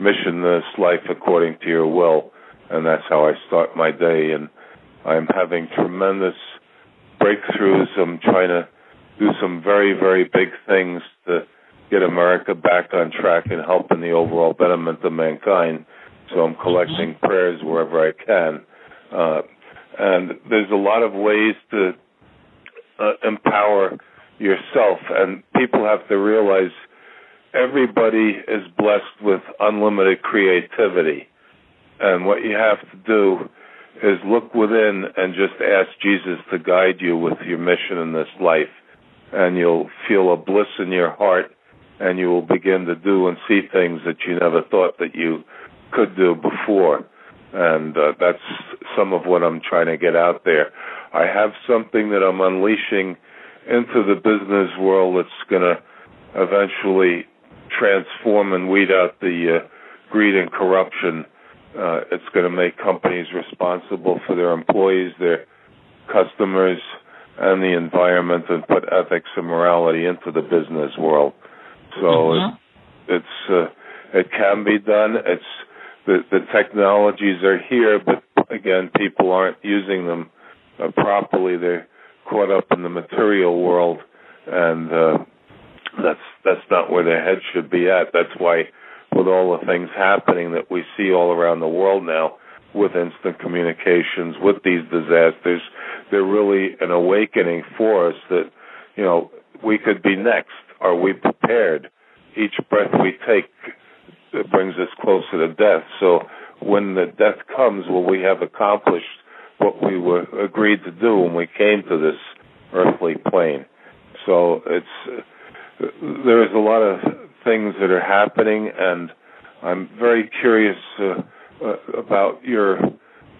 mission this life according to your will and that's how I start my day. And I'm having tremendous breakthroughs. I'm trying to do some very, very big things to get America back on track and help in the overall betterment of mankind. So I'm collecting prayers wherever I can. Uh, and there's a lot of ways to uh, empower yourself, and people have to realize everybody is blessed with unlimited creativity and what you have to do is look within and just ask Jesus to guide you with your mission in this life. And you'll feel a bliss in your heart and you will begin to do and see things that you never thought that you could do before. And uh, that's some of what I'm trying to get out there. I have something that I'm unleashing into the business world that's going to eventually transform and weed out the uh, greed and corruption uh, it's going to make companies responsible for their employees, their customers, and the environment, and put ethics and morality into the business world. So mm-hmm. it, it's uh, it can be done. It's the the technologies are here, but again, people aren't using them uh, properly. They're caught up in the material world, and uh, that's that's not where their head should be at. That's why with all the things happening that we see all around the world now with instant communications, with these disasters, they're really an awakening for us that, you know, we could be next. Are we prepared? Each breath we take brings us closer to death. So when the death comes, will we have accomplished what we were agreed to do when we came to this earthly plane? So it's there is a lot of things that are happening, and I'm very curious uh, uh, about your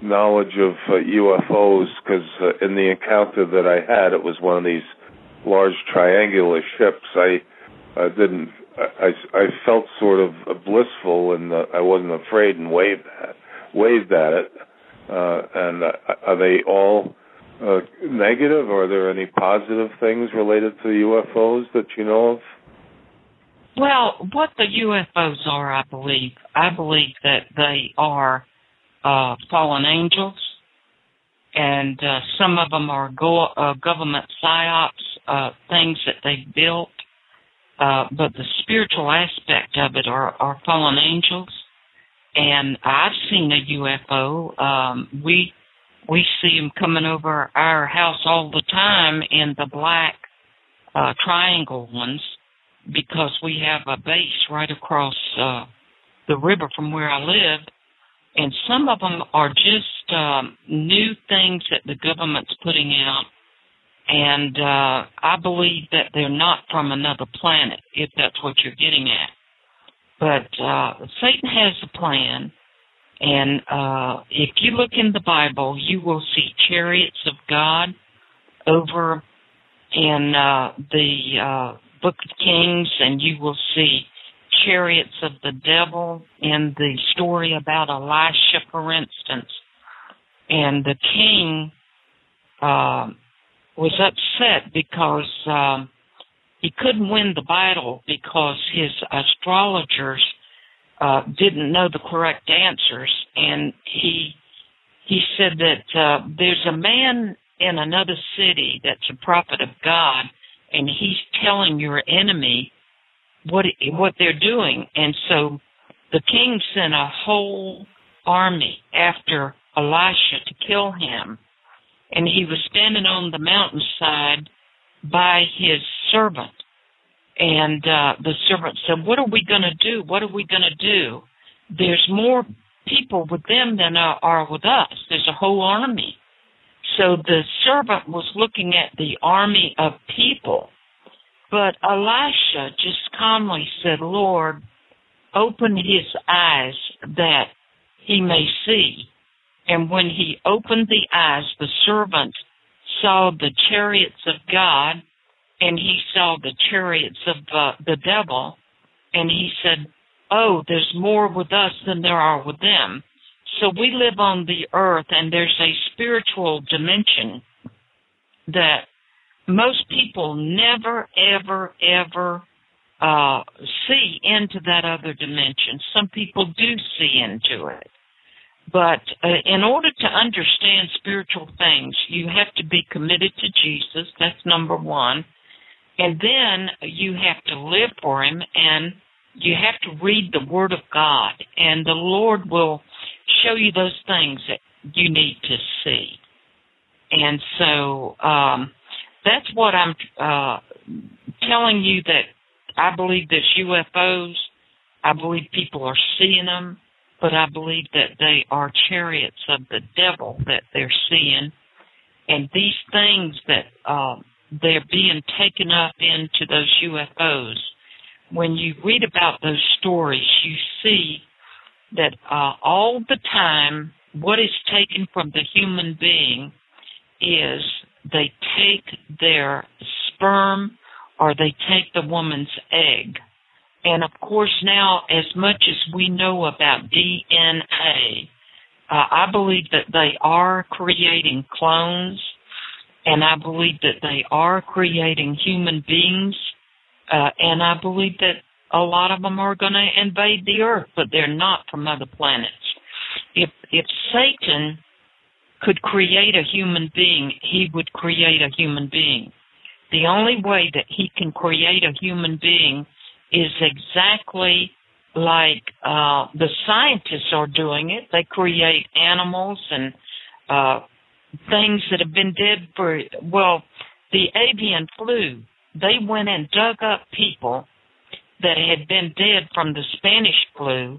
knowledge of uh, UFOs because uh, in the encounter that I had, it was one of these large triangular ships. I uh, didn't. I, I felt sort of blissful, and uh, I wasn't afraid, and waved at, waved at it. Uh, and uh, are they all uh, negative, or are there any positive things related to UFOs that you know of? Well, what the UFOs are, I believe, I believe that they are uh, fallen angels, and uh, some of them are go- uh, government psyops, uh, things that they built. Uh, but the spiritual aspect of it are, are fallen angels, and I've seen a UFO. Um, we we see them coming over our house all the time in the black uh, triangle ones because we have a base right across uh, the river from where I live, and some of them are just um, new things that the government's putting out, and uh, I believe that they're not from another planet, if that's what you're getting at. But uh, Satan has a plan, and uh, if you look in the Bible, you will see chariots of God over in uh, the uh, Book of Kings, and you will see chariots of the devil in the story about Elisha, for instance. And the king uh, was upset because um, he couldn't win the battle because his astrologers uh, didn't know the correct answers, and he he said that uh, there's a man in another city that's a prophet of God, and he's telling your enemy what what they're doing, and so the king sent a whole army after Elisha to kill him, and he was standing on the mountainside by his servant, and uh, the servant said, "What are we going to do? What are we going to do? There's more people with them than are with us. There's a whole army." So the servant was looking at the army of people. But Elisha just calmly said, Lord, open his eyes that he may see. And when he opened the eyes, the servant saw the chariots of God and he saw the chariots of uh, the devil. And he said, Oh, there's more with us than there are with them. So we live on the earth and there's a spiritual dimension that most people never, ever, ever uh, see into that other dimension. Some people do see into it. But uh, in order to understand spiritual things, you have to be committed to Jesus. That's number one. And then you have to live for Him and you have to read the Word of God. And the Lord will show you those things that you need to see. And so um, that's what I'm uh, telling you that I believe there's UFOs. I believe people are seeing them, but I believe that they are chariots of the devil that they're seeing. And these things that uh, they're being taken up into those UFOs, when you read about those stories, you see that uh, all the time, what is taken from the human being is they take their sperm or they take the woman's egg. And of course, now, as much as we know about DNA, uh, I believe that they are creating clones, and I believe that they are creating human beings, uh, and I believe that a lot of them are going to invade the earth, but they're not from other planets. If if Satan could create a human being, he would create a human being. The only way that he can create a human being is exactly like uh, the scientists are doing it. They create animals and uh, things that have been dead for well, the avian flu. They went and dug up people that had been dead from the Spanish flu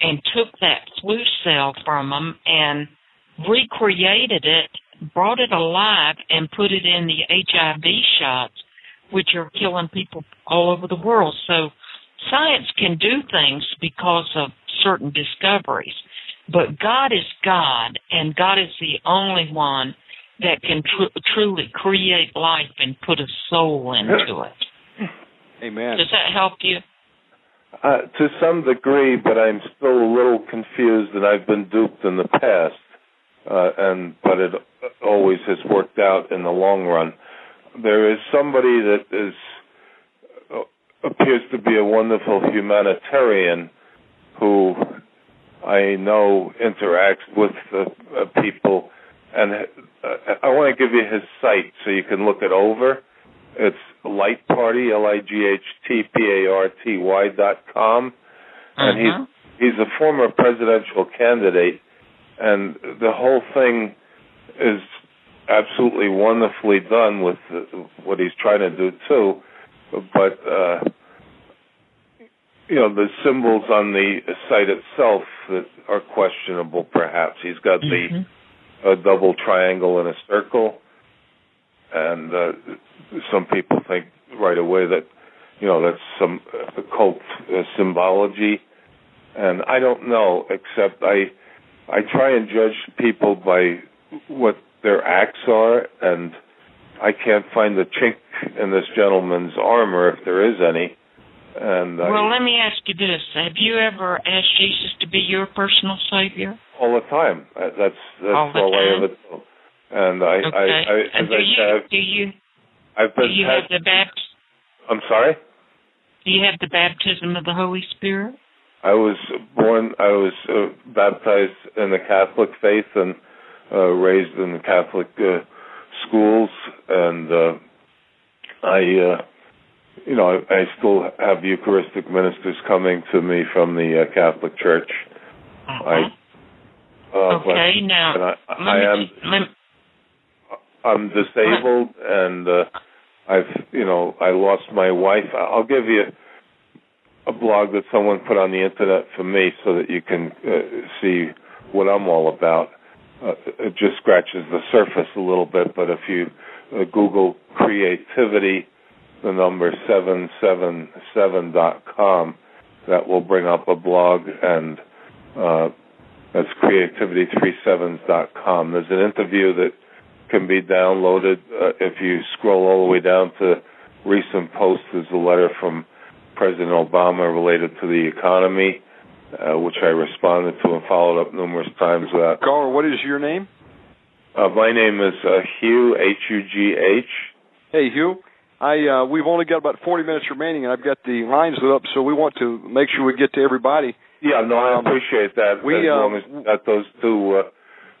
and took that flu cell from them and recreated it, brought it alive, and put it in the HIV shots, which are killing people all over the world. So science can do things because of certain discoveries. But God is God, and God is the only one that can tr- truly create life and put a soul into it. Amen. Does that help you? Uh, to some degree, but I'm still a little confused, and I've been duped in the past. Uh, and but it always has worked out in the long run. There is somebody that is uh, appears to be a wonderful humanitarian who I know interacts with uh, people, and uh, I want to give you his site so you can look it over. It's Light Party, L I G H T P A R T Y dot com, and uh-huh. he's he's a former presidential candidate, and the whole thing is absolutely wonderfully done with what he's trying to do too. But uh, you know the symbols on the site itself that are questionable. Perhaps he's got Mhm. the a double triangle and a circle, and uh, some people think right away that you know that's some occult uh, symbology, and I don't know. Except I I try and judge people by what their acts are, and I can't find the chink in this gentleman's armor if there is any. And I, Well, let me ask you this: Have you ever asked Jesus to be your personal savior? all the time. Uh, That's that's All the I time? ever do. And I, Okay. I, I as and do I you said, do you I've do you had- have the bapt I'm sorry. do you have the baptism of the Holy Spirit? I was born. I was uh, baptized in the Catholic faith and uh, raised in the Catholic uh, schools, and uh, I, uh, you know, I, I still have Eucharistic ministers coming to me from the uh, Catholic Church. I, uh, but- okay, now but I, I am let, I'm disabled and uh I've you know I lost my wife. I'll give you a blog that someone put on the internet for me so that you can uh, see what I'm all about. Uh, it just scratches the surface a little bit, but if you uh, Google creativity, the number seven seven seven dot com, that will bring up a blog and uh, that's creativity37 dot com. There's an interview that can be downloaded. Uh, if you scroll all the way down to recent posts, there's a letter from President Obama related to the economy, uh, which I responded to and followed up numerous times. That. Caller, what is your name? Uh, my name is uh, Hugh H U G H. Hey, Hugh. I uh, we've only got about 40 minutes remaining, and I've got the lines lit up, so we want to make sure we get to everybody. Yeah, no, I Um, appreciate that. we, as uh, long as you got those two. Uh,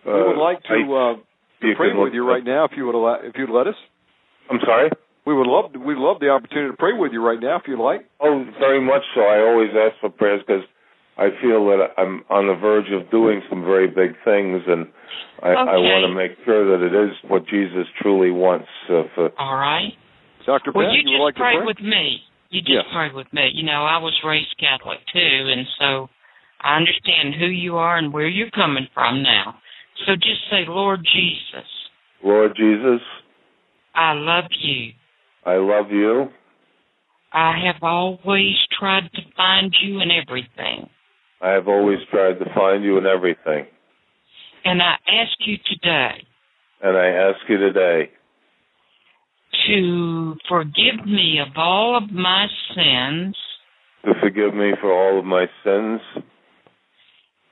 we would uh, like to uh, sites, you pray with you right now, if you would allow, if you'd let us. I'm sorry. We would love we'd love the opportunity to pray with you right now, if you'd like. Oh, very much so. I always ask for prayers because I feel that I'm on the verge of doing some very big things, and I, I want to make sure that it is what Jesus truly wants uh, for. all right. Dr. Well, Pat, you you just like to pray pray? with me. You just Yes. pray with me. You know, I was raised Catholic too, and so I understand who you are and where you're coming from now. So just say, Lord Jesus, Lord Jesus, I love you. I love you. I have always tried to find you in everything. I have always tried to find you in everything, And I ask you today and I ask you today to forgive me of all of my sins to forgive me for all of my sins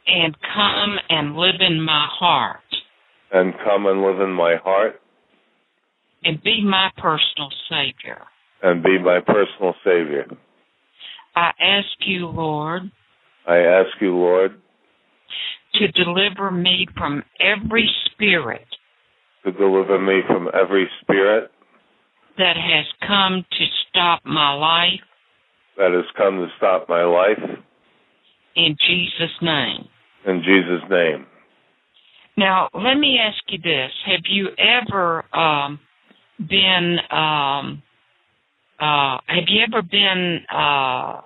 and come and live in my heart and come and live in my heart and be my personal Savior. and be my personal Savior. I ask you, Lord, I ask you, Lord, to deliver me from every spirit to deliver me from every spirit that has come to stop my life that has come to stop my life. in Jesus' name. In Jesus' name. Now, let me ask you this. Have you ever um, been, um, uh, have you ever been uh,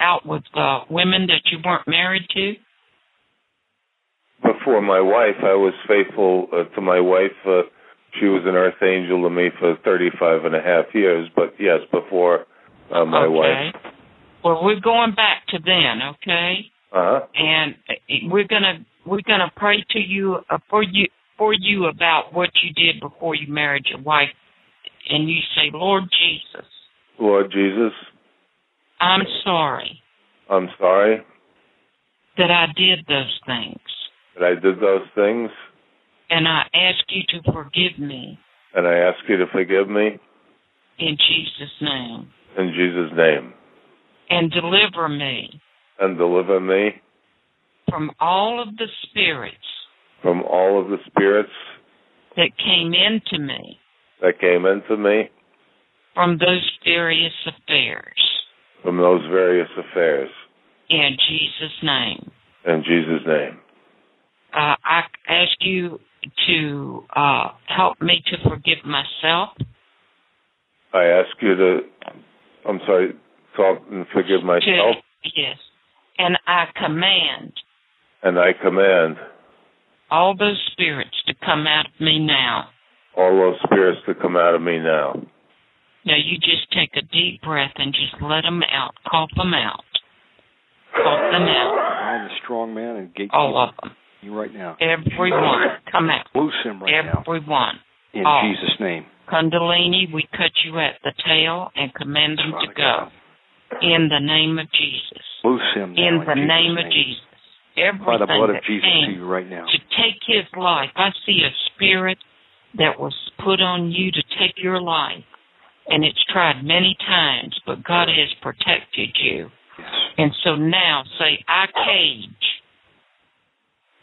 out with uh, women that you weren't married to? Before my wife, I was faithful uh, to my wife. She was an earth angel to me for 35 and a half years. But yes, before uh, my okay. wife. Well, we're going back to then, okay? Uh huh. And we're gonna we're gonna pray to you uh, for you for you about what you did before you married your wife, and you say, Lord Jesus, Lord Jesus, I'm sorry I'm sorry that I did those things, that I did those things, and I ask you to forgive me. And I ask you to forgive me? In Jesus' name. In Jesus' name. And deliver me. And deliver me? From all of the spirits. From all of the spirits? That came into me. That came into me? From those various affairs. from those various affairs. In Jesus' name. In Jesus' name. Uh, I ask you to uh, help me to forgive myself I ask you to, I'm sorry, talk and forgive myself. Yes. And I command and I command all those spirits to come out of me now. all those spirits to come out of me now. Now you just take a deep breath and just let them out. Cough them out. Cough them out. I'm the strong man and gatekeeper. All of them. You right now. Everyone. Come out. Loose him right now. Everyone. In all. Jesus' name. Kundalini, we cut you at the tail and command them to go. God. In the name of Jesus. Loose him now In the Jesus' name of Jesus. Everything By the blood of Jesus came to you right now. to take his life. I see a spirit that was put on you to take your life. And it's tried many times, but God has protected you. Yes. And so now say, I cage.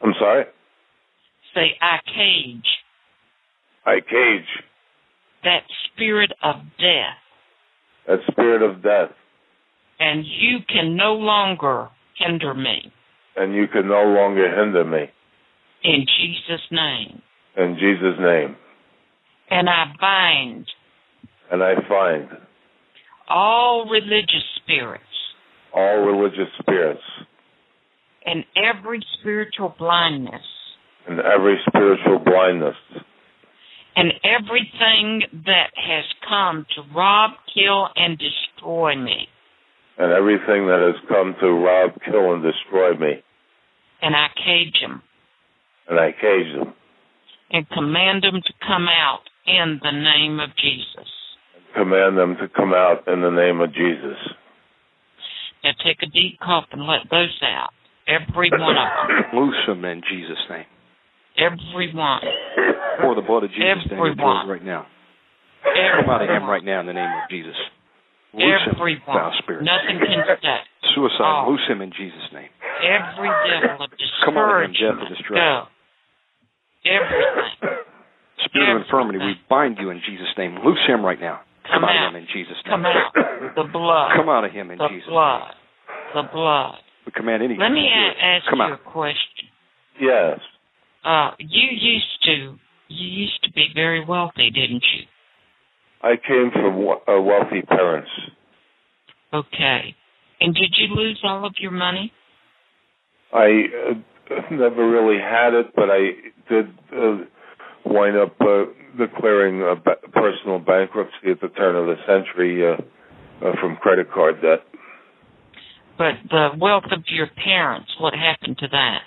I'm sorry? Say, I cage I cage that spirit of death. that spirit of death, And you can no longer hinder me. and you can no longer hinder me. In Jesus' name. In Jesus' name. And I bind And I find all religious spirits all religious spirits and every spiritual blindness and every spiritual blindness and everything that has come to rob, kill, and destroy me. and everything that has come to rob, kill, and destroy me. And I cage them And I cage them. and command them to come out in the name of Jesus. Command them to come out in the name of Jesus. Now take a deep cough and let those out. Every one of them. Loose him in Jesus' name. Every one. Pour the blood of Jesus down your Everyone. right now. Everyone. Come out of him right now in the name of Jesus. Loose him, Everyone. spirit. Nothing can stay. Suicide, Oh. loose him in Jesus' name. Every devil of Come on, him, death discouragement. and. Go. Everything. Spirit of infirmity, we bind you in Jesus' name. Loose him right now. Come out, out. of him in Jesus' name. Come out. The blood. Come out of him in the Jesus' blood. The blood. name. We command any. Let me ask Come you out. a question. Yes. Uh, you used to you used to be very wealthy, didn't you? I came from uh, wealthy parents. Okay. And did you lose all of your money? I uh, never really had it, but I did uh, wind up uh, declaring a ba- personal bankruptcy at the turn of the century uh, uh, from credit card debt. But the wealth of your parents, what happened to that?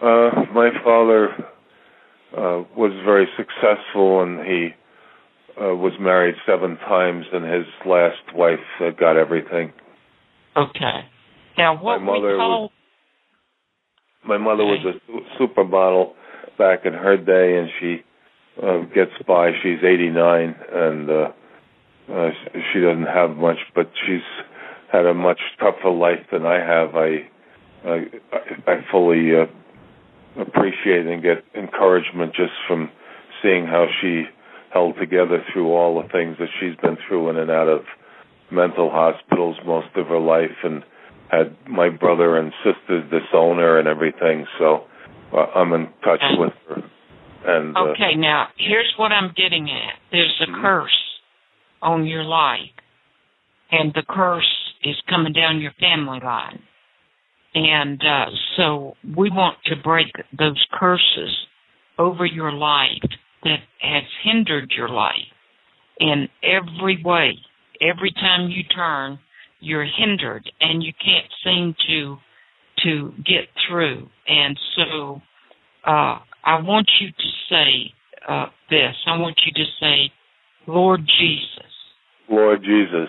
Uh, my father uh, was very successful, and he uh, was married seven times, and his last wife uh, got everything. Okay. Now what My mother we call My mother was a supermodel back in her day, and she uh, gets by. She's 89, and uh, uh, she doesn't have much, but she's had a much tougher life than I have. I I, I fully uh, appreciate and get encouragement just from seeing how she held together through all the things that she's been through in and out of mental hospitals most of her life and had my brother and sisters disown her and everything so uh, I'm in touch with her and uh, Okay, now here's what I'm getting at. There's a Mhm. curse on your life, and the curse is coming down your family line. And uh, so we want to break those curses over your life that has hindered your life in every way. Every time you turn, you're hindered, and you can't seem to to get through. And so uh, I want you to say uh, this. I want you to say, Lord Jesus, Lord Jesus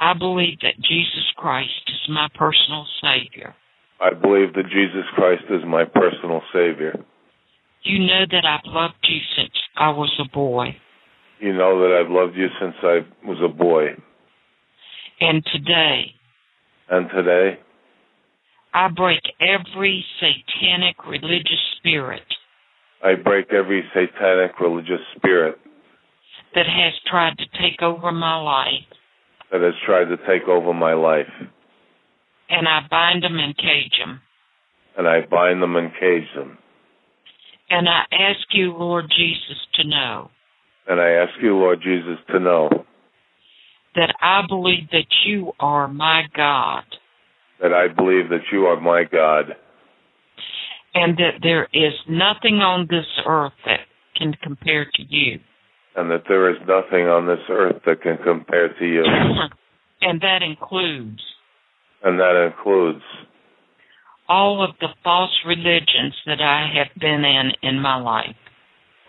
I believe that Jesus Christ is my personal Savior. I believe that Jesus Christ is my personal savior You know that I've loved you since I was a boy. you know that I've loved you since I was a boy And today, and today I break every satanic religious spirit I break every satanic religious spirit that has tried to take over my life, that has tried to take over my life and I bind them and cage them. and I bind them and cage them And I ask you, Lord Jesus, to know and I ask you Lord Jesus to know that I believe that you are my God that I believe that you are my God and that there is nothing on this earth that can compare to you. And that there is nothing on this earth that can compare to you. and that includes And that includes all of the false religions that I have been in in my life.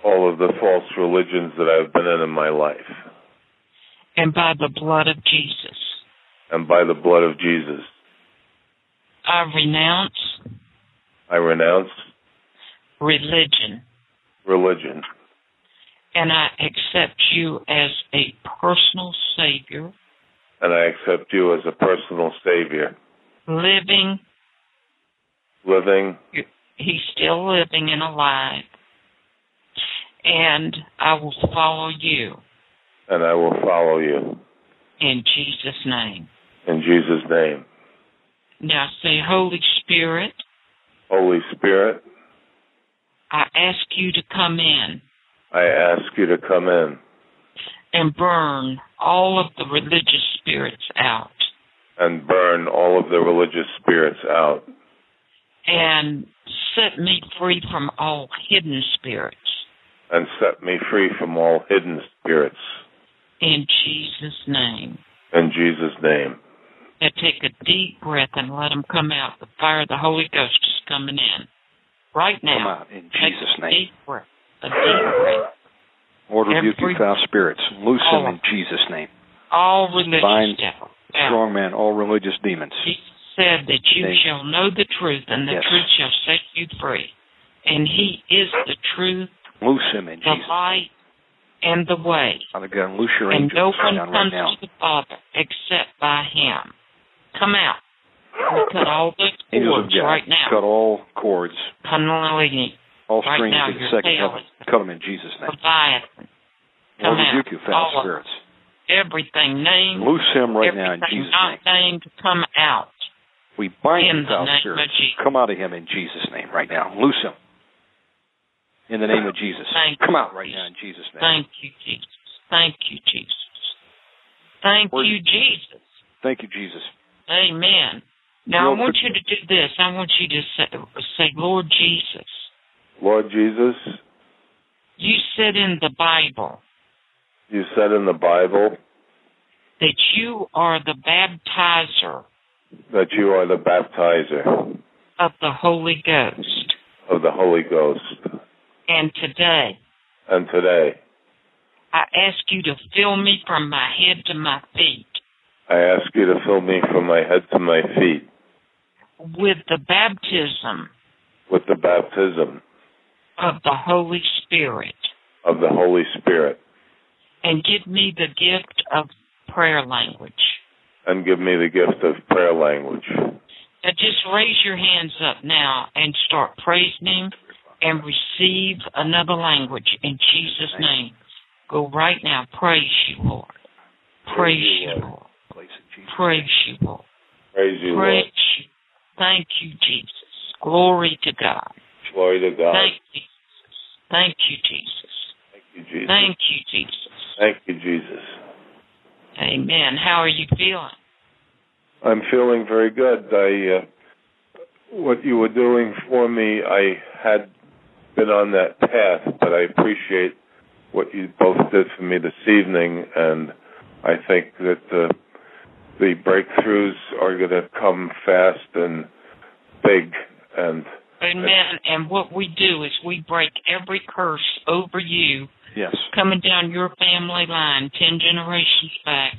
all of the false religions that I've been in in my life. And by the blood of Jesus, And by the blood of Jesus, I renounce I renounce religion religion and I accept you as a personal Savior, and I accept you as a personal Savior, living, living, He's still living and alive. And I will follow you and I will follow you. in Jesus' name. In Jesus' name. Now say, Holy Spirit, Holy Spirit, I ask you to come in I ask you to come in and burn all of the religious spirits out and burn all of the religious spirits out and set me free from all hidden spirits and set me free from all hidden spirits. in Jesus' name. In Jesus' name. Now take a deep breath and let them come out. The fire of the Holy Ghost is coming in. Right now. Come out in Take Jesus' a name. Deep breath. Deep. Lord, rebuke you foul spirits. Loose them in oh. Jesus' name. All religious Bind devils. Strong man, all religious demons. Jesus said that you shall know the truth, and the Yes. truth shall set you free. And He is the truth, Loose him in the Jesus' light, and the way. Father God, loose your And no one right comes to the Father except by Him. Come out. We cut all of cords right now. cut all cords, Kundalini, all Right strings now, to the second heaven. them in Jesus' name. Leviathan. Come out. rebuke you foul All spirits. Everything named, Loose him right now in Jesus' name. not named, come out. We bind In the foul name of spirits. Jesus. Come out of him in Jesus' name right now. Loose him. In the name of Jesus. Thank Come out right now in Jesus' name. Thank you, Jesus. Thank you, Jesus. Thank Lord- you, Jesus. Thank you, Jesus. Amen. Now Real I want you to do this. I want you to say, say, Lord Jesus, Lord Jesus, you said in the Bible you said in the Bible that you are the baptizer that you are the baptizer of the Holy Ghost. of the Holy Ghost. And today, And today, I ask you to fill me from my head to my feet I ask you to fill me from my head to my feet with the baptism with the baptism of the Holy Spirit of the Holy Spirit and give me the gift of prayer language. and give me the gift of prayer language. Now just raise your hands up now and start praising Him and receive another language in Jesus' name. Go right now. Praise you, Lord. Praise you, Lord. Place in Jesus' Praise you, Lord. Praise you, Lord. Praise you. Thank you, Jesus. Glory to God. Glory to God. Thank you, Jesus. Thank you, Jesus. Thank you, Jesus. Thank you, Jesus. Thank you, Jesus. Amen. How are you feeling? I'm feeling very good. I uh, what you were doing for me, I had been on that path, but I appreciate what you both did for me this evening, and I think that uh, the breakthroughs are going to come fast and big. And Amen. And what we do is we break every curse over you Yes. coming down your family line, 10 generations back,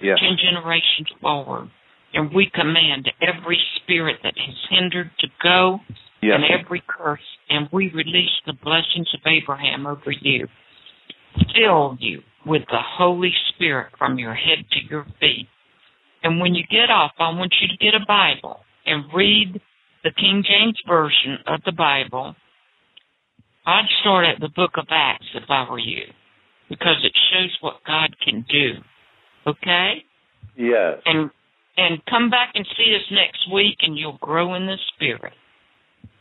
Yes. 10 generations forward. And we command every spirit that has hindered to go Yes. and every curse, and we release the blessings of Abraham over you. Fill you with the Holy Spirit from your head to your feet. And when you get off, I want you to get a Bible and read the King James Version of the Bible. I'd start at the book of Acts if I were you, because it shows what God can do. Okay? yes, And and come back and see us next week and you'll grow in the spirit.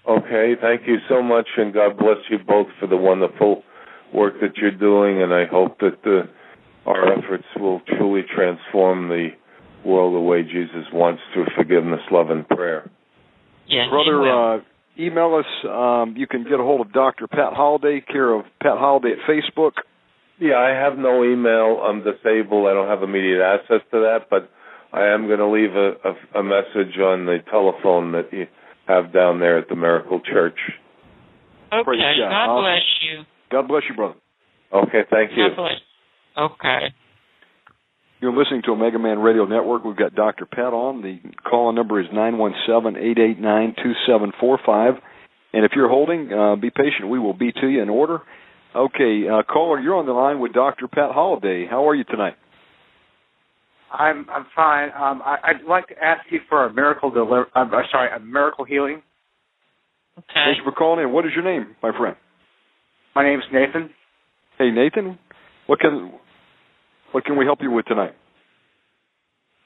okay. Thank you so much, and God bless you both for the wonderful work that you're doing. And I hope that uh, our efforts will truly transform the world the way Jesus wants through forgiveness, love, and prayer. Yes, Brother, uh, email us. Um, you can get a hold of Dr. Pat Holliday, care of Pat Holliday at Facebook. Yeah, I have no email. I'm disabled. I don't have immediate access to that, but I am going to leave a, a, a message on the telephone that you have down there at the Miracle Church. Okay. God, God bless you. God bless you, brother. Okay, thank you. God bless. Okay. You're listening to Omega Man Radio Network. We've got Dr. Pat on. The call in number is nine one seven eight eight nine two seven four five. And if you're holding, uh, be patient. We will be to you in order. Okay, uh, caller, you're on the line with Dr. Pat Holliday. How are you tonight? I'm I'm fine. Um, I, I'd like to ask you for a miracle deliver. I'm sorry, a miracle healing. Okay. Thank you for calling in. What is your name, my friend? My name's Nathan. Hey, Nathan. What can what can we help you with tonight?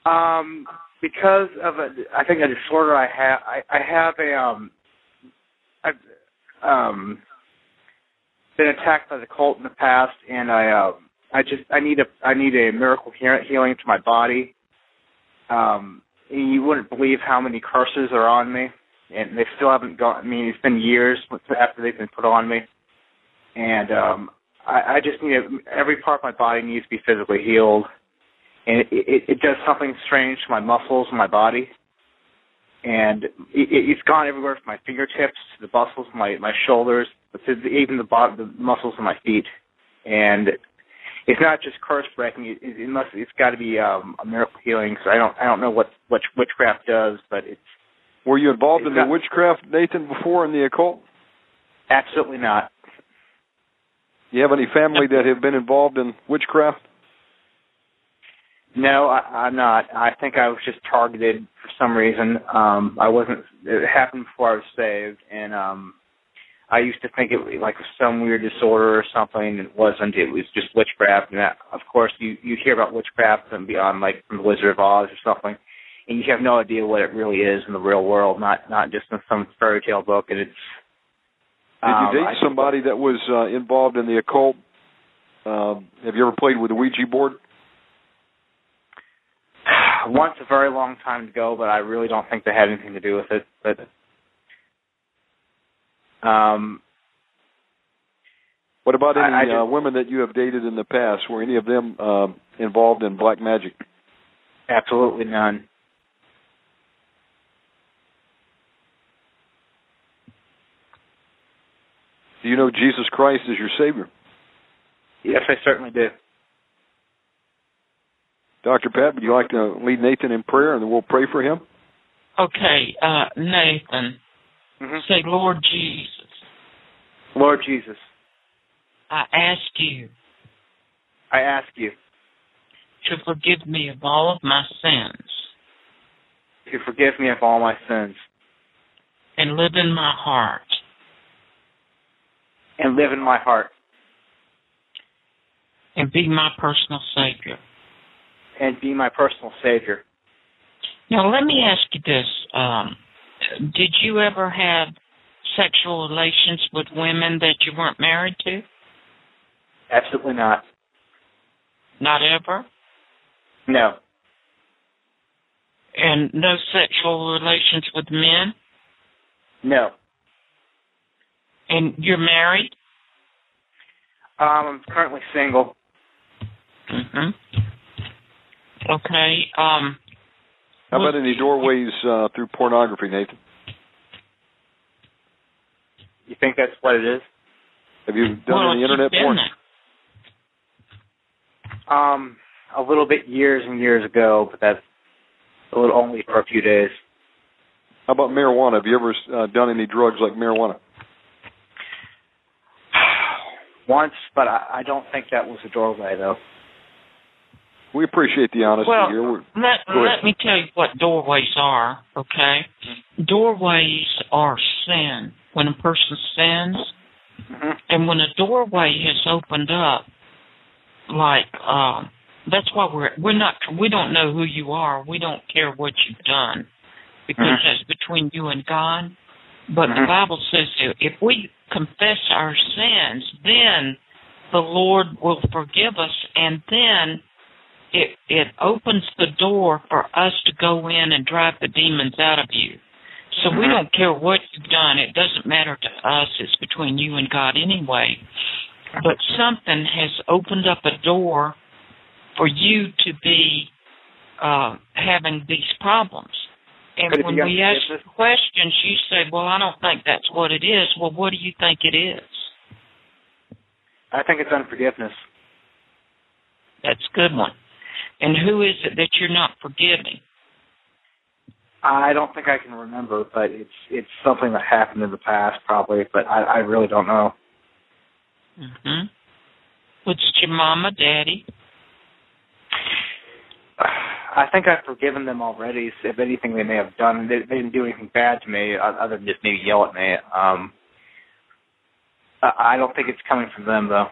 Um, because of a, I think a disorder I have. I, I have a um, I've um, been attacked by the cult in the past, and I um, I just I need a I need a miracle healing to my body. Um, you wouldn't believe how many curses are on me, and they still haven't gone. I mean, it's been years after they've been put on me, and um, I, I just need a, every part of my body needs to be physically healed, and it, it, it does something strange to my muscles and my body, and it, it's gone everywhere from my fingertips to the muscles of my my shoulders, to even the bottom, the muscles of my feet, and it's not just curse breaking. It, it, must. It's got to be um, a miracle healing. So I don't. I don't know what what witchcraft does, but it's. Were you involved in not, the witchcraft, Nathan, before in the occult? Absolutely not. You have any family that have been involved in witchcraft? No, I, I'm not. I think I was just targeted for some reason. Um, I wasn't. It happened before I was saved, and um, I used to think it was like some weird disorder or something. It wasn't. It was just witchcraft. And that, of course, you you hear about witchcraft and beyond, like from the Wizard of Oz or something, and you have no idea what it really is in the real world. Not not just in some fairy tale book. And it's. Did you um, date I- somebody that was uh, involved in the occult? Um, have you ever played with the Ouija board? Once a very long time ago, but I really don't think they had anything to do with it. But um, What about any I just- uh, women that you have dated in the past? Were any of them um involved in black magic? absolutely none. Do you know Jesus Christ is your Savior? Yes, I certainly do. Dr. Pat, would you like to lead Nathan in prayer and then we'll pray for him? Okay, uh, Nathan, Mhm. say, Lord Jesus, Lord Jesus, I ask you I ask you to forgive me of all of my sins to forgive me of all my sins and live in my heart. And live in my heart and be my personal savior. and be my personal savior. Now, let me ask you this: um, Did you ever have sexual relations with women that you weren't married to? Absolutely not. Not ever. No. And no sexual relations with men. No. And you're married. Um, I'm currently single. hmm Okay. Um. How about any doorways uh, through pornography, Nathan? You think that's what it is? Have you done well, any you've internet been porn? there. Um, a little bit years and years ago, but that's a little only for a few days. How about marijuana? Have you ever uh, done any drugs like marijuana? Once, but I, I don't think that was a doorway though. We appreciate the honesty Well, here. We're, Let let me tell you what doorways are. Okay. Doorways are sin. When a person sins, hmm and when a doorway has opened up, like um, that's why we're we're not we don't know who you are. We don't care what you've done because Mhm. that's between you and God. But the Mhm. Bible says if we confess our sins, then the Lord will forgive us, and then it it opens the door for us to go in and drive the demons out of you. So we don't care what you've done; it doesn't matter to us. It's between you and God anyway. But something has opened up a door for you to be uh, having these problems. And when we ask unforgiveness? questions, you say, "Well, I don't think that's what it is." Well, what do you think it is? I think it's unforgiveness. That's a good one. And who is it that you're not forgiving? I don't think I can remember, but it's it's something that happened in the past, probably. But I, I really don't know. hmm Was it your mama, daddy? I think I've forgiven them already. If anything, they may have done. They, they didn't do anything bad to me, other than just maybe yell at me. Um, I I don't think it's coming from them, though.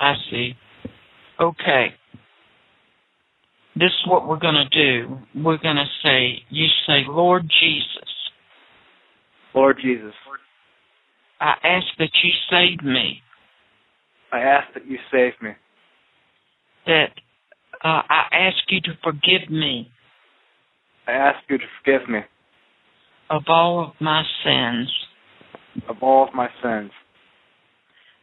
I see. Okay. This is what we're going to do. We're going to say, you say, Lord Jesus, Lord Jesus, I ask that you save me, I ask that you save me. that uh, I ask you to forgive me I ask you to forgive me of all of my sins, of all of my sins,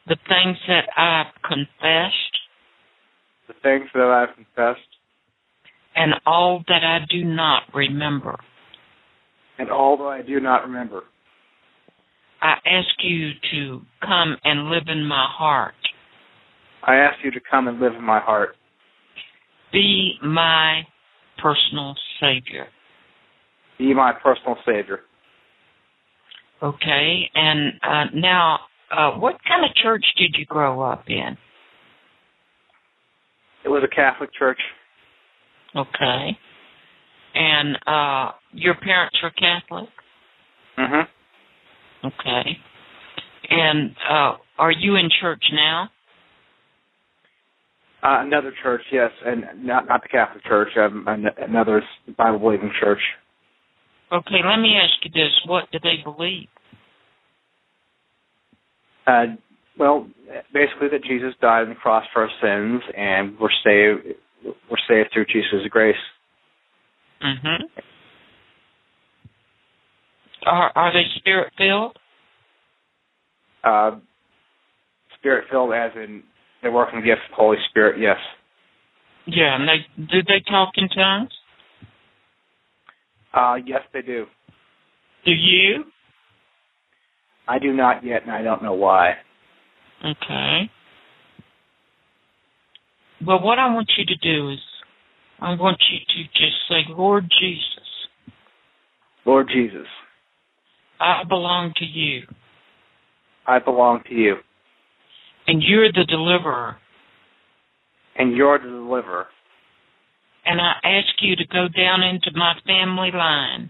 the things that I've confessed, the things that I've confessed, and all that I do not remember. and all that I do not remember. I ask you to come and live in my heart. I ask you to come and live in my heart. Be my personal Savior. Be my personal Savior. Okay, and uh, now, uh, what kind of church did you grow up in? It was a Catholic church. Okay, and uh, your parents were Catholic. Mm-hmm. Okay, and uh, are you in church now? Uh, another church, yes, and not not the Catholic church. Um, an- another Bible believing church. Okay, let me ask you this: What do they believe? Uh, well, basically that Jesus died on the cross for our sins, and we're saved. We're saved through Jesus' grace. Mm-hmm. Are are they spirit filled? Uh, Spirit filled, as in they work in the gift of the Holy Spirit. Yes. Yeah, and they do they talk in tongues? Uh, yes, they do. Do you? I do not yet, and I don't know why. Okay. Well, what I want you to do is, I want you to just say, Lord Jesus, Lord Jesus, I belong to you, I belong to you, and you're the deliverer. and you're the deliverer. And I ask you to go down into my family line,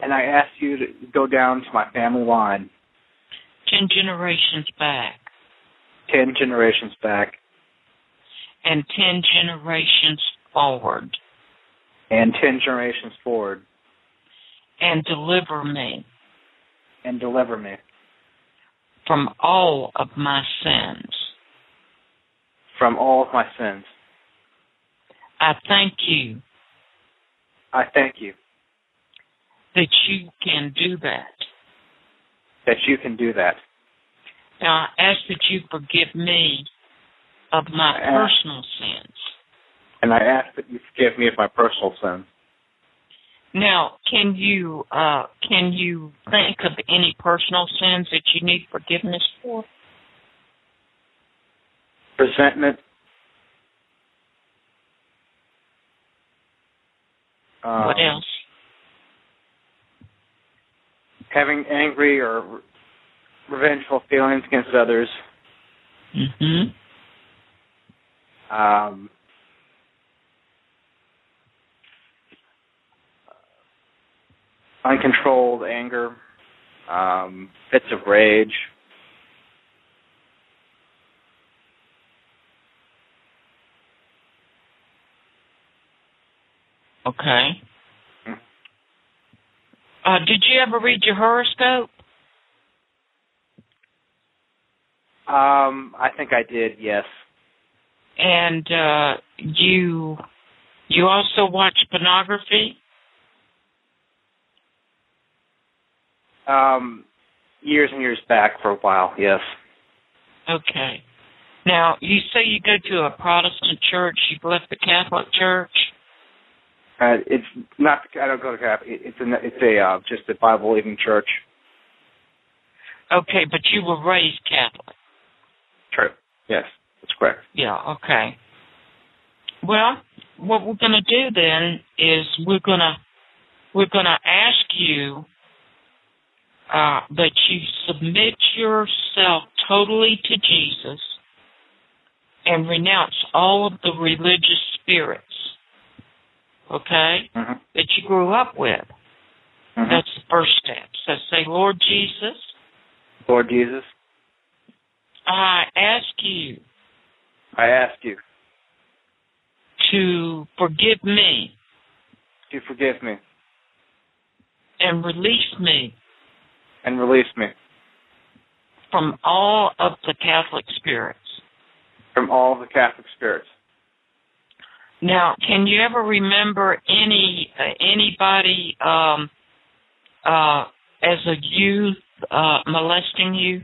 And I ask you to go down to my family line, ten generations back, ten generations back, and ten generations forward, and ten generations forward, and deliver me. And deliver me from all of my sins. from all of my sins. I thank you I thank you that you can do that. that you can do that. Now I ask that you forgive me of my I ask- personal sins. And I ask that you forgive me of my personal sins. Now, can you uh can you think of any personal sins that you need forgiveness for? Resentment. Um, what else? Having angry or revengeful feelings against others. Mhm. Um, uncontrolled anger, um, fits of rage. Okay. Uh did you ever read your horoscope? Um, I think I did. Yes. And uh, you you also watch pornography. Um, years and years back for a while. Yes. Okay. Now you say you go to a Protestant church. You've left the Catholic Church. Uh, it's not. I don't go to Catholic. It's a. It's a uh, just a Bible believing church. Okay, but you were raised Catholic. True. Yes, that's correct. Yeah. Okay. Well, what we're going to do then is we're going to we're going to ask you uh, that you submit yourself totally to Jesus and renounce all of the religious spirits, okay, mm-hmm. that you grew up with. Mm-hmm. That's the first step. So say, Lord Jesus. Lord Jesus. I ask you. I ask you. To forgive me. To forgive me. And release me. And release me. From all of the Catholic spirits. From all of the Catholic spirits. Now, can you ever remember any uh, anybody um, uh, as a youth uh, molesting you?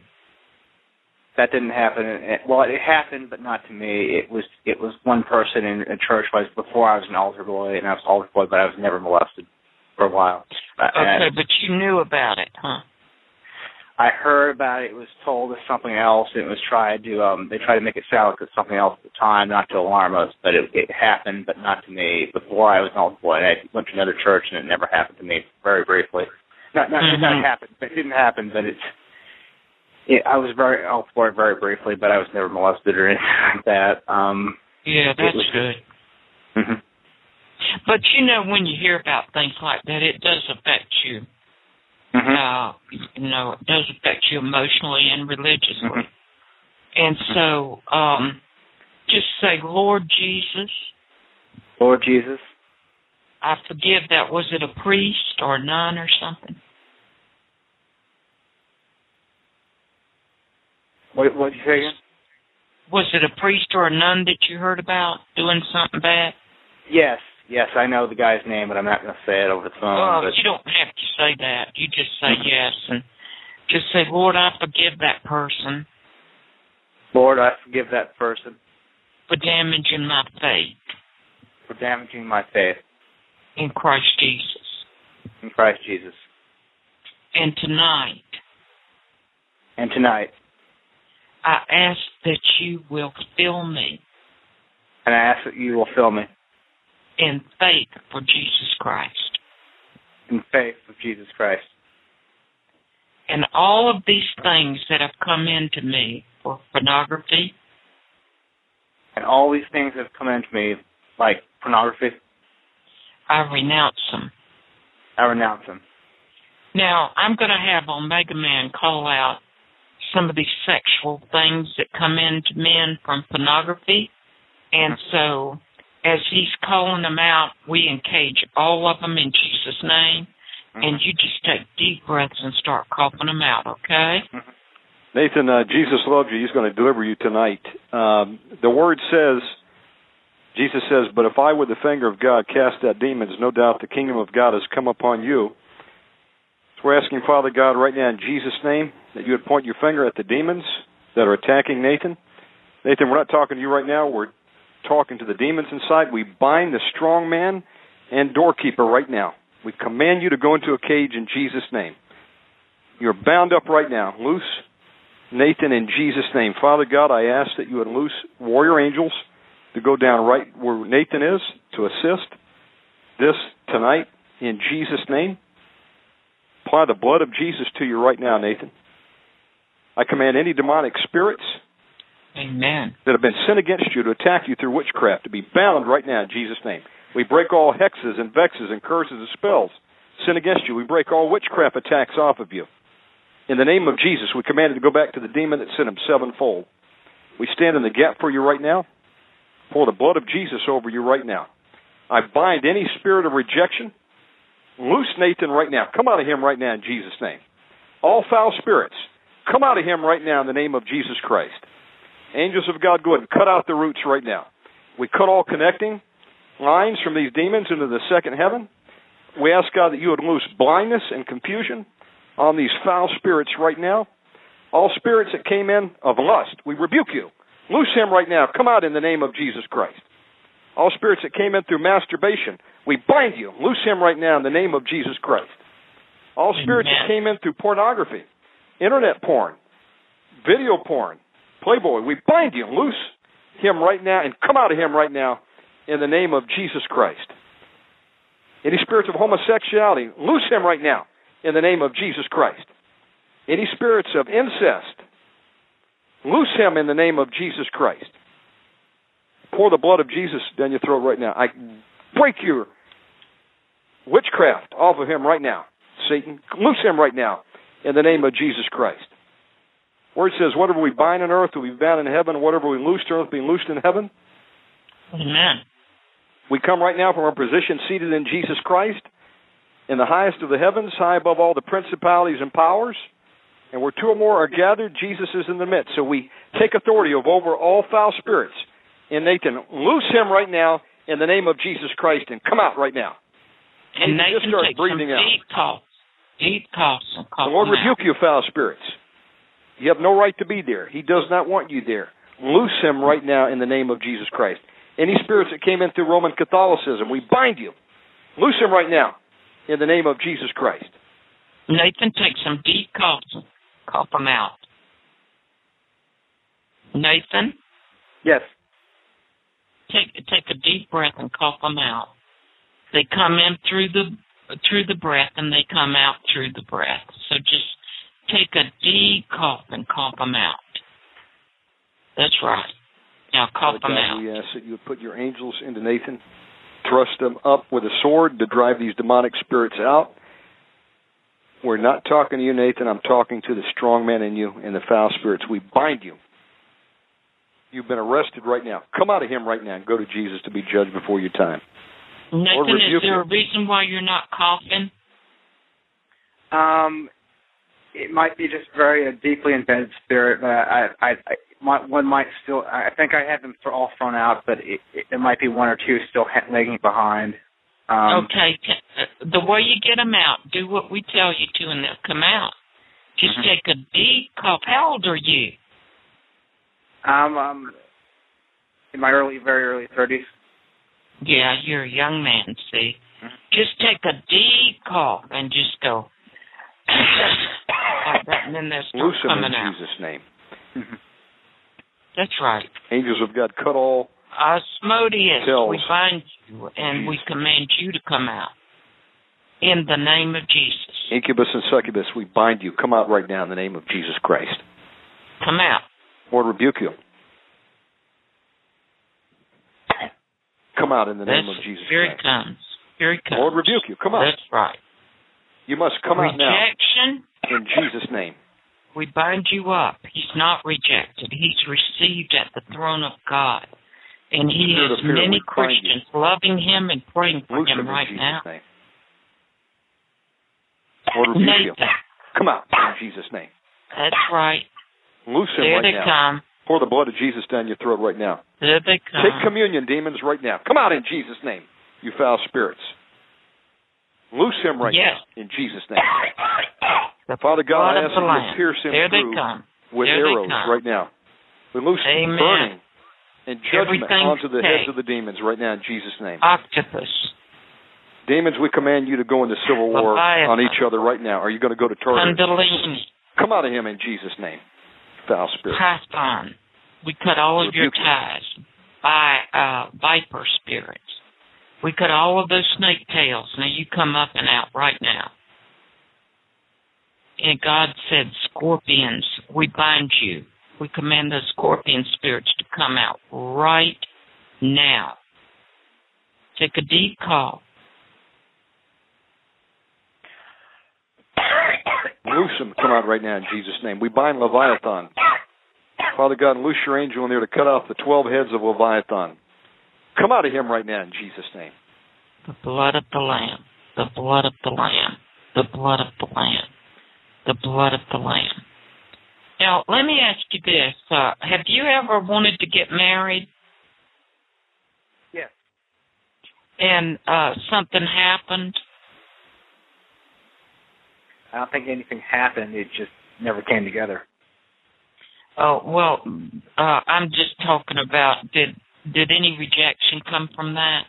That didn't happen. Well, it happened, but not to me. It was it was one person in a church was before I was an altar boy, and I was an altar boy, but I was never molested for a while. Okay, but you knew about it, huh? I heard about it. It was told as something else. And it was tried to um they tried to make it sound like it was something else at the time, not to alarm us. But it, it happened, but not to me. Before I was an altar boy, I went to another church, and it never happened to me. Very briefly. Not not mm-hmm. not happen. It didn't happen, but it's. It, I was very altar boy very briefly, but I was never molested or anything like that. Um Yeah, that's was, good. Mm-hmm. But you know, when you hear about things like that, it does affect you. Mm-hmm. Uh, you know, it does affect you emotionally and religiously. Mm-hmm. And so, um, just say, Lord Jesus. Lord Jesus. I forgive that. Was it a priest or a nun or something? What what did you say again? Was it a priest or a nun that you heard about doing something bad? Yes, yes, I know the guy's name, but I'm not going to say it over the phone. Oh, but... you don't have to say that. You just say yes and just say, Lord, I forgive that person Lord, I forgive that person for damaging my faith for damaging my faith in Christ Jesus. in Christ Jesus. And tonight, And tonight, I ask that you will fill me and I ask that you will fill me in faith for Jesus Christ. in faith of Jesus Christ. And all of these things that have come into me for pornography, And all these things have come into me, like pornography, I renounce them. I renounce them. Now, I'm going to have Omega Man call out some of these sexual things that come into men from pornography. And mm-hmm. so, as he's calling them out, we encage all of them in Jesus' name. And you just take deep breaths and start coughing them out, okay? Nathan, uh, Jesus loves you. He's going to deliver you tonight. Um, the word says, Jesus says, But if I with the finger of God cast out demons, no doubt the kingdom of God has come upon you. So we're asking, Father God, right now in Jesus' name, that you would point your finger at the demons that are attacking Nathan. Nathan, we're not talking to you right now. We're talking to the demons inside. We bind the strong man and doorkeeper right now. We command you to go into a cage in Jesus' name. You're bound up right now. Loose Nathan in Jesus' name. Father God, I ask that you would loose warrior angels to go down right where Nathan is to assist this tonight in Jesus' name. Apply the blood of Jesus to you right now, Nathan. I command any demonic spirits Amen. that have been sent against you to attack you through witchcraft to be bound right now in Jesus' name. We break all hexes and vexes and curses and spells sent against you. We break all witchcraft attacks off of you. In the name of Jesus, we command it to go back to the demon that sent him sevenfold. We stand in the gap for you right now. Pour the blood of Jesus over you right now. I bind any spirit of rejection. Loose Nathan right now. Come out of him right now in Jesus' name. All foul spirits, come out of him right now in the name of Jesus Christ. Angels of God, go ahead and cut out the roots right now. We cut all connecting lines from these demons into the second heaven. We ask God that you would loose blindness and confusion on these foul spirits right now. All spirits that came in of lust, we rebuke you. Loose him right now. Come out in the name of Jesus Christ. All spirits that came in through masturbation, we bind you. Loose him right now in the name of Jesus Christ. All spirits Amen. that came in through pornography, internet porn, video porn, Playboy, we bind you. Loose him right now and come out of him right now in the name of Jesus Christ. Any spirits of homosexuality, loose him right now in the name of Jesus Christ. Any spirits of incest, loose him in the name of Jesus Christ. Pour the blood of Jesus down your throat right now. I break your witchcraft off of him right now. Satan, loose him right now in the name of Jesus Christ. Word says, whatever we bind on earth will be bound in heaven, whatever we loose on earth will be loosed in heaven. Amen. We come right now from our position seated in Jesus Christ, in the highest of the heavens, high above all the principalities and powers. And where two or more are gathered, Jesus is in the midst. So we take authority over all foul spirits. And Nathan, loose him right now in the name of Jesus Christ and come out right now. And Nathan, just start breathing out. deep coughs. Deep coughs and cough The Lord them out. rebuke you, foul spirits. You have no right to be there. He does not want you there. Loose him right now in the name of Jesus Christ. Any spirits that came in through Roman Catholicism, we bind you. Loose him right now in the name of Jesus Christ. Nathan, take some deep coughs. Cough them out. Nathan, Yes. take take a deep breath and cough them out. They come in through the through the breath and they come out through the breath. So just take a deep cough and cough them out. That's right. Now cough Father them God, out. we ask that you would put your angels into Nathan, thrust them up with a sword to drive these demonic spirits out. We're not talking to you, Nathan. I'm talking to the strong man in you and the foul spirits. We bind you. You've been arrested right now. Come out of him right now and go to Jesus to be judged before your time. Nathan, is there a reason why you're not coughing? Um, it might be just very a deeply embedded spirit, but I, I, I might, one might still. I think I have them th- all thrown out, but it, it, there might be one or two still lagging behind. Um, okay, uh, the way you get them out, do what we tell you to, and they'll come out. Just Mhm. take a deep cough. How old are you? Um, um, in my early, very early thirties. Yeah, you're a young man. See, Mhm. just take a deep cough and just go like that, and then they'll start Loose in out. Jesus' name. Mm-hmm. That's right. Angels of God, cut all. Uh, Asmodeus, Tells. we bind you and we command you to come out in the name of Jesus. Incubus and succubus, we bind you. Come out right now in the name of Jesus Christ. Come out. Lord, rebuke you. Come out in the name That's, of Jesus here he Christ. comes. Here he comes. Lord, rebuke you. Come out. That's right. You must come out now Rejection, in Jesus' name. we bind you up. He's not rejected. He's received at the throne of God. And he Spirit has many. Christians loving him and praying for Loose him right Jesus' now. name. Lord, rebuke you. Nathan, Come out in Jesus' name. that's right. Loose him There right they now. come. Pour the blood of Jesus down your throat right now. There they come. Take communion, demons, right now. Come out in Jesus' name, you foul spirits. Loose him right Yes. now in Jesus' name. The Father God, I ask the that Lamb. pierce him There through come. with There arrows right now. We loose Amen. burning and judgment Everything onto the heads of the demons right now in Jesus' name. Octopus. Demons, we command you to go into civil war Leviathan. on each other right now. Are you going to go to? Kundalini. Come out of him in Jesus' name, foul spirit. Python. We cut all of your Rebuke you. ties. By uh, viper spirits. We cut all of those snake tails. Now you come up and out right now. And God said, Scorpions, we bind you. We command those scorpion spirits to come out right now. Take a deep call. Loose him. Come out right now in Jesus' name. We bind Leviathan. Father God, loose your angel in there to cut off the 12 heads of Leviathan. Come out of him right now in Jesus' name. The blood of the Lamb. The blood of the Lamb. The blood of the Lamb. The blood of the Lamb. Now, let me ask you this: uh, Have you ever wanted to get married? Yes. And uh, something happened? I don't think anything happened. It just never came together. Oh well, uh, I'm just talking about did did any rejection come from that?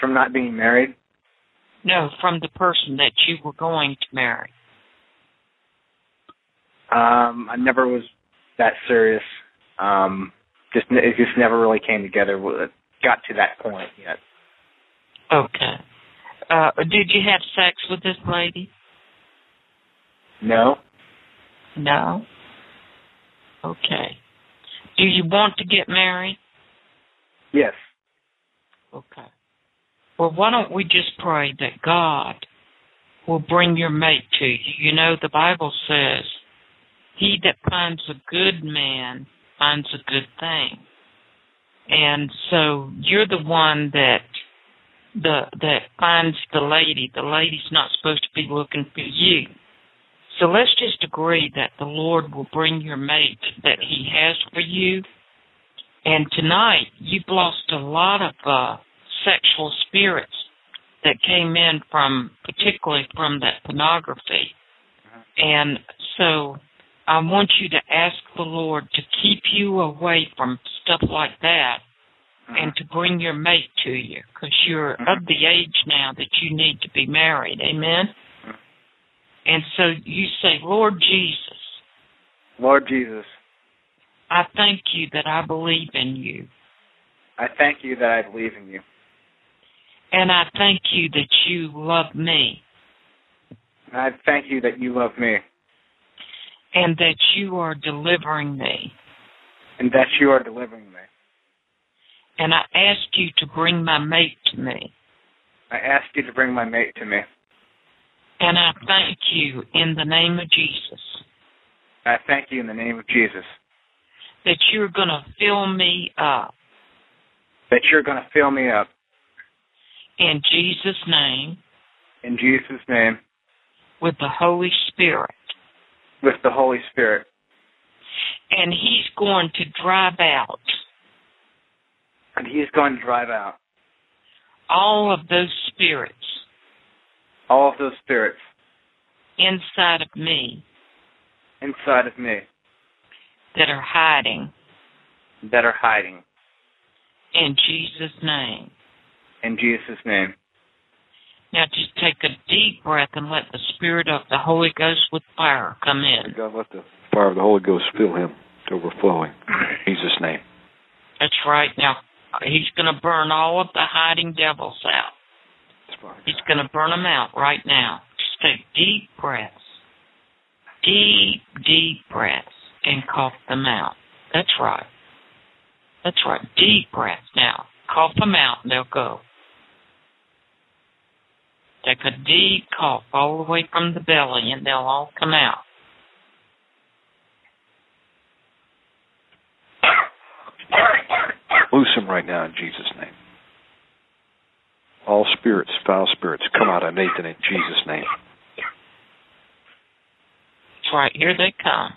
From not being married? No, from the person that you were going to marry. Um, I never was that serious. Um, just it just never really came together. It got to that point yet. Okay. Uh, did you have sex with this lady? No. No. Okay. Do you want to get married? Yes. Okay. Well, why don't we just pray that God will bring your mate to you? You know, the Bible says, He that finds a good man finds a good thing. And so you're the one that the that finds the lady. The lady's not supposed to be looking for you. So let's just agree that the Lord will bring your mate that He has for you. And tonight, you've lost a lot of uh, sexual spirits that came in from, particularly from that pornography. And so I want you to ask the Lord to keep you away from stuff like that and to bring your mate to you because you're of the age now that you need to be married. Amen? And so you say, Lord Jesus, Lord Jesus, I thank you that I believe in you. I thank you that I believe in you. And I thank you that you love me. And I thank you that you love me. And that you are delivering me. And that you are delivering me. And I ask you to bring my mate to me. I ask you to bring my mate to me. And I thank you in the name of Jesus. I thank you in the name of Jesus. That you're going to fill me up. That you're going to fill me up. In Jesus' name. In Jesus' name. With the Holy Spirit. With the Holy Spirit. And He's going to drive out. And He's going to drive out. All of those spirits. All of those spirits. Inside of me. Inside of me. That are hiding. That are hiding. In Jesus' name. In Jesus' name. Now just take a deep breath and let the Spirit of the Holy Ghost with fire come in. God, let the fire of the Holy Ghost fill him to overflowing. In Jesus' name. That's right. Now, he's going to burn all of the hiding devils out. He's going to burn them out right now. Just take deep breaths. Deep, deep breaths and cough them out. That's right. That's right. Deep breaths now. Cough them out and they'll go. Take a deep cough all the way from the belly and they'll all come out. Loose him right now in Jesus' name. All spirits, foul spirits, come out of Nathan in Jesus' name. That's right. Here they come.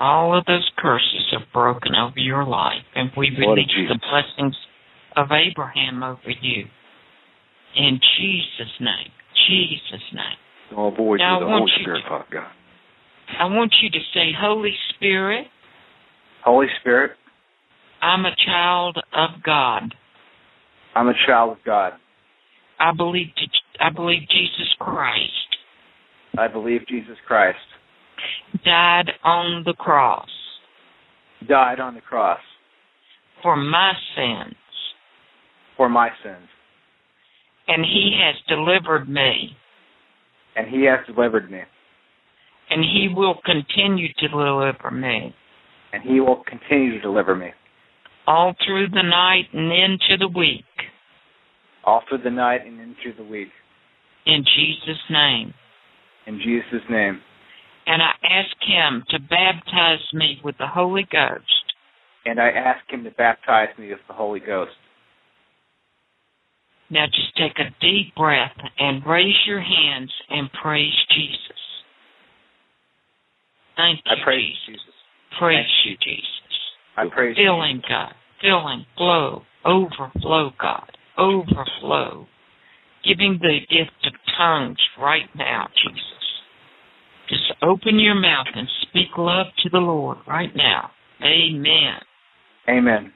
All of those curses are broken over your life, and we release the blessings of Abraham over you. In Jesus' name. Jesus' name. Oh, All voids now, of the Holy Spirit, Father God. I want you to say, Holy Spirit. Holy Spirit. I'm a child of God. I'm a child of God. I believe I believe Jesus Christ. I believe Jesus Christ died on the cross. Died on the cross for my sins. For my sins. And he has delivered me. And he has delivered me. And he will continue to deliver me. And he will continue to deliver me. All through the night and into the week. All through the night and into the week. In Jesus' name. In Jesus' name. And I ask him to baptize me with the Holy Ghost. And I ask him to baptize me with the Holy Ghost. Now just take a deep breath and raise your hands and praise Jesus. Thank you, I praise Jesus. Jesus. Praise you, Jesus. I praise Fill you. God. Fill him. Flow. Overflow, God. Overflow. Him the gift of tongues right now, Jesus. Just open your mouth and speak love to the Lord right now. Amen. Amen.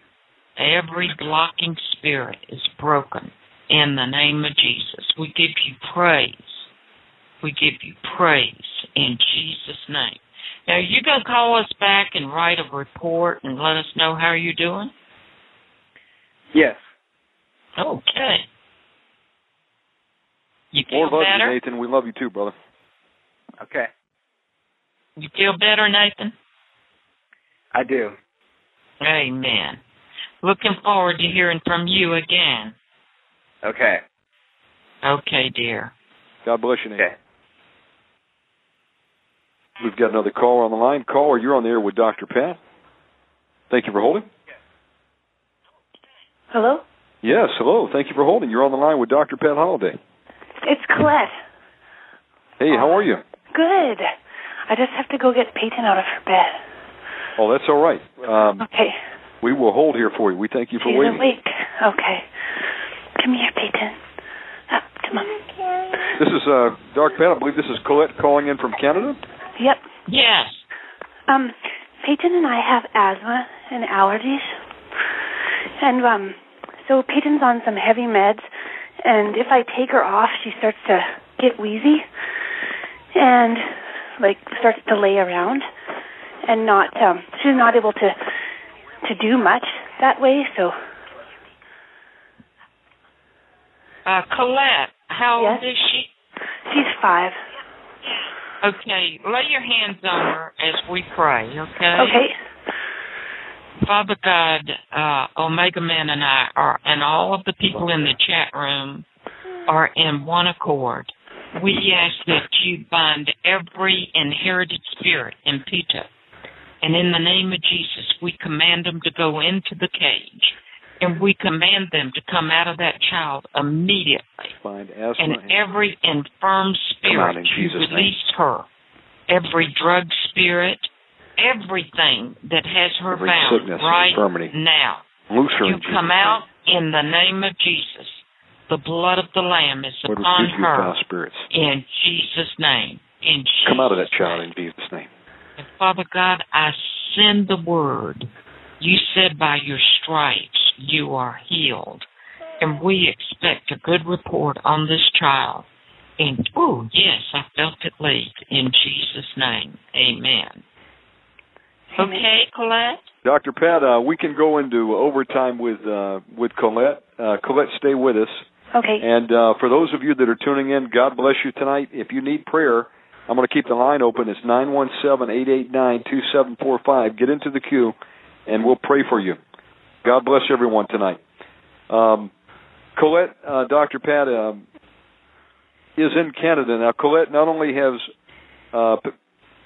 Every blocking spirit is broken in the name of Jesus. We give you praise. We give you praise in Jesus' name. Now, you going to call us back and write a report and let us know how you're doing? Yes. Okay. You feel Lord love better? you, Nathan. We love you too, brother. Okay. You feel better, Nathan? I do. Amen. Looking forward to hearing from you again. Okay. Okay, dear. God bless you, Nathan. Okay. We've got another caller on the line. Caller, you're on the air with Dr. Pat. Thank you for holding. Hello? Yes, hello. Thank you for holding. You're on the line with Dr. Pat Holliday. It's Colette. Hey, how are you? Good. I just have to go get Peyton out of her bed. Oh, that's all right. Um, Okay. we will hold here for you. We thank you for She's waiting. awake. Okay. Come here, Peyton. Up to mom. This is uh, Doc Pat. I believe this is Colette calling in from Canada. Yep. Yes. Um, Peyton and I have asthma and allergies. And um so Peyton's on some heavy meds and if I take her off she starts to get wheezy and like starts to lay around and not um she's not able to to do much that way so Uh, Colette, how old is she? she's 5. Okay, lay your hands on her as we pray, okay? Okay. Father God, uh, Omega Man and I are, and all of the people in the chat room are in one accord. We ask that you bind every inherited spirit in Peter. And in the name of Jesus, we command them to go into the cage. And we command them to come out of that child immediately. Find. And every infirm spirit, in you Jesus' name. release her. Every drug spirit, everything that has her Every bound sickness, right infirmity. now. Loose her You in Jesus' come name. out in the name of Jesus. The blood of the Lamb is Lord, upon speak to you, her spirits. in Jesus' name. In Come out of that child name. in Jesus' name. And Father God, I send the word. You said by your stripes you are healed. And we expect a good report on this child. And oh yes, I felt it leave in Jesus' name. Amen. Okay, Colette? Dr. Pat, uh, we can go into overtime with uh, with Colette. Uh, Colette, stay with us. Okay. And uh, for those of you that are tuning in, God bless you tonight. If you need prayer, I'm going to keep the line open. It's nine one seven eight eight nine two seven four five. Get into the queue, and we'll pray for you. God bless everyone tonight. Um, Colette, uh, Dr. Pat um, is in Canada now. Colette, not only has uh,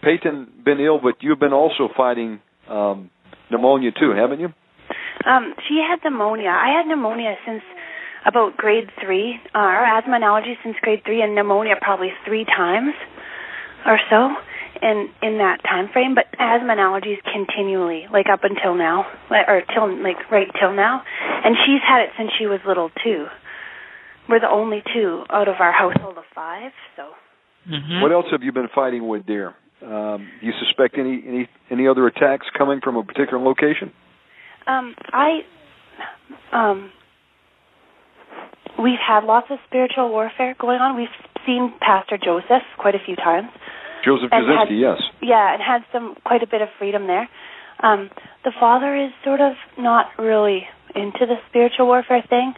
Peyton been ill, but you've been also fighting um, pneumonia too, haven't you? Um, she had pneumonia. I had pneumonia since about grade three, uh, or asthma and allergies since grade three, and pneumonia probably three times or so in in that time frame. But asthma and allergies continually, like up until now, or till like right till now, and she's had it since she was little too. We're the only two out of our household of five, so. Mm-hmm. What else have you been fighting with, dear? Um, do you suspect any any any other attacks coming from a particular location? Um, I, um, we've had lots of spiritual warfare going on. We've seen Pastor Joseph quite a few times. Joseph Kaczynski, yes. Yeah, and had some quite a bit of freedom there. Um, the father is sort of not really into the spiritual warfare thing.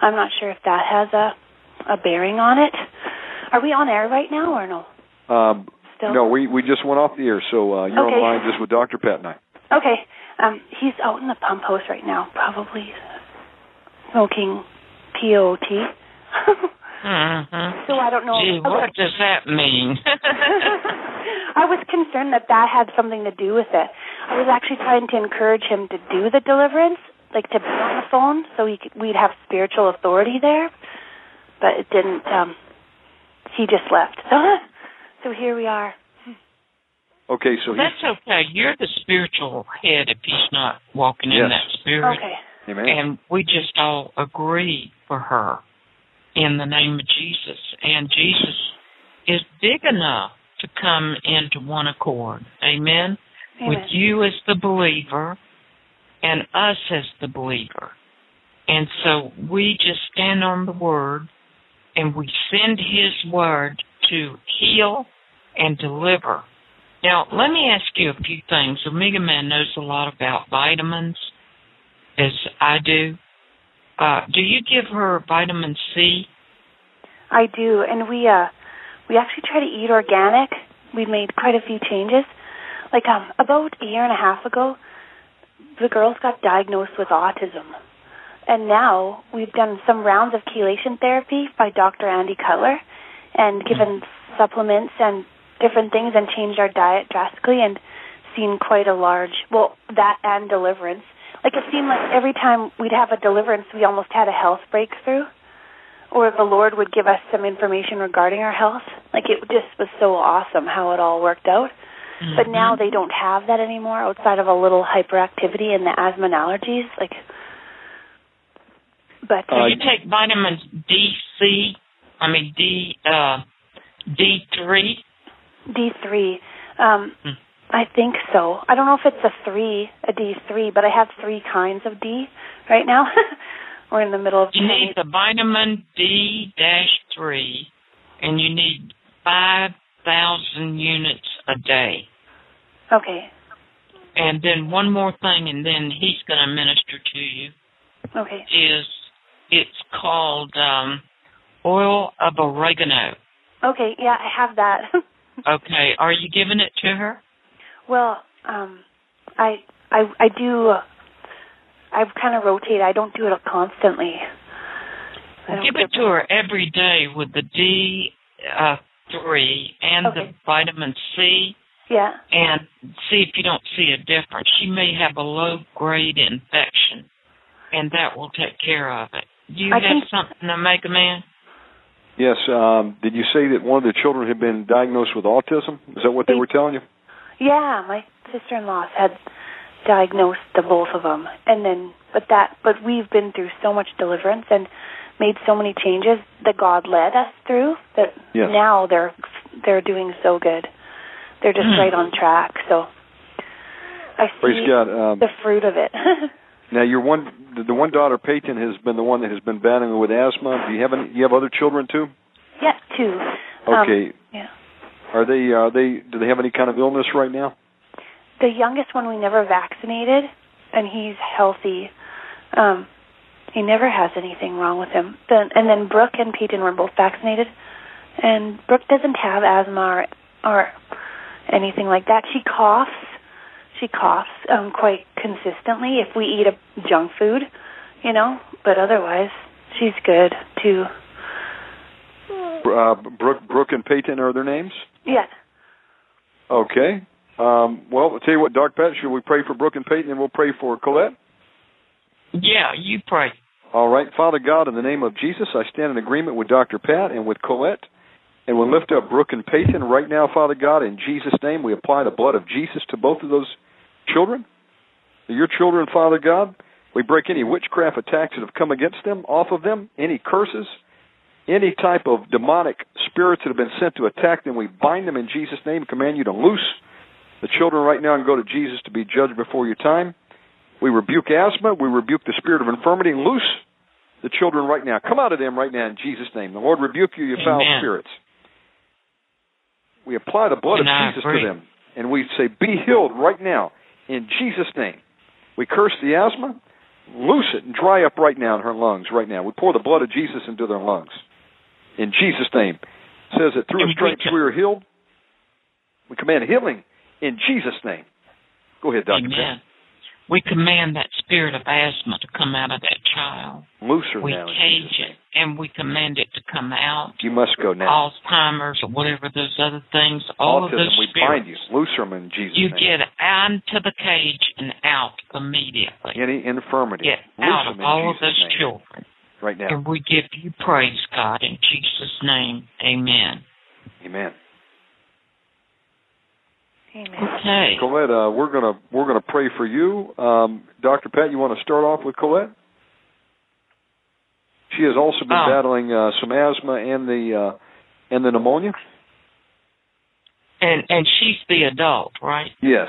I'm not sure if that has a a bearing on it. Are we on air right now or no? Um, Still? no, we we just went off the air, so uh, you're Okay. on line just with Dr. Pat and I. Okay. Um, he's out in the pump house right now, probably smoking POT. Mm-hmm. So I don't know. Gee, what does that mean? I was concerned that that had something to do with it. I was actually trying to encourage him to do the deliverance, like to be on the phone, so he could, we'd have spiritual authority there. But it didn't. um He just left. So, so here we are. Okay, so well, that's okay. You're the spiritual head if he's not walking yes. in that spirit. Okay. Amen. And we just all agree for her in the name of Jesus. And Jesus is big enough to come into one accord. Amen. Amen. With you as the believer and us as the believer. And so we just stand on the word and we send his word to heal and deliver. Now, let me ask you a few things. Omega Man knows a lot about vitamins, as I do. Uh, do you give her vitamin C? I do, and we uh we actually try to eat organic. We've made quite a few changes. Like um about a year and a half ago, the girls got diagnosed with autism. And now we've done some rounds of chelation therapy by Dr. Andy Cutler and given supplements and different things and changed our diet drastically and seen quite a large well that and deliverance. Like it seemed like every time we'd have a deliverance we almost had a health breakthrough or the Lord would give us some information regarding our health. Like it just was so awesome how it all worked out. Mm-hmm. But now they don't have that anymore outside of a little hyperactivity and the asthma and allergies. Like, but So you take vitamins D, C, I mean D, uh, D three. D three, um, Hmm. I think so. I don't know if it's a three, a D three, but I have three kinds of D right now. We're in the middle of You need the vitamin D dash three, and you need five thousand units a day. Okay. And then one more thing, and then he's going to minister to you. Okay. Is it's called um, oil of oregano. Okay, yeah, I have that. Okay, are you giving it to her? Well, um I I I do uh, I kind of rotate. I don't do it constantly. I Give it to her every day with the D uh, three and the vitamin C, Yeah. and see if you don't see a difference. She may have a low grade infection, and that will take care of it. Do you I have think- something to make a man? Yes. Um, did you say that one of the children had been diagnosed with autism? Is that what they were telling you? Yeah, my sister-in-law had diagnosed the both of them, and then but that but we've been through so much deliverance and made so many changes that God led us through that Yes. now they're they're doing so good. They're just Mm. right on track. So I see Praise God. Um, the fruit of it. now, your one, the, one daughter, Peyton, has been the one that has been battling with asthma. Do you have any? You have other children too? yeah, two. Um, Okay. yeah. Are they? Are they? Do they have any kind of illness right now? the youngest one we never vaccinated and he's healthy um he never has anything wrong with him then and then brooke and peyton were both vaccinated and brooke doesn't have asthma or or anything like that she coughs she coughs um quite consistently if we eat a junk food you know but otherwise she's good too Uh, Brooke, Brooke and Peyton are their names. Yeah Okay. Um, well, I'll tell you what, Doc Pat, should we pray for Brooke and Peyton, and we'll pray for Colette? Yeah, you pray. All right, Father God, in the name of Jesus, I stand in agreement with Dr. Pat and with Colette, and we'll lift up Brooke and Peyton right now, Father God, in Jesus' name. We apply the blood of Jesus to both of those children. They're your children, Father God. We break any witchcraft attacks that have come against them, off of them, any curses, any type of demonic spirits that have been sent to attack them. We bind them in Jesus' name, command you to loose the children right now and go to Jesus to be judged before your time. We rebuke asthma. We rebuke the spirit of infirmity. and Loose the children right now. Come out of them right now in Jesus' name. The Lord rebuke you, you foul spirits. We apply the blood And of Jesus to them, and we say, Be healed right now in Jesus' name. We curse the asthma. Loose it and dry up right now in her lungs right now. We pour the blood of Jesus into their lungs. In Jesus' name. It says that through his we stripes we are healed. We command healing in Jesus' name. Go ahead, Dr. Amen. We command that spirit of asthma to come out of that child. Pat. Loose her We now. in cage it and we command it to come out. You must go now. Alzheimer's or whatever those other things, all of Autism, those we spirits. bind you. Loose them in Jesus' You name. get into the cage and out immediately. Any infirmity. Get Loose out of all of those name. children. Right now. And we give you praise, God, in Jesus' name. Amen. Amen. Amen. Okay. Colette, uh, we're gonna we're gonna pray for you. Um, Dr. Pat, you want to start off with Colette? She has also been Oh. battling uh, some asthma and the uh, and the pneumonia. And and she's the adult, right? Yes,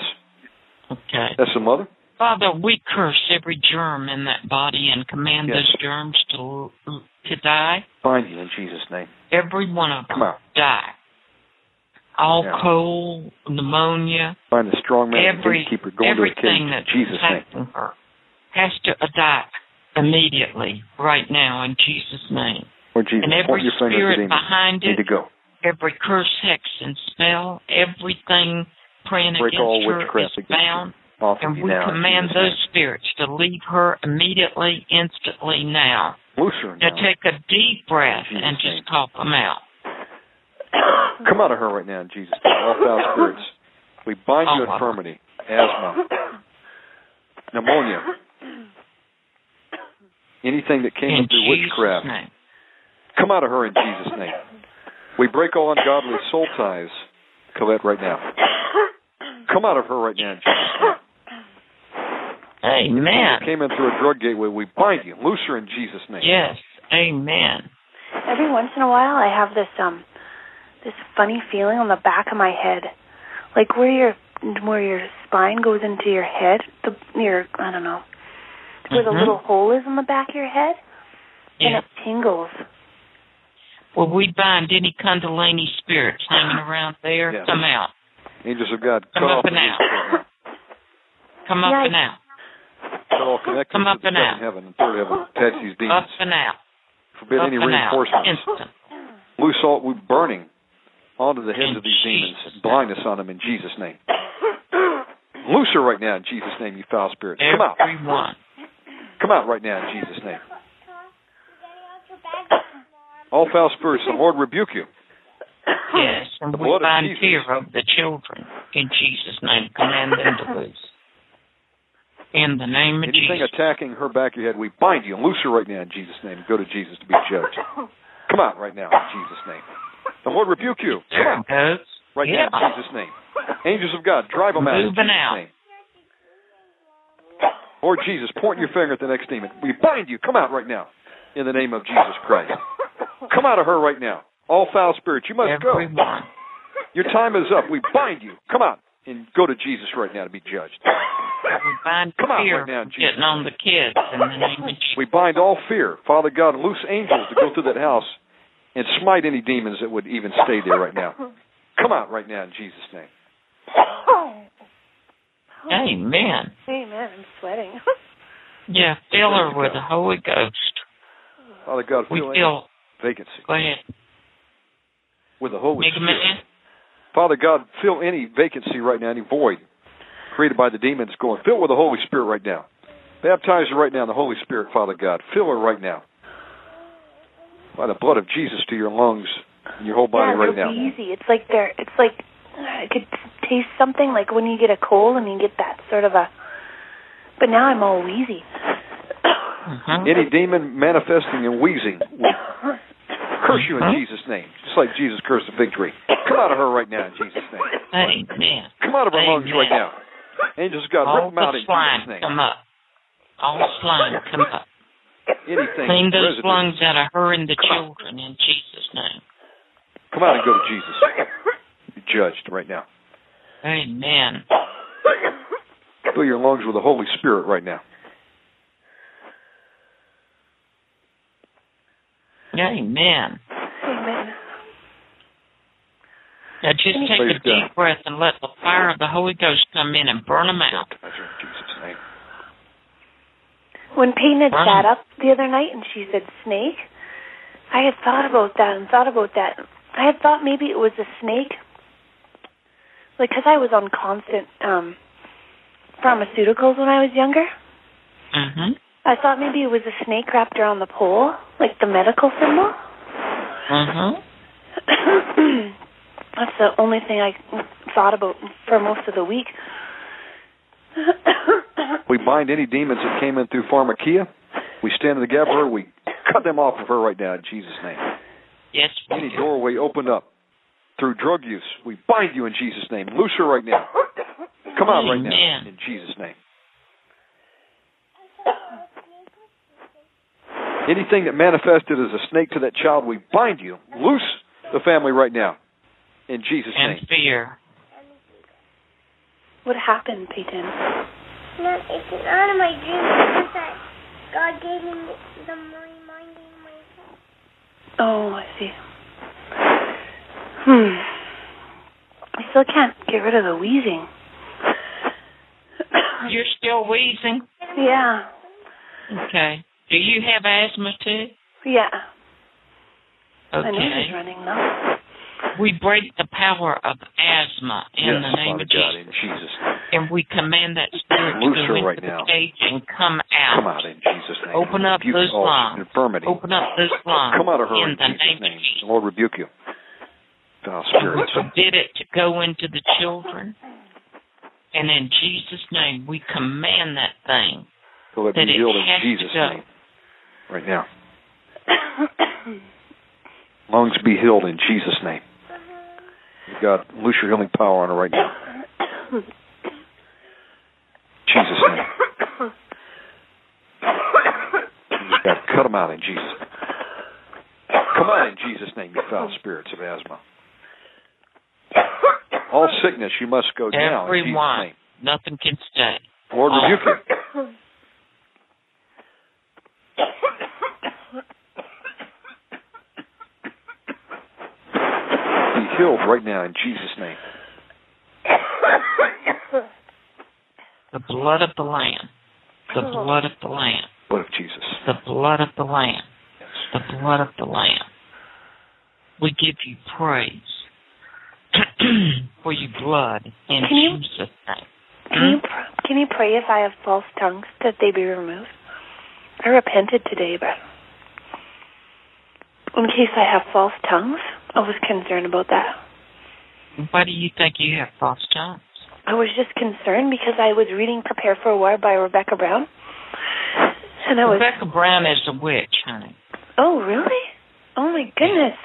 Okay. that's the mother. Father, we curse every germ in that body and command Yes. those germs to to die. Bind you in Jesus' name. Every one of them die. All Yeah. cold, pneumonia, Find the strong man every gatekeeper going to the everything cage. that's Jesus' name. her has to die immediately, right now, in Jesus' name. Or Jesus, and every spirit behind Need it, to go. every curse, hex, and spell, everything praying Break against all her is her. Off of And you we now. in command those name. spirits to leave her immediately, instantly now. Loose her Now now. take a deep breath Jesus' and name. just cough them out. Come out of her right now in Jesus' name. All foul spirits. We bind you Oh, wow. infirmity, asthma, pneumonia, anything that came in through Jesus' witchcraft. name. Come out of her in Jesus' name. We break all ungodly soul ties, Colette, right now. Come out of her right now in Jesus' name. Amen. Came in through a drug gateway. We bind you. Loose her in Jesus' name. Yes. Amen. Every once in a while, I have this um, this funny feeling on the back of my head, like where your where your spine goes into your head, the your I don't know, where the Mhm. little hole is in the back of your head, and it tingles. Well, we bind any Kundalini spirits hanging around there. Yes. Come out. Angels of God, Come cut up off and out. right now. Yeah, Come up I- and out. All Come up to the and second out. heaven and third heaven. These Up and out. Forbid up any reinforcements. Instant. Loose all, we're burning onto the heads In of these demons. Jesus' Blindness on them in Jesus' name. Loose her right now in Jesus' name, you foul spirits. Come out. Everyone. Come out right now in Jesus' name. All foul spirits, the Lord rebuke you. Yes. And The we blood of bind fear of the children. In Jesus' name. Command them to loose. In the name of Jesus. Anything Jesus. attacking her back of your head, we bind you and loose her right now in Jesus' name. Go to Jesus to be judged. Come out right now in Jesus' name. The Lord rebuke you. Come out right Yeah. now in Jesus' name. Angels of God, drive them out in Moving Jesus' out. name. Lord Jesus, point your finger at the next demon. We bind you. Come out right now in the name of Jesus Christ. Come out of her right now. All foul spirits, you must go. Your time is up. We bind you. Come out and go to Jesus right now to be judged. We bind Come out fear right now Jesus' getting on the kids in the name of Jesus. We bind all fear. Father God, loose angels to go through that house and smite any demons that would even stay there right now. Come out right now in Jesus' name. Amen. Amen. I'm sweating. Yeah, fill her with the Holy Ghost. Father God, We fill vacancy Go ahead. with the Holy Mega Spirit. Man. Father God, fill any vacancy right now, any void created by the demons going. Fill it with the Holy Spirit right now. Baptize her right now in the Holy Spirit, Father God. Fill her right now. By the blood of Jesus to your lungs and your whole body yeah, right they're now. wheezy. It's like they're. It's like I could taste something like when you get a cold and you get that sort of a. But now I'm all wheezy. Mhm. Any demon manifesting and wheezing, we curse you in Huh? Jesus' name. Just like Jesus cursed the fig tree. Come out of her right now in Jesus' name. Amen. Come out of her lungs right now. Angels of God, rip All them out the in slime Jesus' name. come up. All slime come up. Anything. Clean those residue, lungs out of her and the Come out. children in Jesus' name. Come out and go to Jesus. Be judged right now. Amen. Fill your lungs with the Holy Spirit right now. Amen. Now just take Praise a deep God. breath and let the fire of the Holy Ghost come in and burn them out. That's in Jesus' name. When Payne had sat up the other night and she said snake, I had thought about that and thought about that. I had thought maybe it was a snake, like because I was on constant um pharmaceuticals when I was younger. Mm-hmm. I thought maybe it was a snake wrapped around the pole, like the medical symbol. Mm-hmm. That's the only thing I thought about for most of the week. We bind any demons that came in through pharmakia. We stand in the gap for her. We cut them off of her right now in Jesus' name. Yes. we Any doorway opened up through drug use. We bind you in Jesus' name. Loose her right now. Come out right now in Jesus' name. Anything that manifested as a snake to that child, we bind you. Loose the family right now in Jesus' And name. fear. What happened, Peyton? No, it's not in my dream. It's that God gave me the reminding myself. Oh, I see. Hmm. I still can't get rid of the wheezing. You're still wheezing? Yeah. Okay. Do you have asthma too? Yeah. Okay. My nose Okay. is running though. We break the power of asthma in yes, the name Father of God, Jesus. Jesus' And we command that spirit to go her into right the now. cage and come out. Come out in Jesus' name. Open up those lungs. Infirmity. Open up those lungs. Come out of her in in the Jesus' name name. Jesus. The Lord rebuke you. Foul We forbid it to go into the children. And in Jesus' name, we command that thing So that be it healed in Jesus' name. Right now. Lungs be healed in Jesus' name. God, loose your healing power on her right now. Jesus' name. God, cut them out in Jesus' name. Come on in Jesus' name, you foul spirits of asthma. All sickness, you must go down in Jesus' Everyone. Nothing can stay. Lord, rebuke you. Be healed right now in Jesus' name. The blood of the Lamb. The oh. blood of the Lamb. Blood of Jesus. The blood of the Lamb. The blood of the Lamb. We give you praise for your blood in Can you- Jesus' name. Can you hmm? pr- can you pray if I have false tongues that they be removed? I repented today, but in case I have false tongues, I was concerned about that. Why do you think you have false tongues? I was just concerned because I was reading "Prepare for War" by Rebecca Brown, and I was Rebecca Brown is a witch, honey. oh really? Oh my goodness.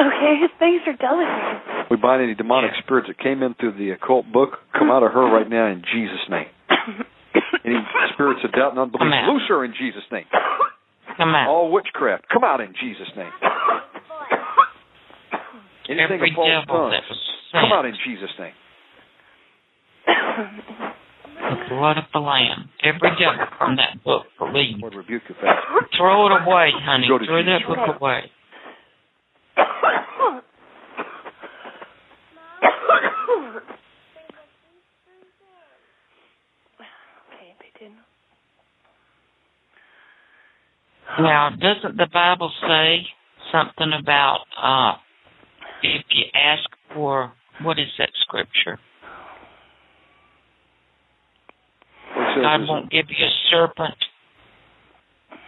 Okay, thanks for telling me. We bind any demonic spirits that came in through the occult book. Come out of her right now in Jesus' name. Any spirits of doubt and unbelief, loose her in Jesus' name. Come out. All witchcraft, come out in Jesus' name. Anything Every of false devil tongues, come out in Jesus' name. The blood of the Lamb. Every devil from that book, believe. Lord rebuke you fast. Throw it away, honey. Go to Throw that book away. Now, doesn't the Bible say something about uh if you ask for what is that scripture? What God won't give you a serpent.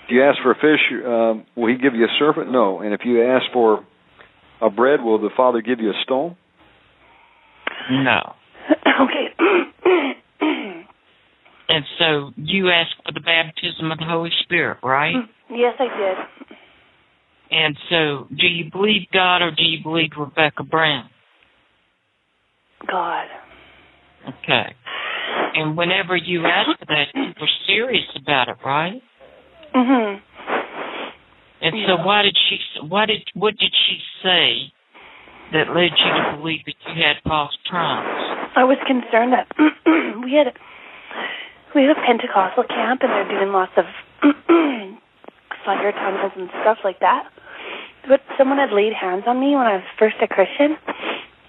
If you ask for a fish, um, will He give you a serpent? No. And if you ask for a bread, will the Father give you a stone? No. okay. And so you ask for the baptism of the Holy Spirit, right? yes, I did. And so do you believe God or do you believe Rebecca Brown? God. Okay. And whenever you asked for that, you were serious about it, right? Mhm. And so why did she why did what did she say that led you to believe that you had false tongues? I was concerned that we had we had a Pentecostal camp and they're doing lots of fire tunnels and stuff like that. But someone had laid hands on me when I was first a Christian,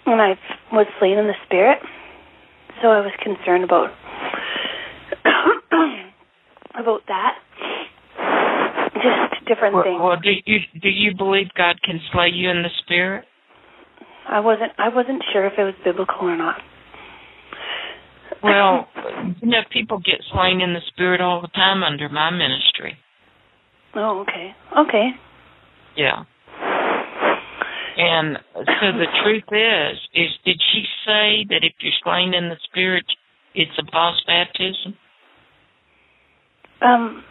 and I was slain in the spirit. So I was concerned about about that. Just different Well, things. well, do you do you believe God can slay you in the spirit? I wasn't I wasn't sure if it was biblical or not. Well, you know, people get slain in the spirit all the time under my ministry. Oh, okay. Okay. Yeah. And so the truth is, is did she say that if you're slain in the spirit, it's a false baptism? Um,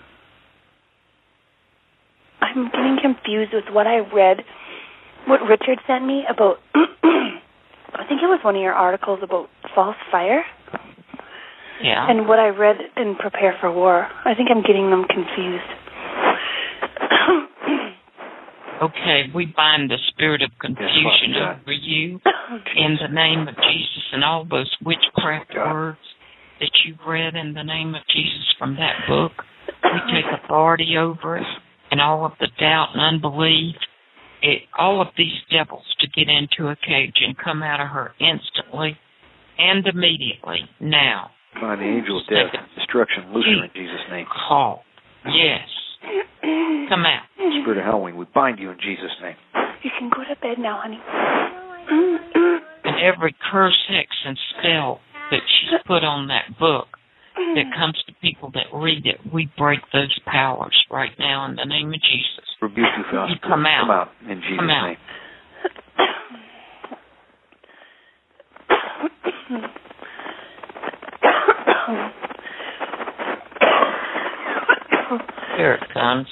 I'm getting confused with what I read what Richard sent me about. I think it was one of your articles about false fire. Yeah. And what I read in Prepare for War. I think I'm getting them confused. Okay, we bind the spirit of confusion Father God. over you in the name of Jesus and all those witchcraft words that you read in the name of Jesus from that book. We take authority over it and all of the doubt and unbelief, it, all of these devils to get into a cage and come out of her instantly and immediately now. By the angel of death, destruction, loose her in Jesus' name. Call. Yes. Come out. Spirit of Halloween, we bind you in Jesus' name. You can go to bed now, honey. and every curse, hex, and spell that she's put on that book that comes to people that read it, we break those powers right now in the name of Jesus. Rebuke you, foul You come out. Come out in Jesus' Come out. name. Here it comes.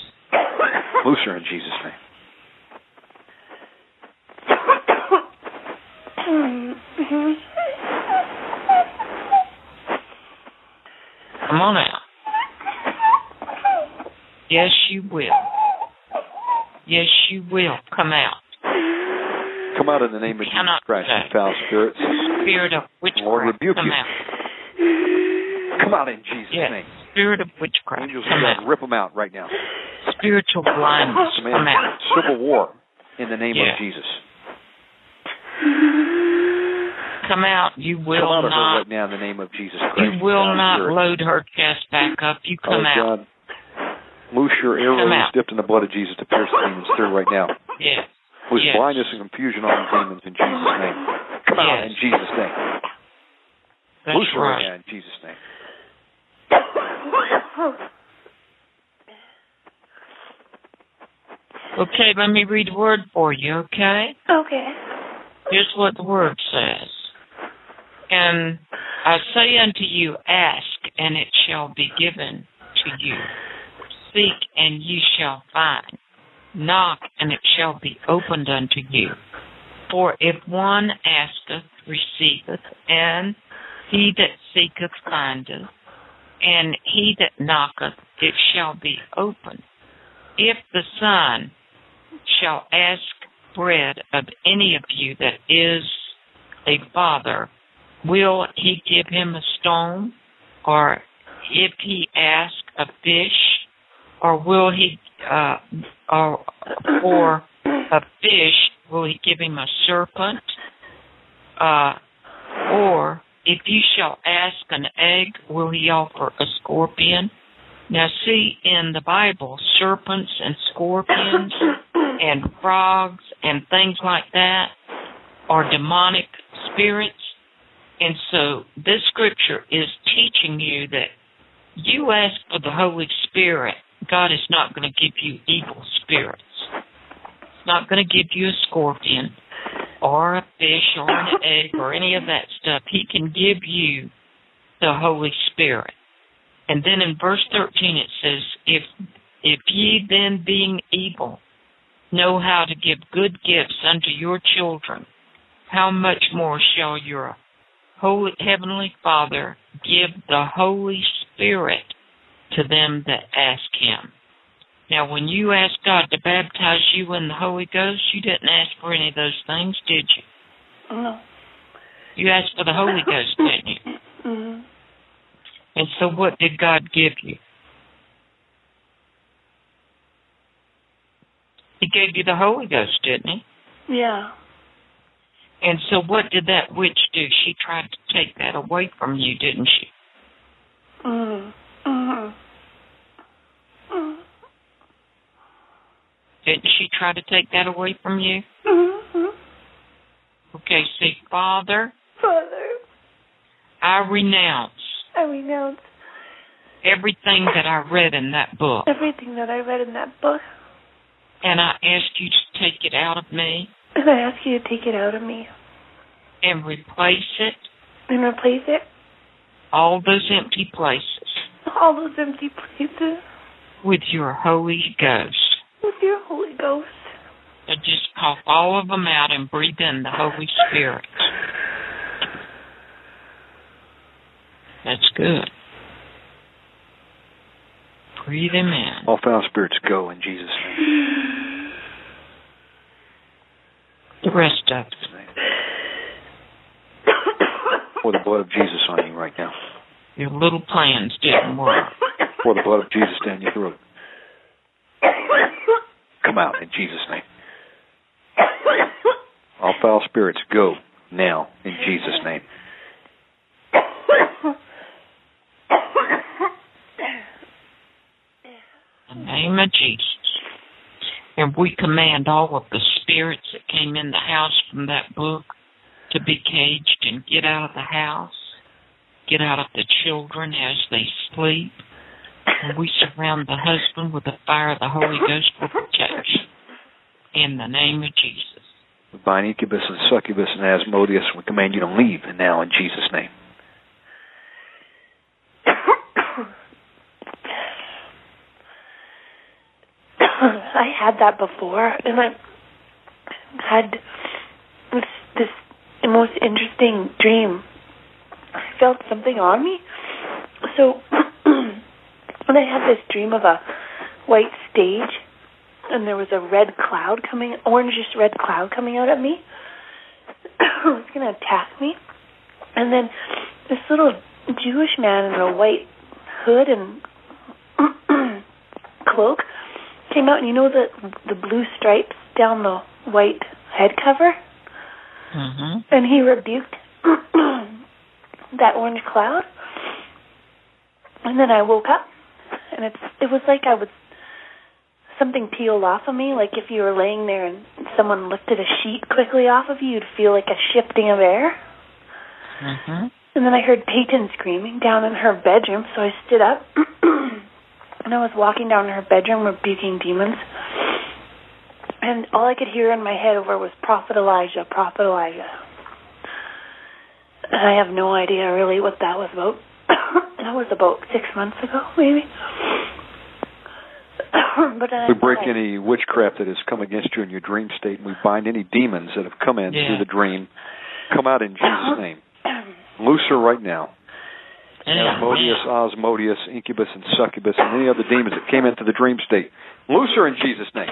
Loose her in Jesus' name. Come on out. Yes, you will. Yes, you will. Come out. Come out in the name of Jesus Christ, you foul spirits. Spirit of witchcraft. Lord, rebuke come you. out. Come out in Jesus' Yes. name. Spirit of witchcraft. Angels come out. rip them out right now. Spiritual blindness. Command Come out. civil war in the name Yeah. of Jesus. Come out. You will come out of her not. right now in the name of Jesus Christ. You will not spirit. load her chest back up. You oh, come oh, out. God. Loose your arrows dipped in the blood of Jesus to pierce the demons through right now. Yes. Loose Yes. blindness and confusion on the demons in Jesus' name. Come out Yes. in Jesus' name. That's Loose her right right. now in Jesus' name. Okay, let me read a word for you, okay? Okay. Here's what the word says. And I say unto you, ask, and it shall be given to you. Seek, and ye shall find. Knock, and it shall be opened unto you. For if one asketh, receiveth, and he that seeketh findeth, and he that knocketh, it shall be opened. If the Son shall ask bread of any of you that is a father, will he give him a stone? Or if he ask a fish, or will he, uh, or, or a fish, will he give him a serpent? Uh, or if you shall ask an egg, will he offer a scorpion? Now, see in the Bible, serpents and scorpions and frogs and things like that are demonic spirits. And so this scripture is teaching you that you ask for the Holy Spirit, God is not going to give you evil spirits. He's not going to give you a scorpion or a fish or an egg or any of that stuff. He can give you the Holy Spirit. And then in verse 13 it says, if if ye then being evil know how to give good gifts unto your children, how much more shall your holy heavenly Father give the Holy Spirit to them that ask him? Now when you asked God to baptize you in the Holy Ghost, you didn't ask for any of those things, did you? No. You asked for the Holy Ghost, didn't you? hmm And so what did God give you? He gave you the Holy Ghost, didn't he? Yeah. And so what did that witch do? She tried to take that away from you, didn't she? Mhm. Mhm. Mhm. Didn't she try to take that away from you? Mhm. Okay, see, Father, Father, I renounce I renounce everything that I read in that book, everything that I read in that book, and I ask you to take it out of me. And I ask you to take it out of me. And replace it, and replace it. all those empty places, all those empty places. with your Holy Ghost. With your Holy Ghost. So just cough all of them out and breathe in the Holy Spirit. That's good. Breathe him in. All foul spirits go in Jesus' name. The rest of it. Pour the blood of Jesus on you right now. Your little plans didn't work. Pour the blood of Jesus down your throat. Come out in Jesus' name. All foul spirits go now in Jesus' name. In the name of Jesus. And we command all of the spirits that came in the house from that book to be caged and get out of the house, get out of the children as they sleep. And we surround the husband with the fire of the Holy Ghost for protection. In the name of Jesus. We bind incubus and succubus and asmodeus. We command you to leave and now in Jesus' name. I had that before, and I had this this most interesting dream. I felt something on me. So when I had this dream of a white stage, and there was a red cloud coming, orangish red cloud coming out at me. it was going to attack me, and then this little Jewish man in a white hood and cloak came out, and you know the the blue stripes down the white head cover, Mm-hmm. and he rebuked that orange cloud. And then I woke up, and it's it was like I was something peeled off of me, like if you were laying there and someone lifted a sheet quickly off of you, you'd feel like a shifting of air. Mm-hmm. And then I heard Peyton screaming down in her bedroom, so I stood up and I was walking down in her bedroom rebuking demons. And all I could hear in my head over was Prophet Elijah, Prophet Elijah. And I have no idea really what that was about. that was about six months ago, maybe. but I We break thought any witchcraft that has come against you in your dream state, and we bind any demons that have come in Yeah. through the dream. Come out in Jesus' uh-huh. name. Loose her right now. Asmodeus, Osmodeus, Incubus, and Succubus, and any other demons that came into the dream state. Loose her in Jesus' name.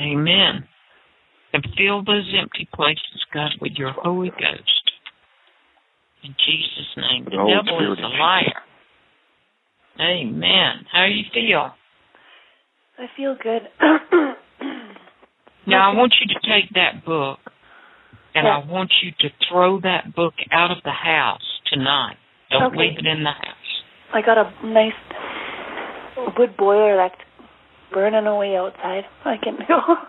Amen. And fill those empty places, God, with your Holy Ghost. In Jesus' name. The The devil Spirit is a liar. Amen. How you feel? I feel good. Now I want you to take that book and Yeah. I want you to throw that book out of the house tonight. Don't Okay. leave it in the house. I got a nice wood boiler that's burning away outside. I can go.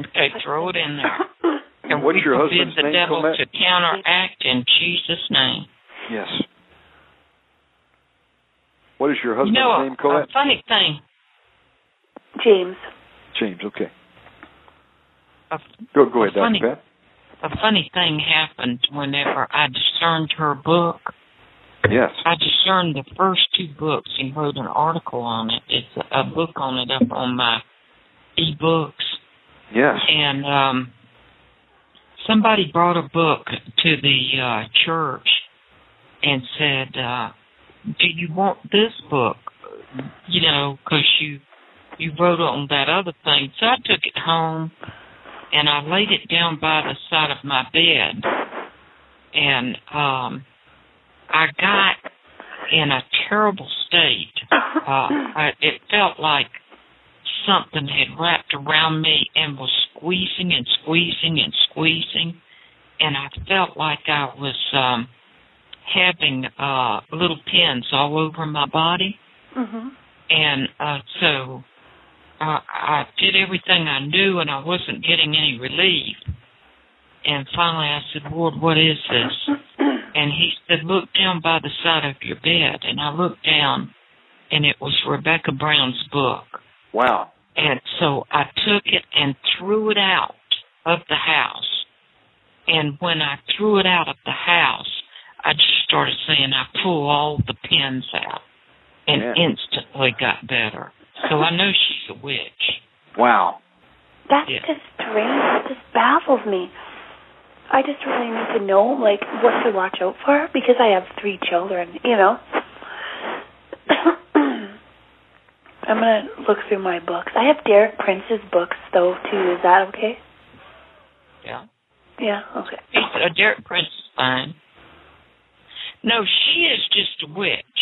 Okay, throw it in there. And What's your forbid husband's the name, devil Colette? to counteract in Jesus' name. Yes. What is your husband's know, a, name, a Colette? funny thing. James. James, okay. A, Go, go ahead, funny- Dr. Pat. a funny thing happened whenever I discerned her book. Yes. I discerned the first two books and wrote an article on it. It's a, a book on it up on my e-books. Yes. And um somebody brought a book to the uh church and said, uh, "Do you want this book?" You know, because you you wrote on that other thing. So I took it home and I laid it down by the side of my bed, and um I got in a terrible state. Uh, I, it felt like something had wrapped around me and was squeezing and squeezing and squeezing, and I felt like I was um having uh little pins all over my body, Mhm. and uh so uh, I did everything I knew, and I wasn't getting any relief. And finally, I said, "Lord, what is this?" And He said, "Look down by the side of your bed." And I looked down, and it was Rebecca Brown's book. Wow. And so I took it and threw it out of the house. And when I threw it out of the house, I just started saying I pull all the pins out, and Yeah. instantly got better. So I know she's a witch. Wow. That's Yeah. just strange. It just baffles me. I just really need to know like what to watch out for because I have three children, you know. I'm gonna look through my books. I have Derek Prince's books though too. Is that okay? Yeah. Yeah. Okay. Uh, Derek Prince is fine. No, she is just a witch.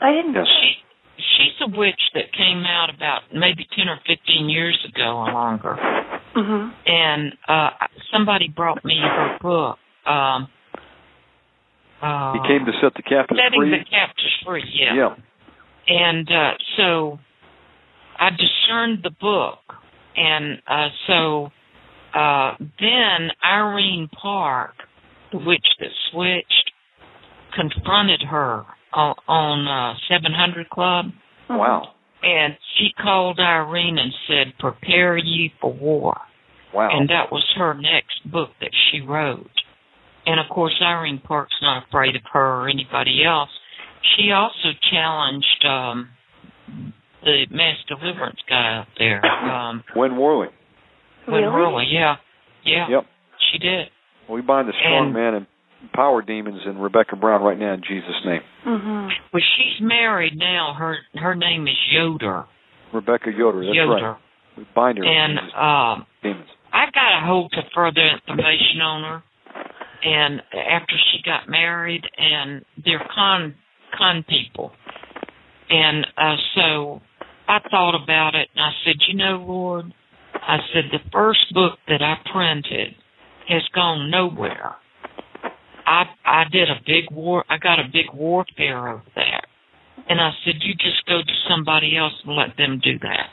I didn't know. She she's a witch that came out about maybe ten or fifteen years ago or longer. Mhm. And uh somebody brought me her book. Um uh, He came to set the captives Setting free. the captives free, yeah. yeah. And uh so I discerned the book and uh so uh then Irene Park, the witch that switched, confronted her on, on uh 700 Club Wow. and she called Irene and said, "Prepare ye for war." Wow. And that was her next book that she wrote. And of course, Irene Park's not afraid of her or anybody else. She also challenged um the mass deliverance guy up there. Um Win Worley. when Really? Hurley, yeah. Yeah. Yep. She did. We bind the strong And- man and power demons in Rebecca Brown right now in Jesus' name. Mhm. Well she's married now. Her her name is Yoder. Rebecca Yoder. That's Yoder. right. We bind her And with Jesus um demons. I got a hold of further information on her, and after she got married, and they're con con people, and uh, so I thought about it, and I said, you know, Lord, I said the first book that I printed has gone nowhere. I I did a big war. I got a big warfare over that, and I said, you just go to somebody else and let them do that.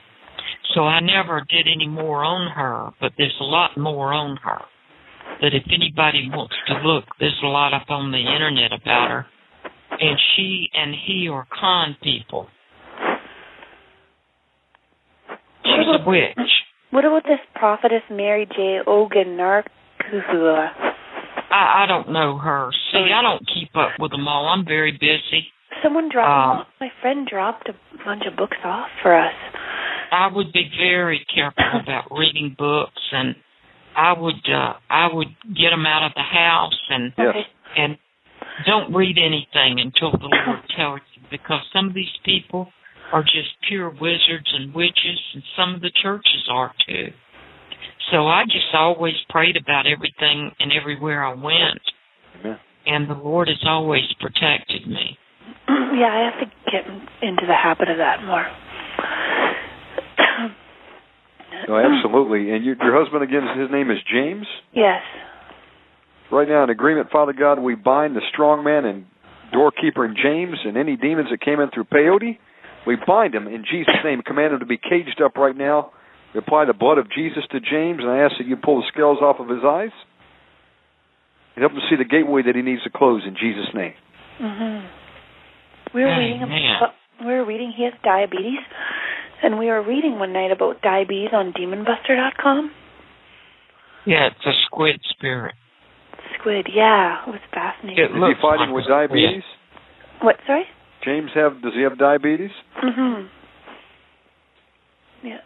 So I never did any more on her, but there's a lot more on her. That if anybody wants to look, there's a lot up on the internet about her. And she and he are con people. Witch. What about this prophetess Mary J. Oganarkua? I, I don't know her. See, I don't keep up with them all. I'm very busy. Someone dropped. Um, my friend dropped a bunch of books off for us. I would be very careful about reading books, and I would uh, I would get them out of the house and Yes. and don't read anything until the Lord tells you, because some of these people are just pure wizards and witches, and some of the churches are too. So I just always prayed about everything and everywhere I went, Amen. and the Lord has always protected me. yeah, I have to get into the habit of that more. No, absolutely. And you, your husband again, his name is James. Yes. Right now, in agreement, Father God, we bind the strong man and doorkeeper and James and any demons that came in through peyote. We bind him in Jesus' name. Command him to be caged up right now. We apply the blood of Jesus to James, and I ask that you pull the scales off of his eyes and help him see the gateway that he needs to close in Jesus' name. Mm-hmm. We were reading Amen. about, we were reading he has diabetes, and we were reading one night about diabetes on DemonBuster.com. Yeah, it's a squid spirit. Squid, yeah, it was fascinating. It Is he looks fighting like with a squid. diabetes? What? Sorry. James have does he have diabetes? Mhm. Yeah.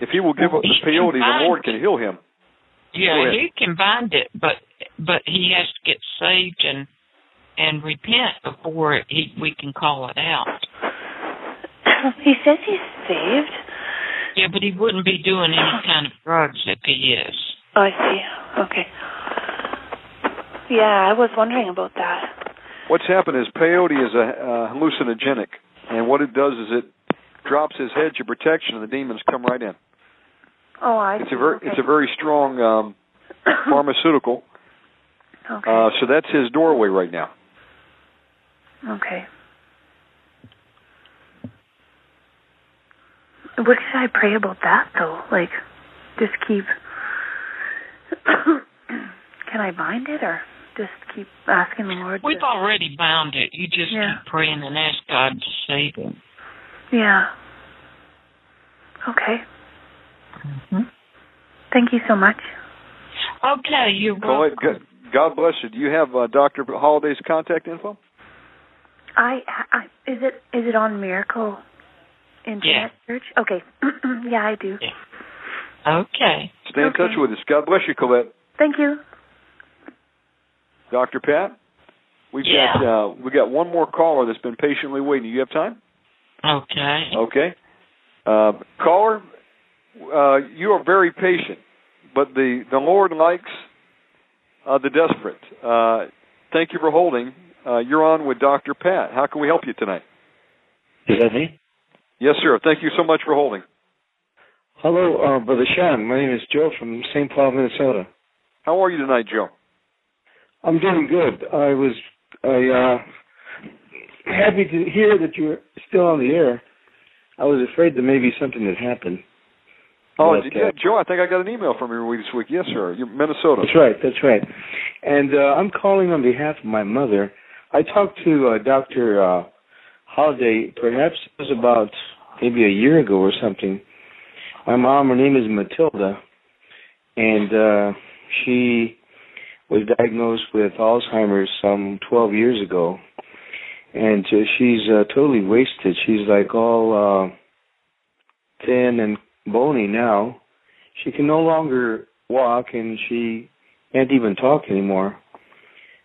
If he will give up the He can peyote, the Lord can heal him. Yeah, he can bind it, but but he has to get saved and and repent before he we can call it out. he says he's saved. Yeah, but he wouldn't be doing any kind of drugs if he is. Oh, I see. Okay. Yeah, I was wondering about that. What's happened is peyote is a uh, hallucinogenic, and what it does is it drops his hedge of protection, and the demons come right in. Oh, I It's see. a very okay. it's a very strong um, pharmaceutical. okay. Uh, so that's his doorway right now. okay. What should I pray about that though? Like, just keep. Can I bind it or just keep asking the Lord? We've to... already bound it. You just Yeah. keep praying and ask God to save him. Yeah. Okay. hmm Thank you so much. Okay, you're Call it, welcome. God, God bless you. Do you have uh, Dr. Holliday's contact info? I, I is it is it on Miracle Internet Yeah. Church? Okay. yeah, I do. Okay. Stay in touch with us. God bless you, Colette. Thank you. Dr. Pat, we've Yeah. got uh, we got one more caller that's been patiently waiting. Do You have time? Okay. Okay. Uh, caller, uh, you are very patient, but the the Lord likes uh, the desperate. Uh, thank you for holding. Uh, you're on with Dr. Pat. How can we help you tonight? Is that me? Yes, sir. Thank you so much for holding. Hello, uh, Brother Sean. My name is Joe from St. Paul, Minnesota. How are you tonight, Joe? I'm doing good. I was I uh happy to hear that you're still on the air. I was afraid that maybe something had happened. Oh, But, did uh, Joe, I think I got an email from you this week. Yes, sir. You're Minnesota. That's right. That's right. And uh, I'm calling on behalf of my mother. I talked to uh, Doctor uh, Holliday. Perhaps it was about maybe a year ago or something. My mom, her name is Matilda, and uh, she was diagnosed with Alzheimer's some 12 years ago, and uh, she's uh, totally wasted. She's like all uh, thin and bony now. She can no longer walk, and she can't even talk anymore.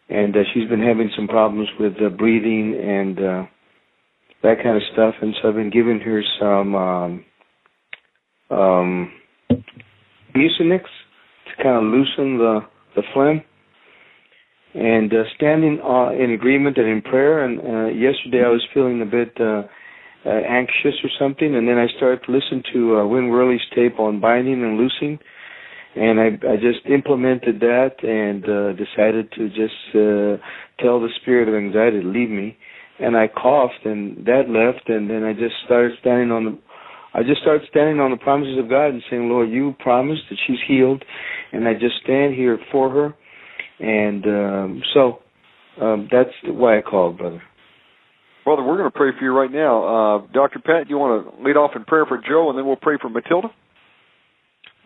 And uh, she's been having some problems with uh, breathing and uh, that kind of stuff. And so I've been giving her some um, um, Mucinex to kind of loosen the the phlegm. And uh, standing uh, in agreement and in prayer. And uh, yesterday I was feeling a bit uh, uh, anxious or something, and then I started to listen to uh, Win Worley's tape on binding and loosing, and I, I just implemented that and uh, decided to just uh, tell the spirit of anxiety to leave me, and I coughed, and that left, and then I just started standing on the. I just started standing on the promises of God and saying, Lord, you promised that she's healed, and I just stand here for her, and um, so um, that's why I called, brother. Brother, we're going to pray for you right now. Uh, Dr. Pat, do you want to lead off in prayer for Joe, and then we'll pray for Matilda?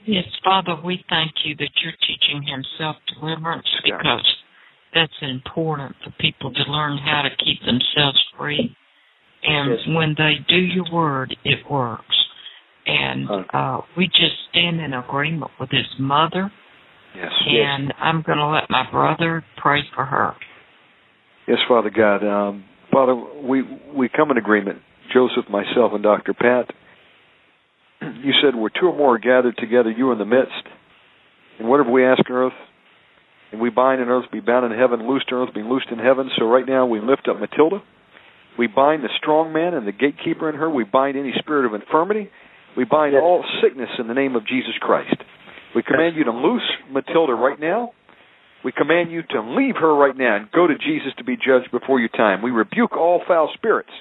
Yes, Father, we thank you that you're teaching him self deliverance because that's important for people to learn how to keep themselves free. And Yes. when they do your word, it works. And uh, we just stand in agreement with his mother. Yes. And I'm going to let my brother pray for her. Yes, Father God. Um, Father, we we come in agreement, Joseph, myself, and Dr. Pat. You said where two or more are gathered together, you are in the midst. And whatever we ask on earth, and we bind on earth, be bound in heaven, loosed on earth, be loosed in heaven. So right now we lift up Matilda. We bind the strong man and the gatekeeper in her. We bind any spirit of infirmity. We bind all sickness in the name of Jesus Christ. We command you to loose Matilda right now. We command you to leave her right now and go to Jesus to be judged before your time. We rebuke all foul spirits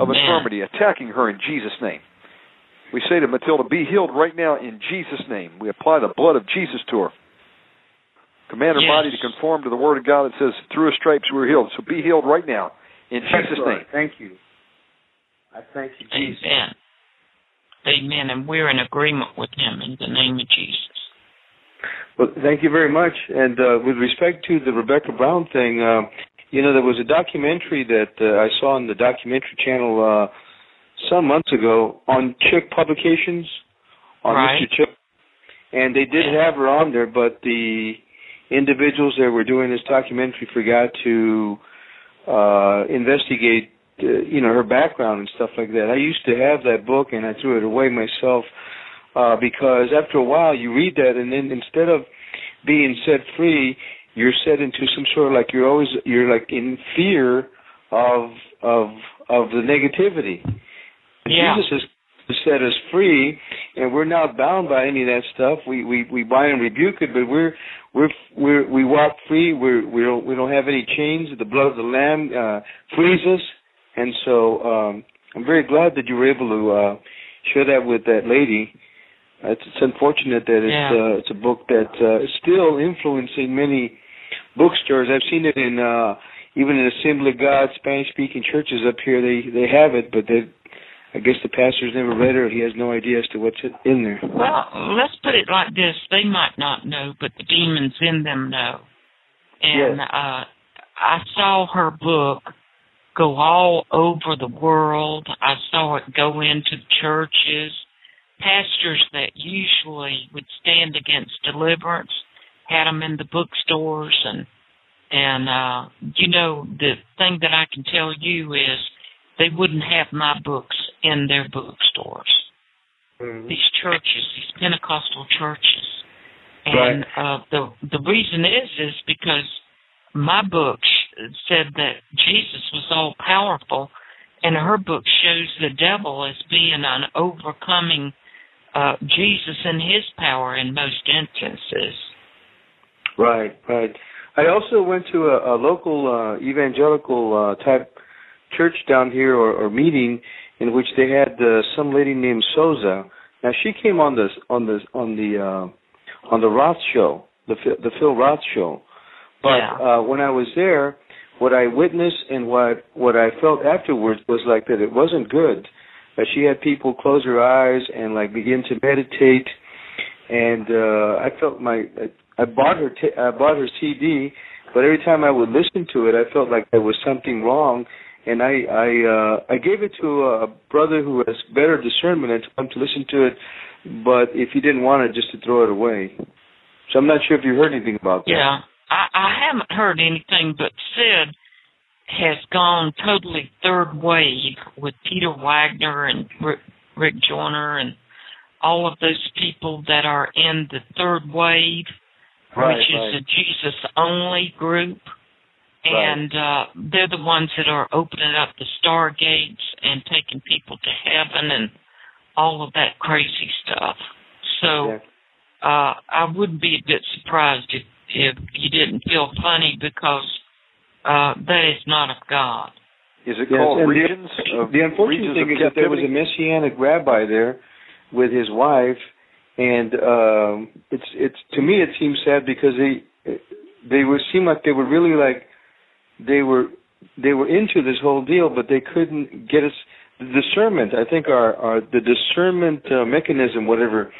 of infirmity attacking her in Jesus' name. We say to Matilda, be healed right now in Jesus' name. We apply the blood of Jesus to her. Command her Yes. body to conform to the word of God that says, through his stripes we are healed. So be healed right now in Jesus' name. Thank you. I thank you, Jesus. Amen. Amen. And we're in agreement with him in the name of Jesus. Well, thank you very much. And uh, with respect to the Rebecca Brown thing, uh, you know, there was a documentary that uh, I saw on the documentary channel uh, some months ago on Chick Publications, on Right. Mr. Chick, and they did have her on there, but the individuals that were doing this documentary forgot to uh, investigate, uh, you know, her background and stuff like that. I used to have that book, and I threw it away myself uh, because after a while you read that, and then instead of being set free, you're set into some sort of like you're always you're like in fear of of of the negativity. Yeah. Jesus has set us free, and we're not bound by any of that stuff. We we we bind and rebuke it, but we're we're we're we walk free. We're we don't we don't have any chains. The blood of the Lamb uh, frees us, and so um, I'm very glad that you were able to uh, share that with that lady. It's, it's unfortunate that it's Yeah. uh, it's a book that uh, is still influencing many bookstores. I've seen it in uh, even in Assembly of God Spanish speaking churches up here. They they have it, but they I guess the pastor's never read it or he has no idea as to what's in there. Well, let's put it like this. They might not know, but the demons in them know. and Yes. uh, I saw her book go all over the world. I saw it go into churches. Pastors that usually would stand against deliverance had them in the bookstores and and uh you know the thing that I can tell you is they wouldn't have my books in their bookstores. Mhm. These churches, these Pentecostal churches. And uh the the reason is is because my book said that Jesus was all powerful and her book shows the devil as being an overcoming uh Jesus and his power in most instances. Right, right. I also went to a, a local uh, evangelical uh, type church down here or, or meeting in which they had uh, some lady named Souza. Now she came on the on the on the uh, on the Roth show, the Phil- the Phil Roth show. But Yeah. uh, when I was there, what I witnessed and what what I felt afterwards was like that it wasn't good. That she had people close their eyes and like begin to meditate, and uh, I felt my I bought her t- I bought her CD, but every time I would listen to it, I felt like there was something wrong, and I I uh, I gave it to a brother who has better discernment and told him to listen to it, but if he didn't want it, just to throw it away. So I'm not sure if you heard anything about that. Yeah. I, I haven't heard anything but Sid has gone totally third wave with Peter Wagner and Rick, Rick Joyner and all of those people that are in the third wave, Right, which is right. a Jesus only group. Right. And uh they're the ones that are opening up the stargates and taking people to heaven and all of that crazy stuff. So uh I wouldn't be a bit surprised if if you didn't feel funny because uh that is not of God. Is it Yes, called and regions? The, of, the unfortunate regions thing of is that there was a messianic rabbi there with his wife, and um, it's it's to me it seems sad because they they would seem like they were really like they were they were into this whole deal, but they couldn't get us the discernment. I think our our the discernment uh, mechanism, whatever,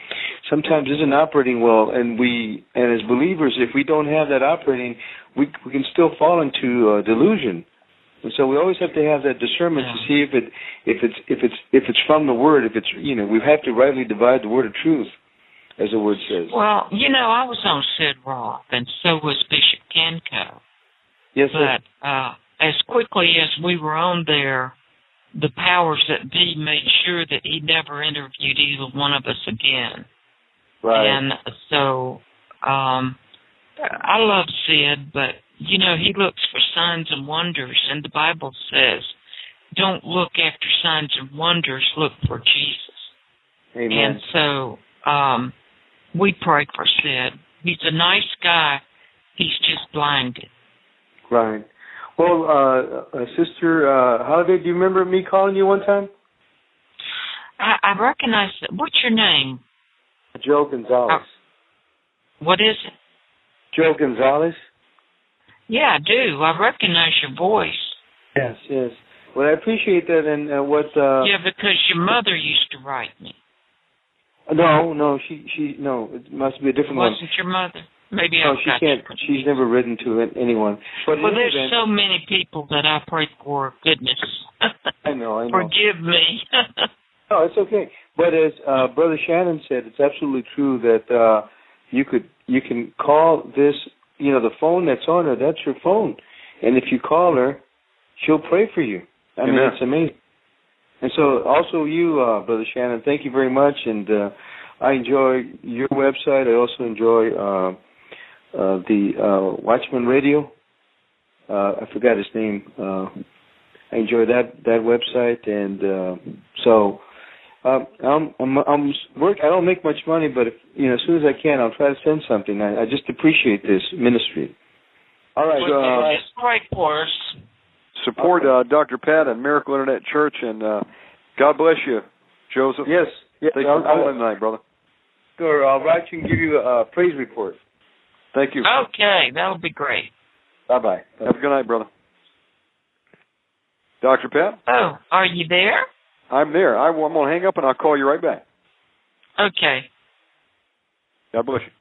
sometimes isn't operating well, and we and as believers, if we don't have that operating, we we can still fall into uh, delusion. And so we always have to have that discernment to see if it if it's if it's if it's from the word, if it's you know, we have to rightly divide the word of truth, as the word says. Well, you know, I was on Sid Roth and so was Bishop Kenko. Yes, sir. But uh as quickly as we were on there, the powers that be made sure that he never interviewed either one of us again. Right. And so um I love Sid, but you know, he looks for signs and wonders and the Bible says, Don't look after signs and wonders, look for Jesus. Amen. And so um we pray for Sid. He's a nice guy. He's just blinded. Right. Well, uh, uh Sister uh, Holliday, do you remember me calling you one time? I, I recognize that. What's your name? Joe Gonzalez. What is it? Joe Gonzalez. Yeah, I do. I recognize your voice. Yes, yes. Well, I appreciate that, and uh, what? Uh, yeah, because your mother used to write me. No, no, she, she, no. It must be a different one. Wasn't your mother? Maybe No, I've she got can't. She's never written to anyone. But Well, there's event, so many people that I pray for. Goodness. I know, I know. Forgive me. No, it's okay. But as uh, Brother Shannon said, it's absolutely true that uh, you could you can call this. You know, the phone that's on her, that's your phone, and if you call her, she'll pray for you. I mean, Amen. it's amazing. And so, also you, uh, Brother Shannon, thank you very much. And uh, I enjoy your website. I also enjoy uh, uh, the uh, Watchman Radio. Uh, I forgot his name. Uh, I enjoy that that website, and uh, so um, I'm I'm I'm work. I don't make much money, but if, you know, as soon as I can, I'll try to send something. I, I just appreciate this ministry. All right. Uh, just pray for. Support uh, Dr. Pat and Miracle Internet Church, and uh, God bless you, Joseph. yes. Yes. Thank you I'll, for calling I'll, tonight, brother. sure, I'll write you and give you a praise report. Thank you. Okay, that'll be great. Bye bye. Have a good night, brother. Dr. Pat, Oh, are you there? I'm there. I, I'm going to hang up and I'll call you right back. Okay. God bless you.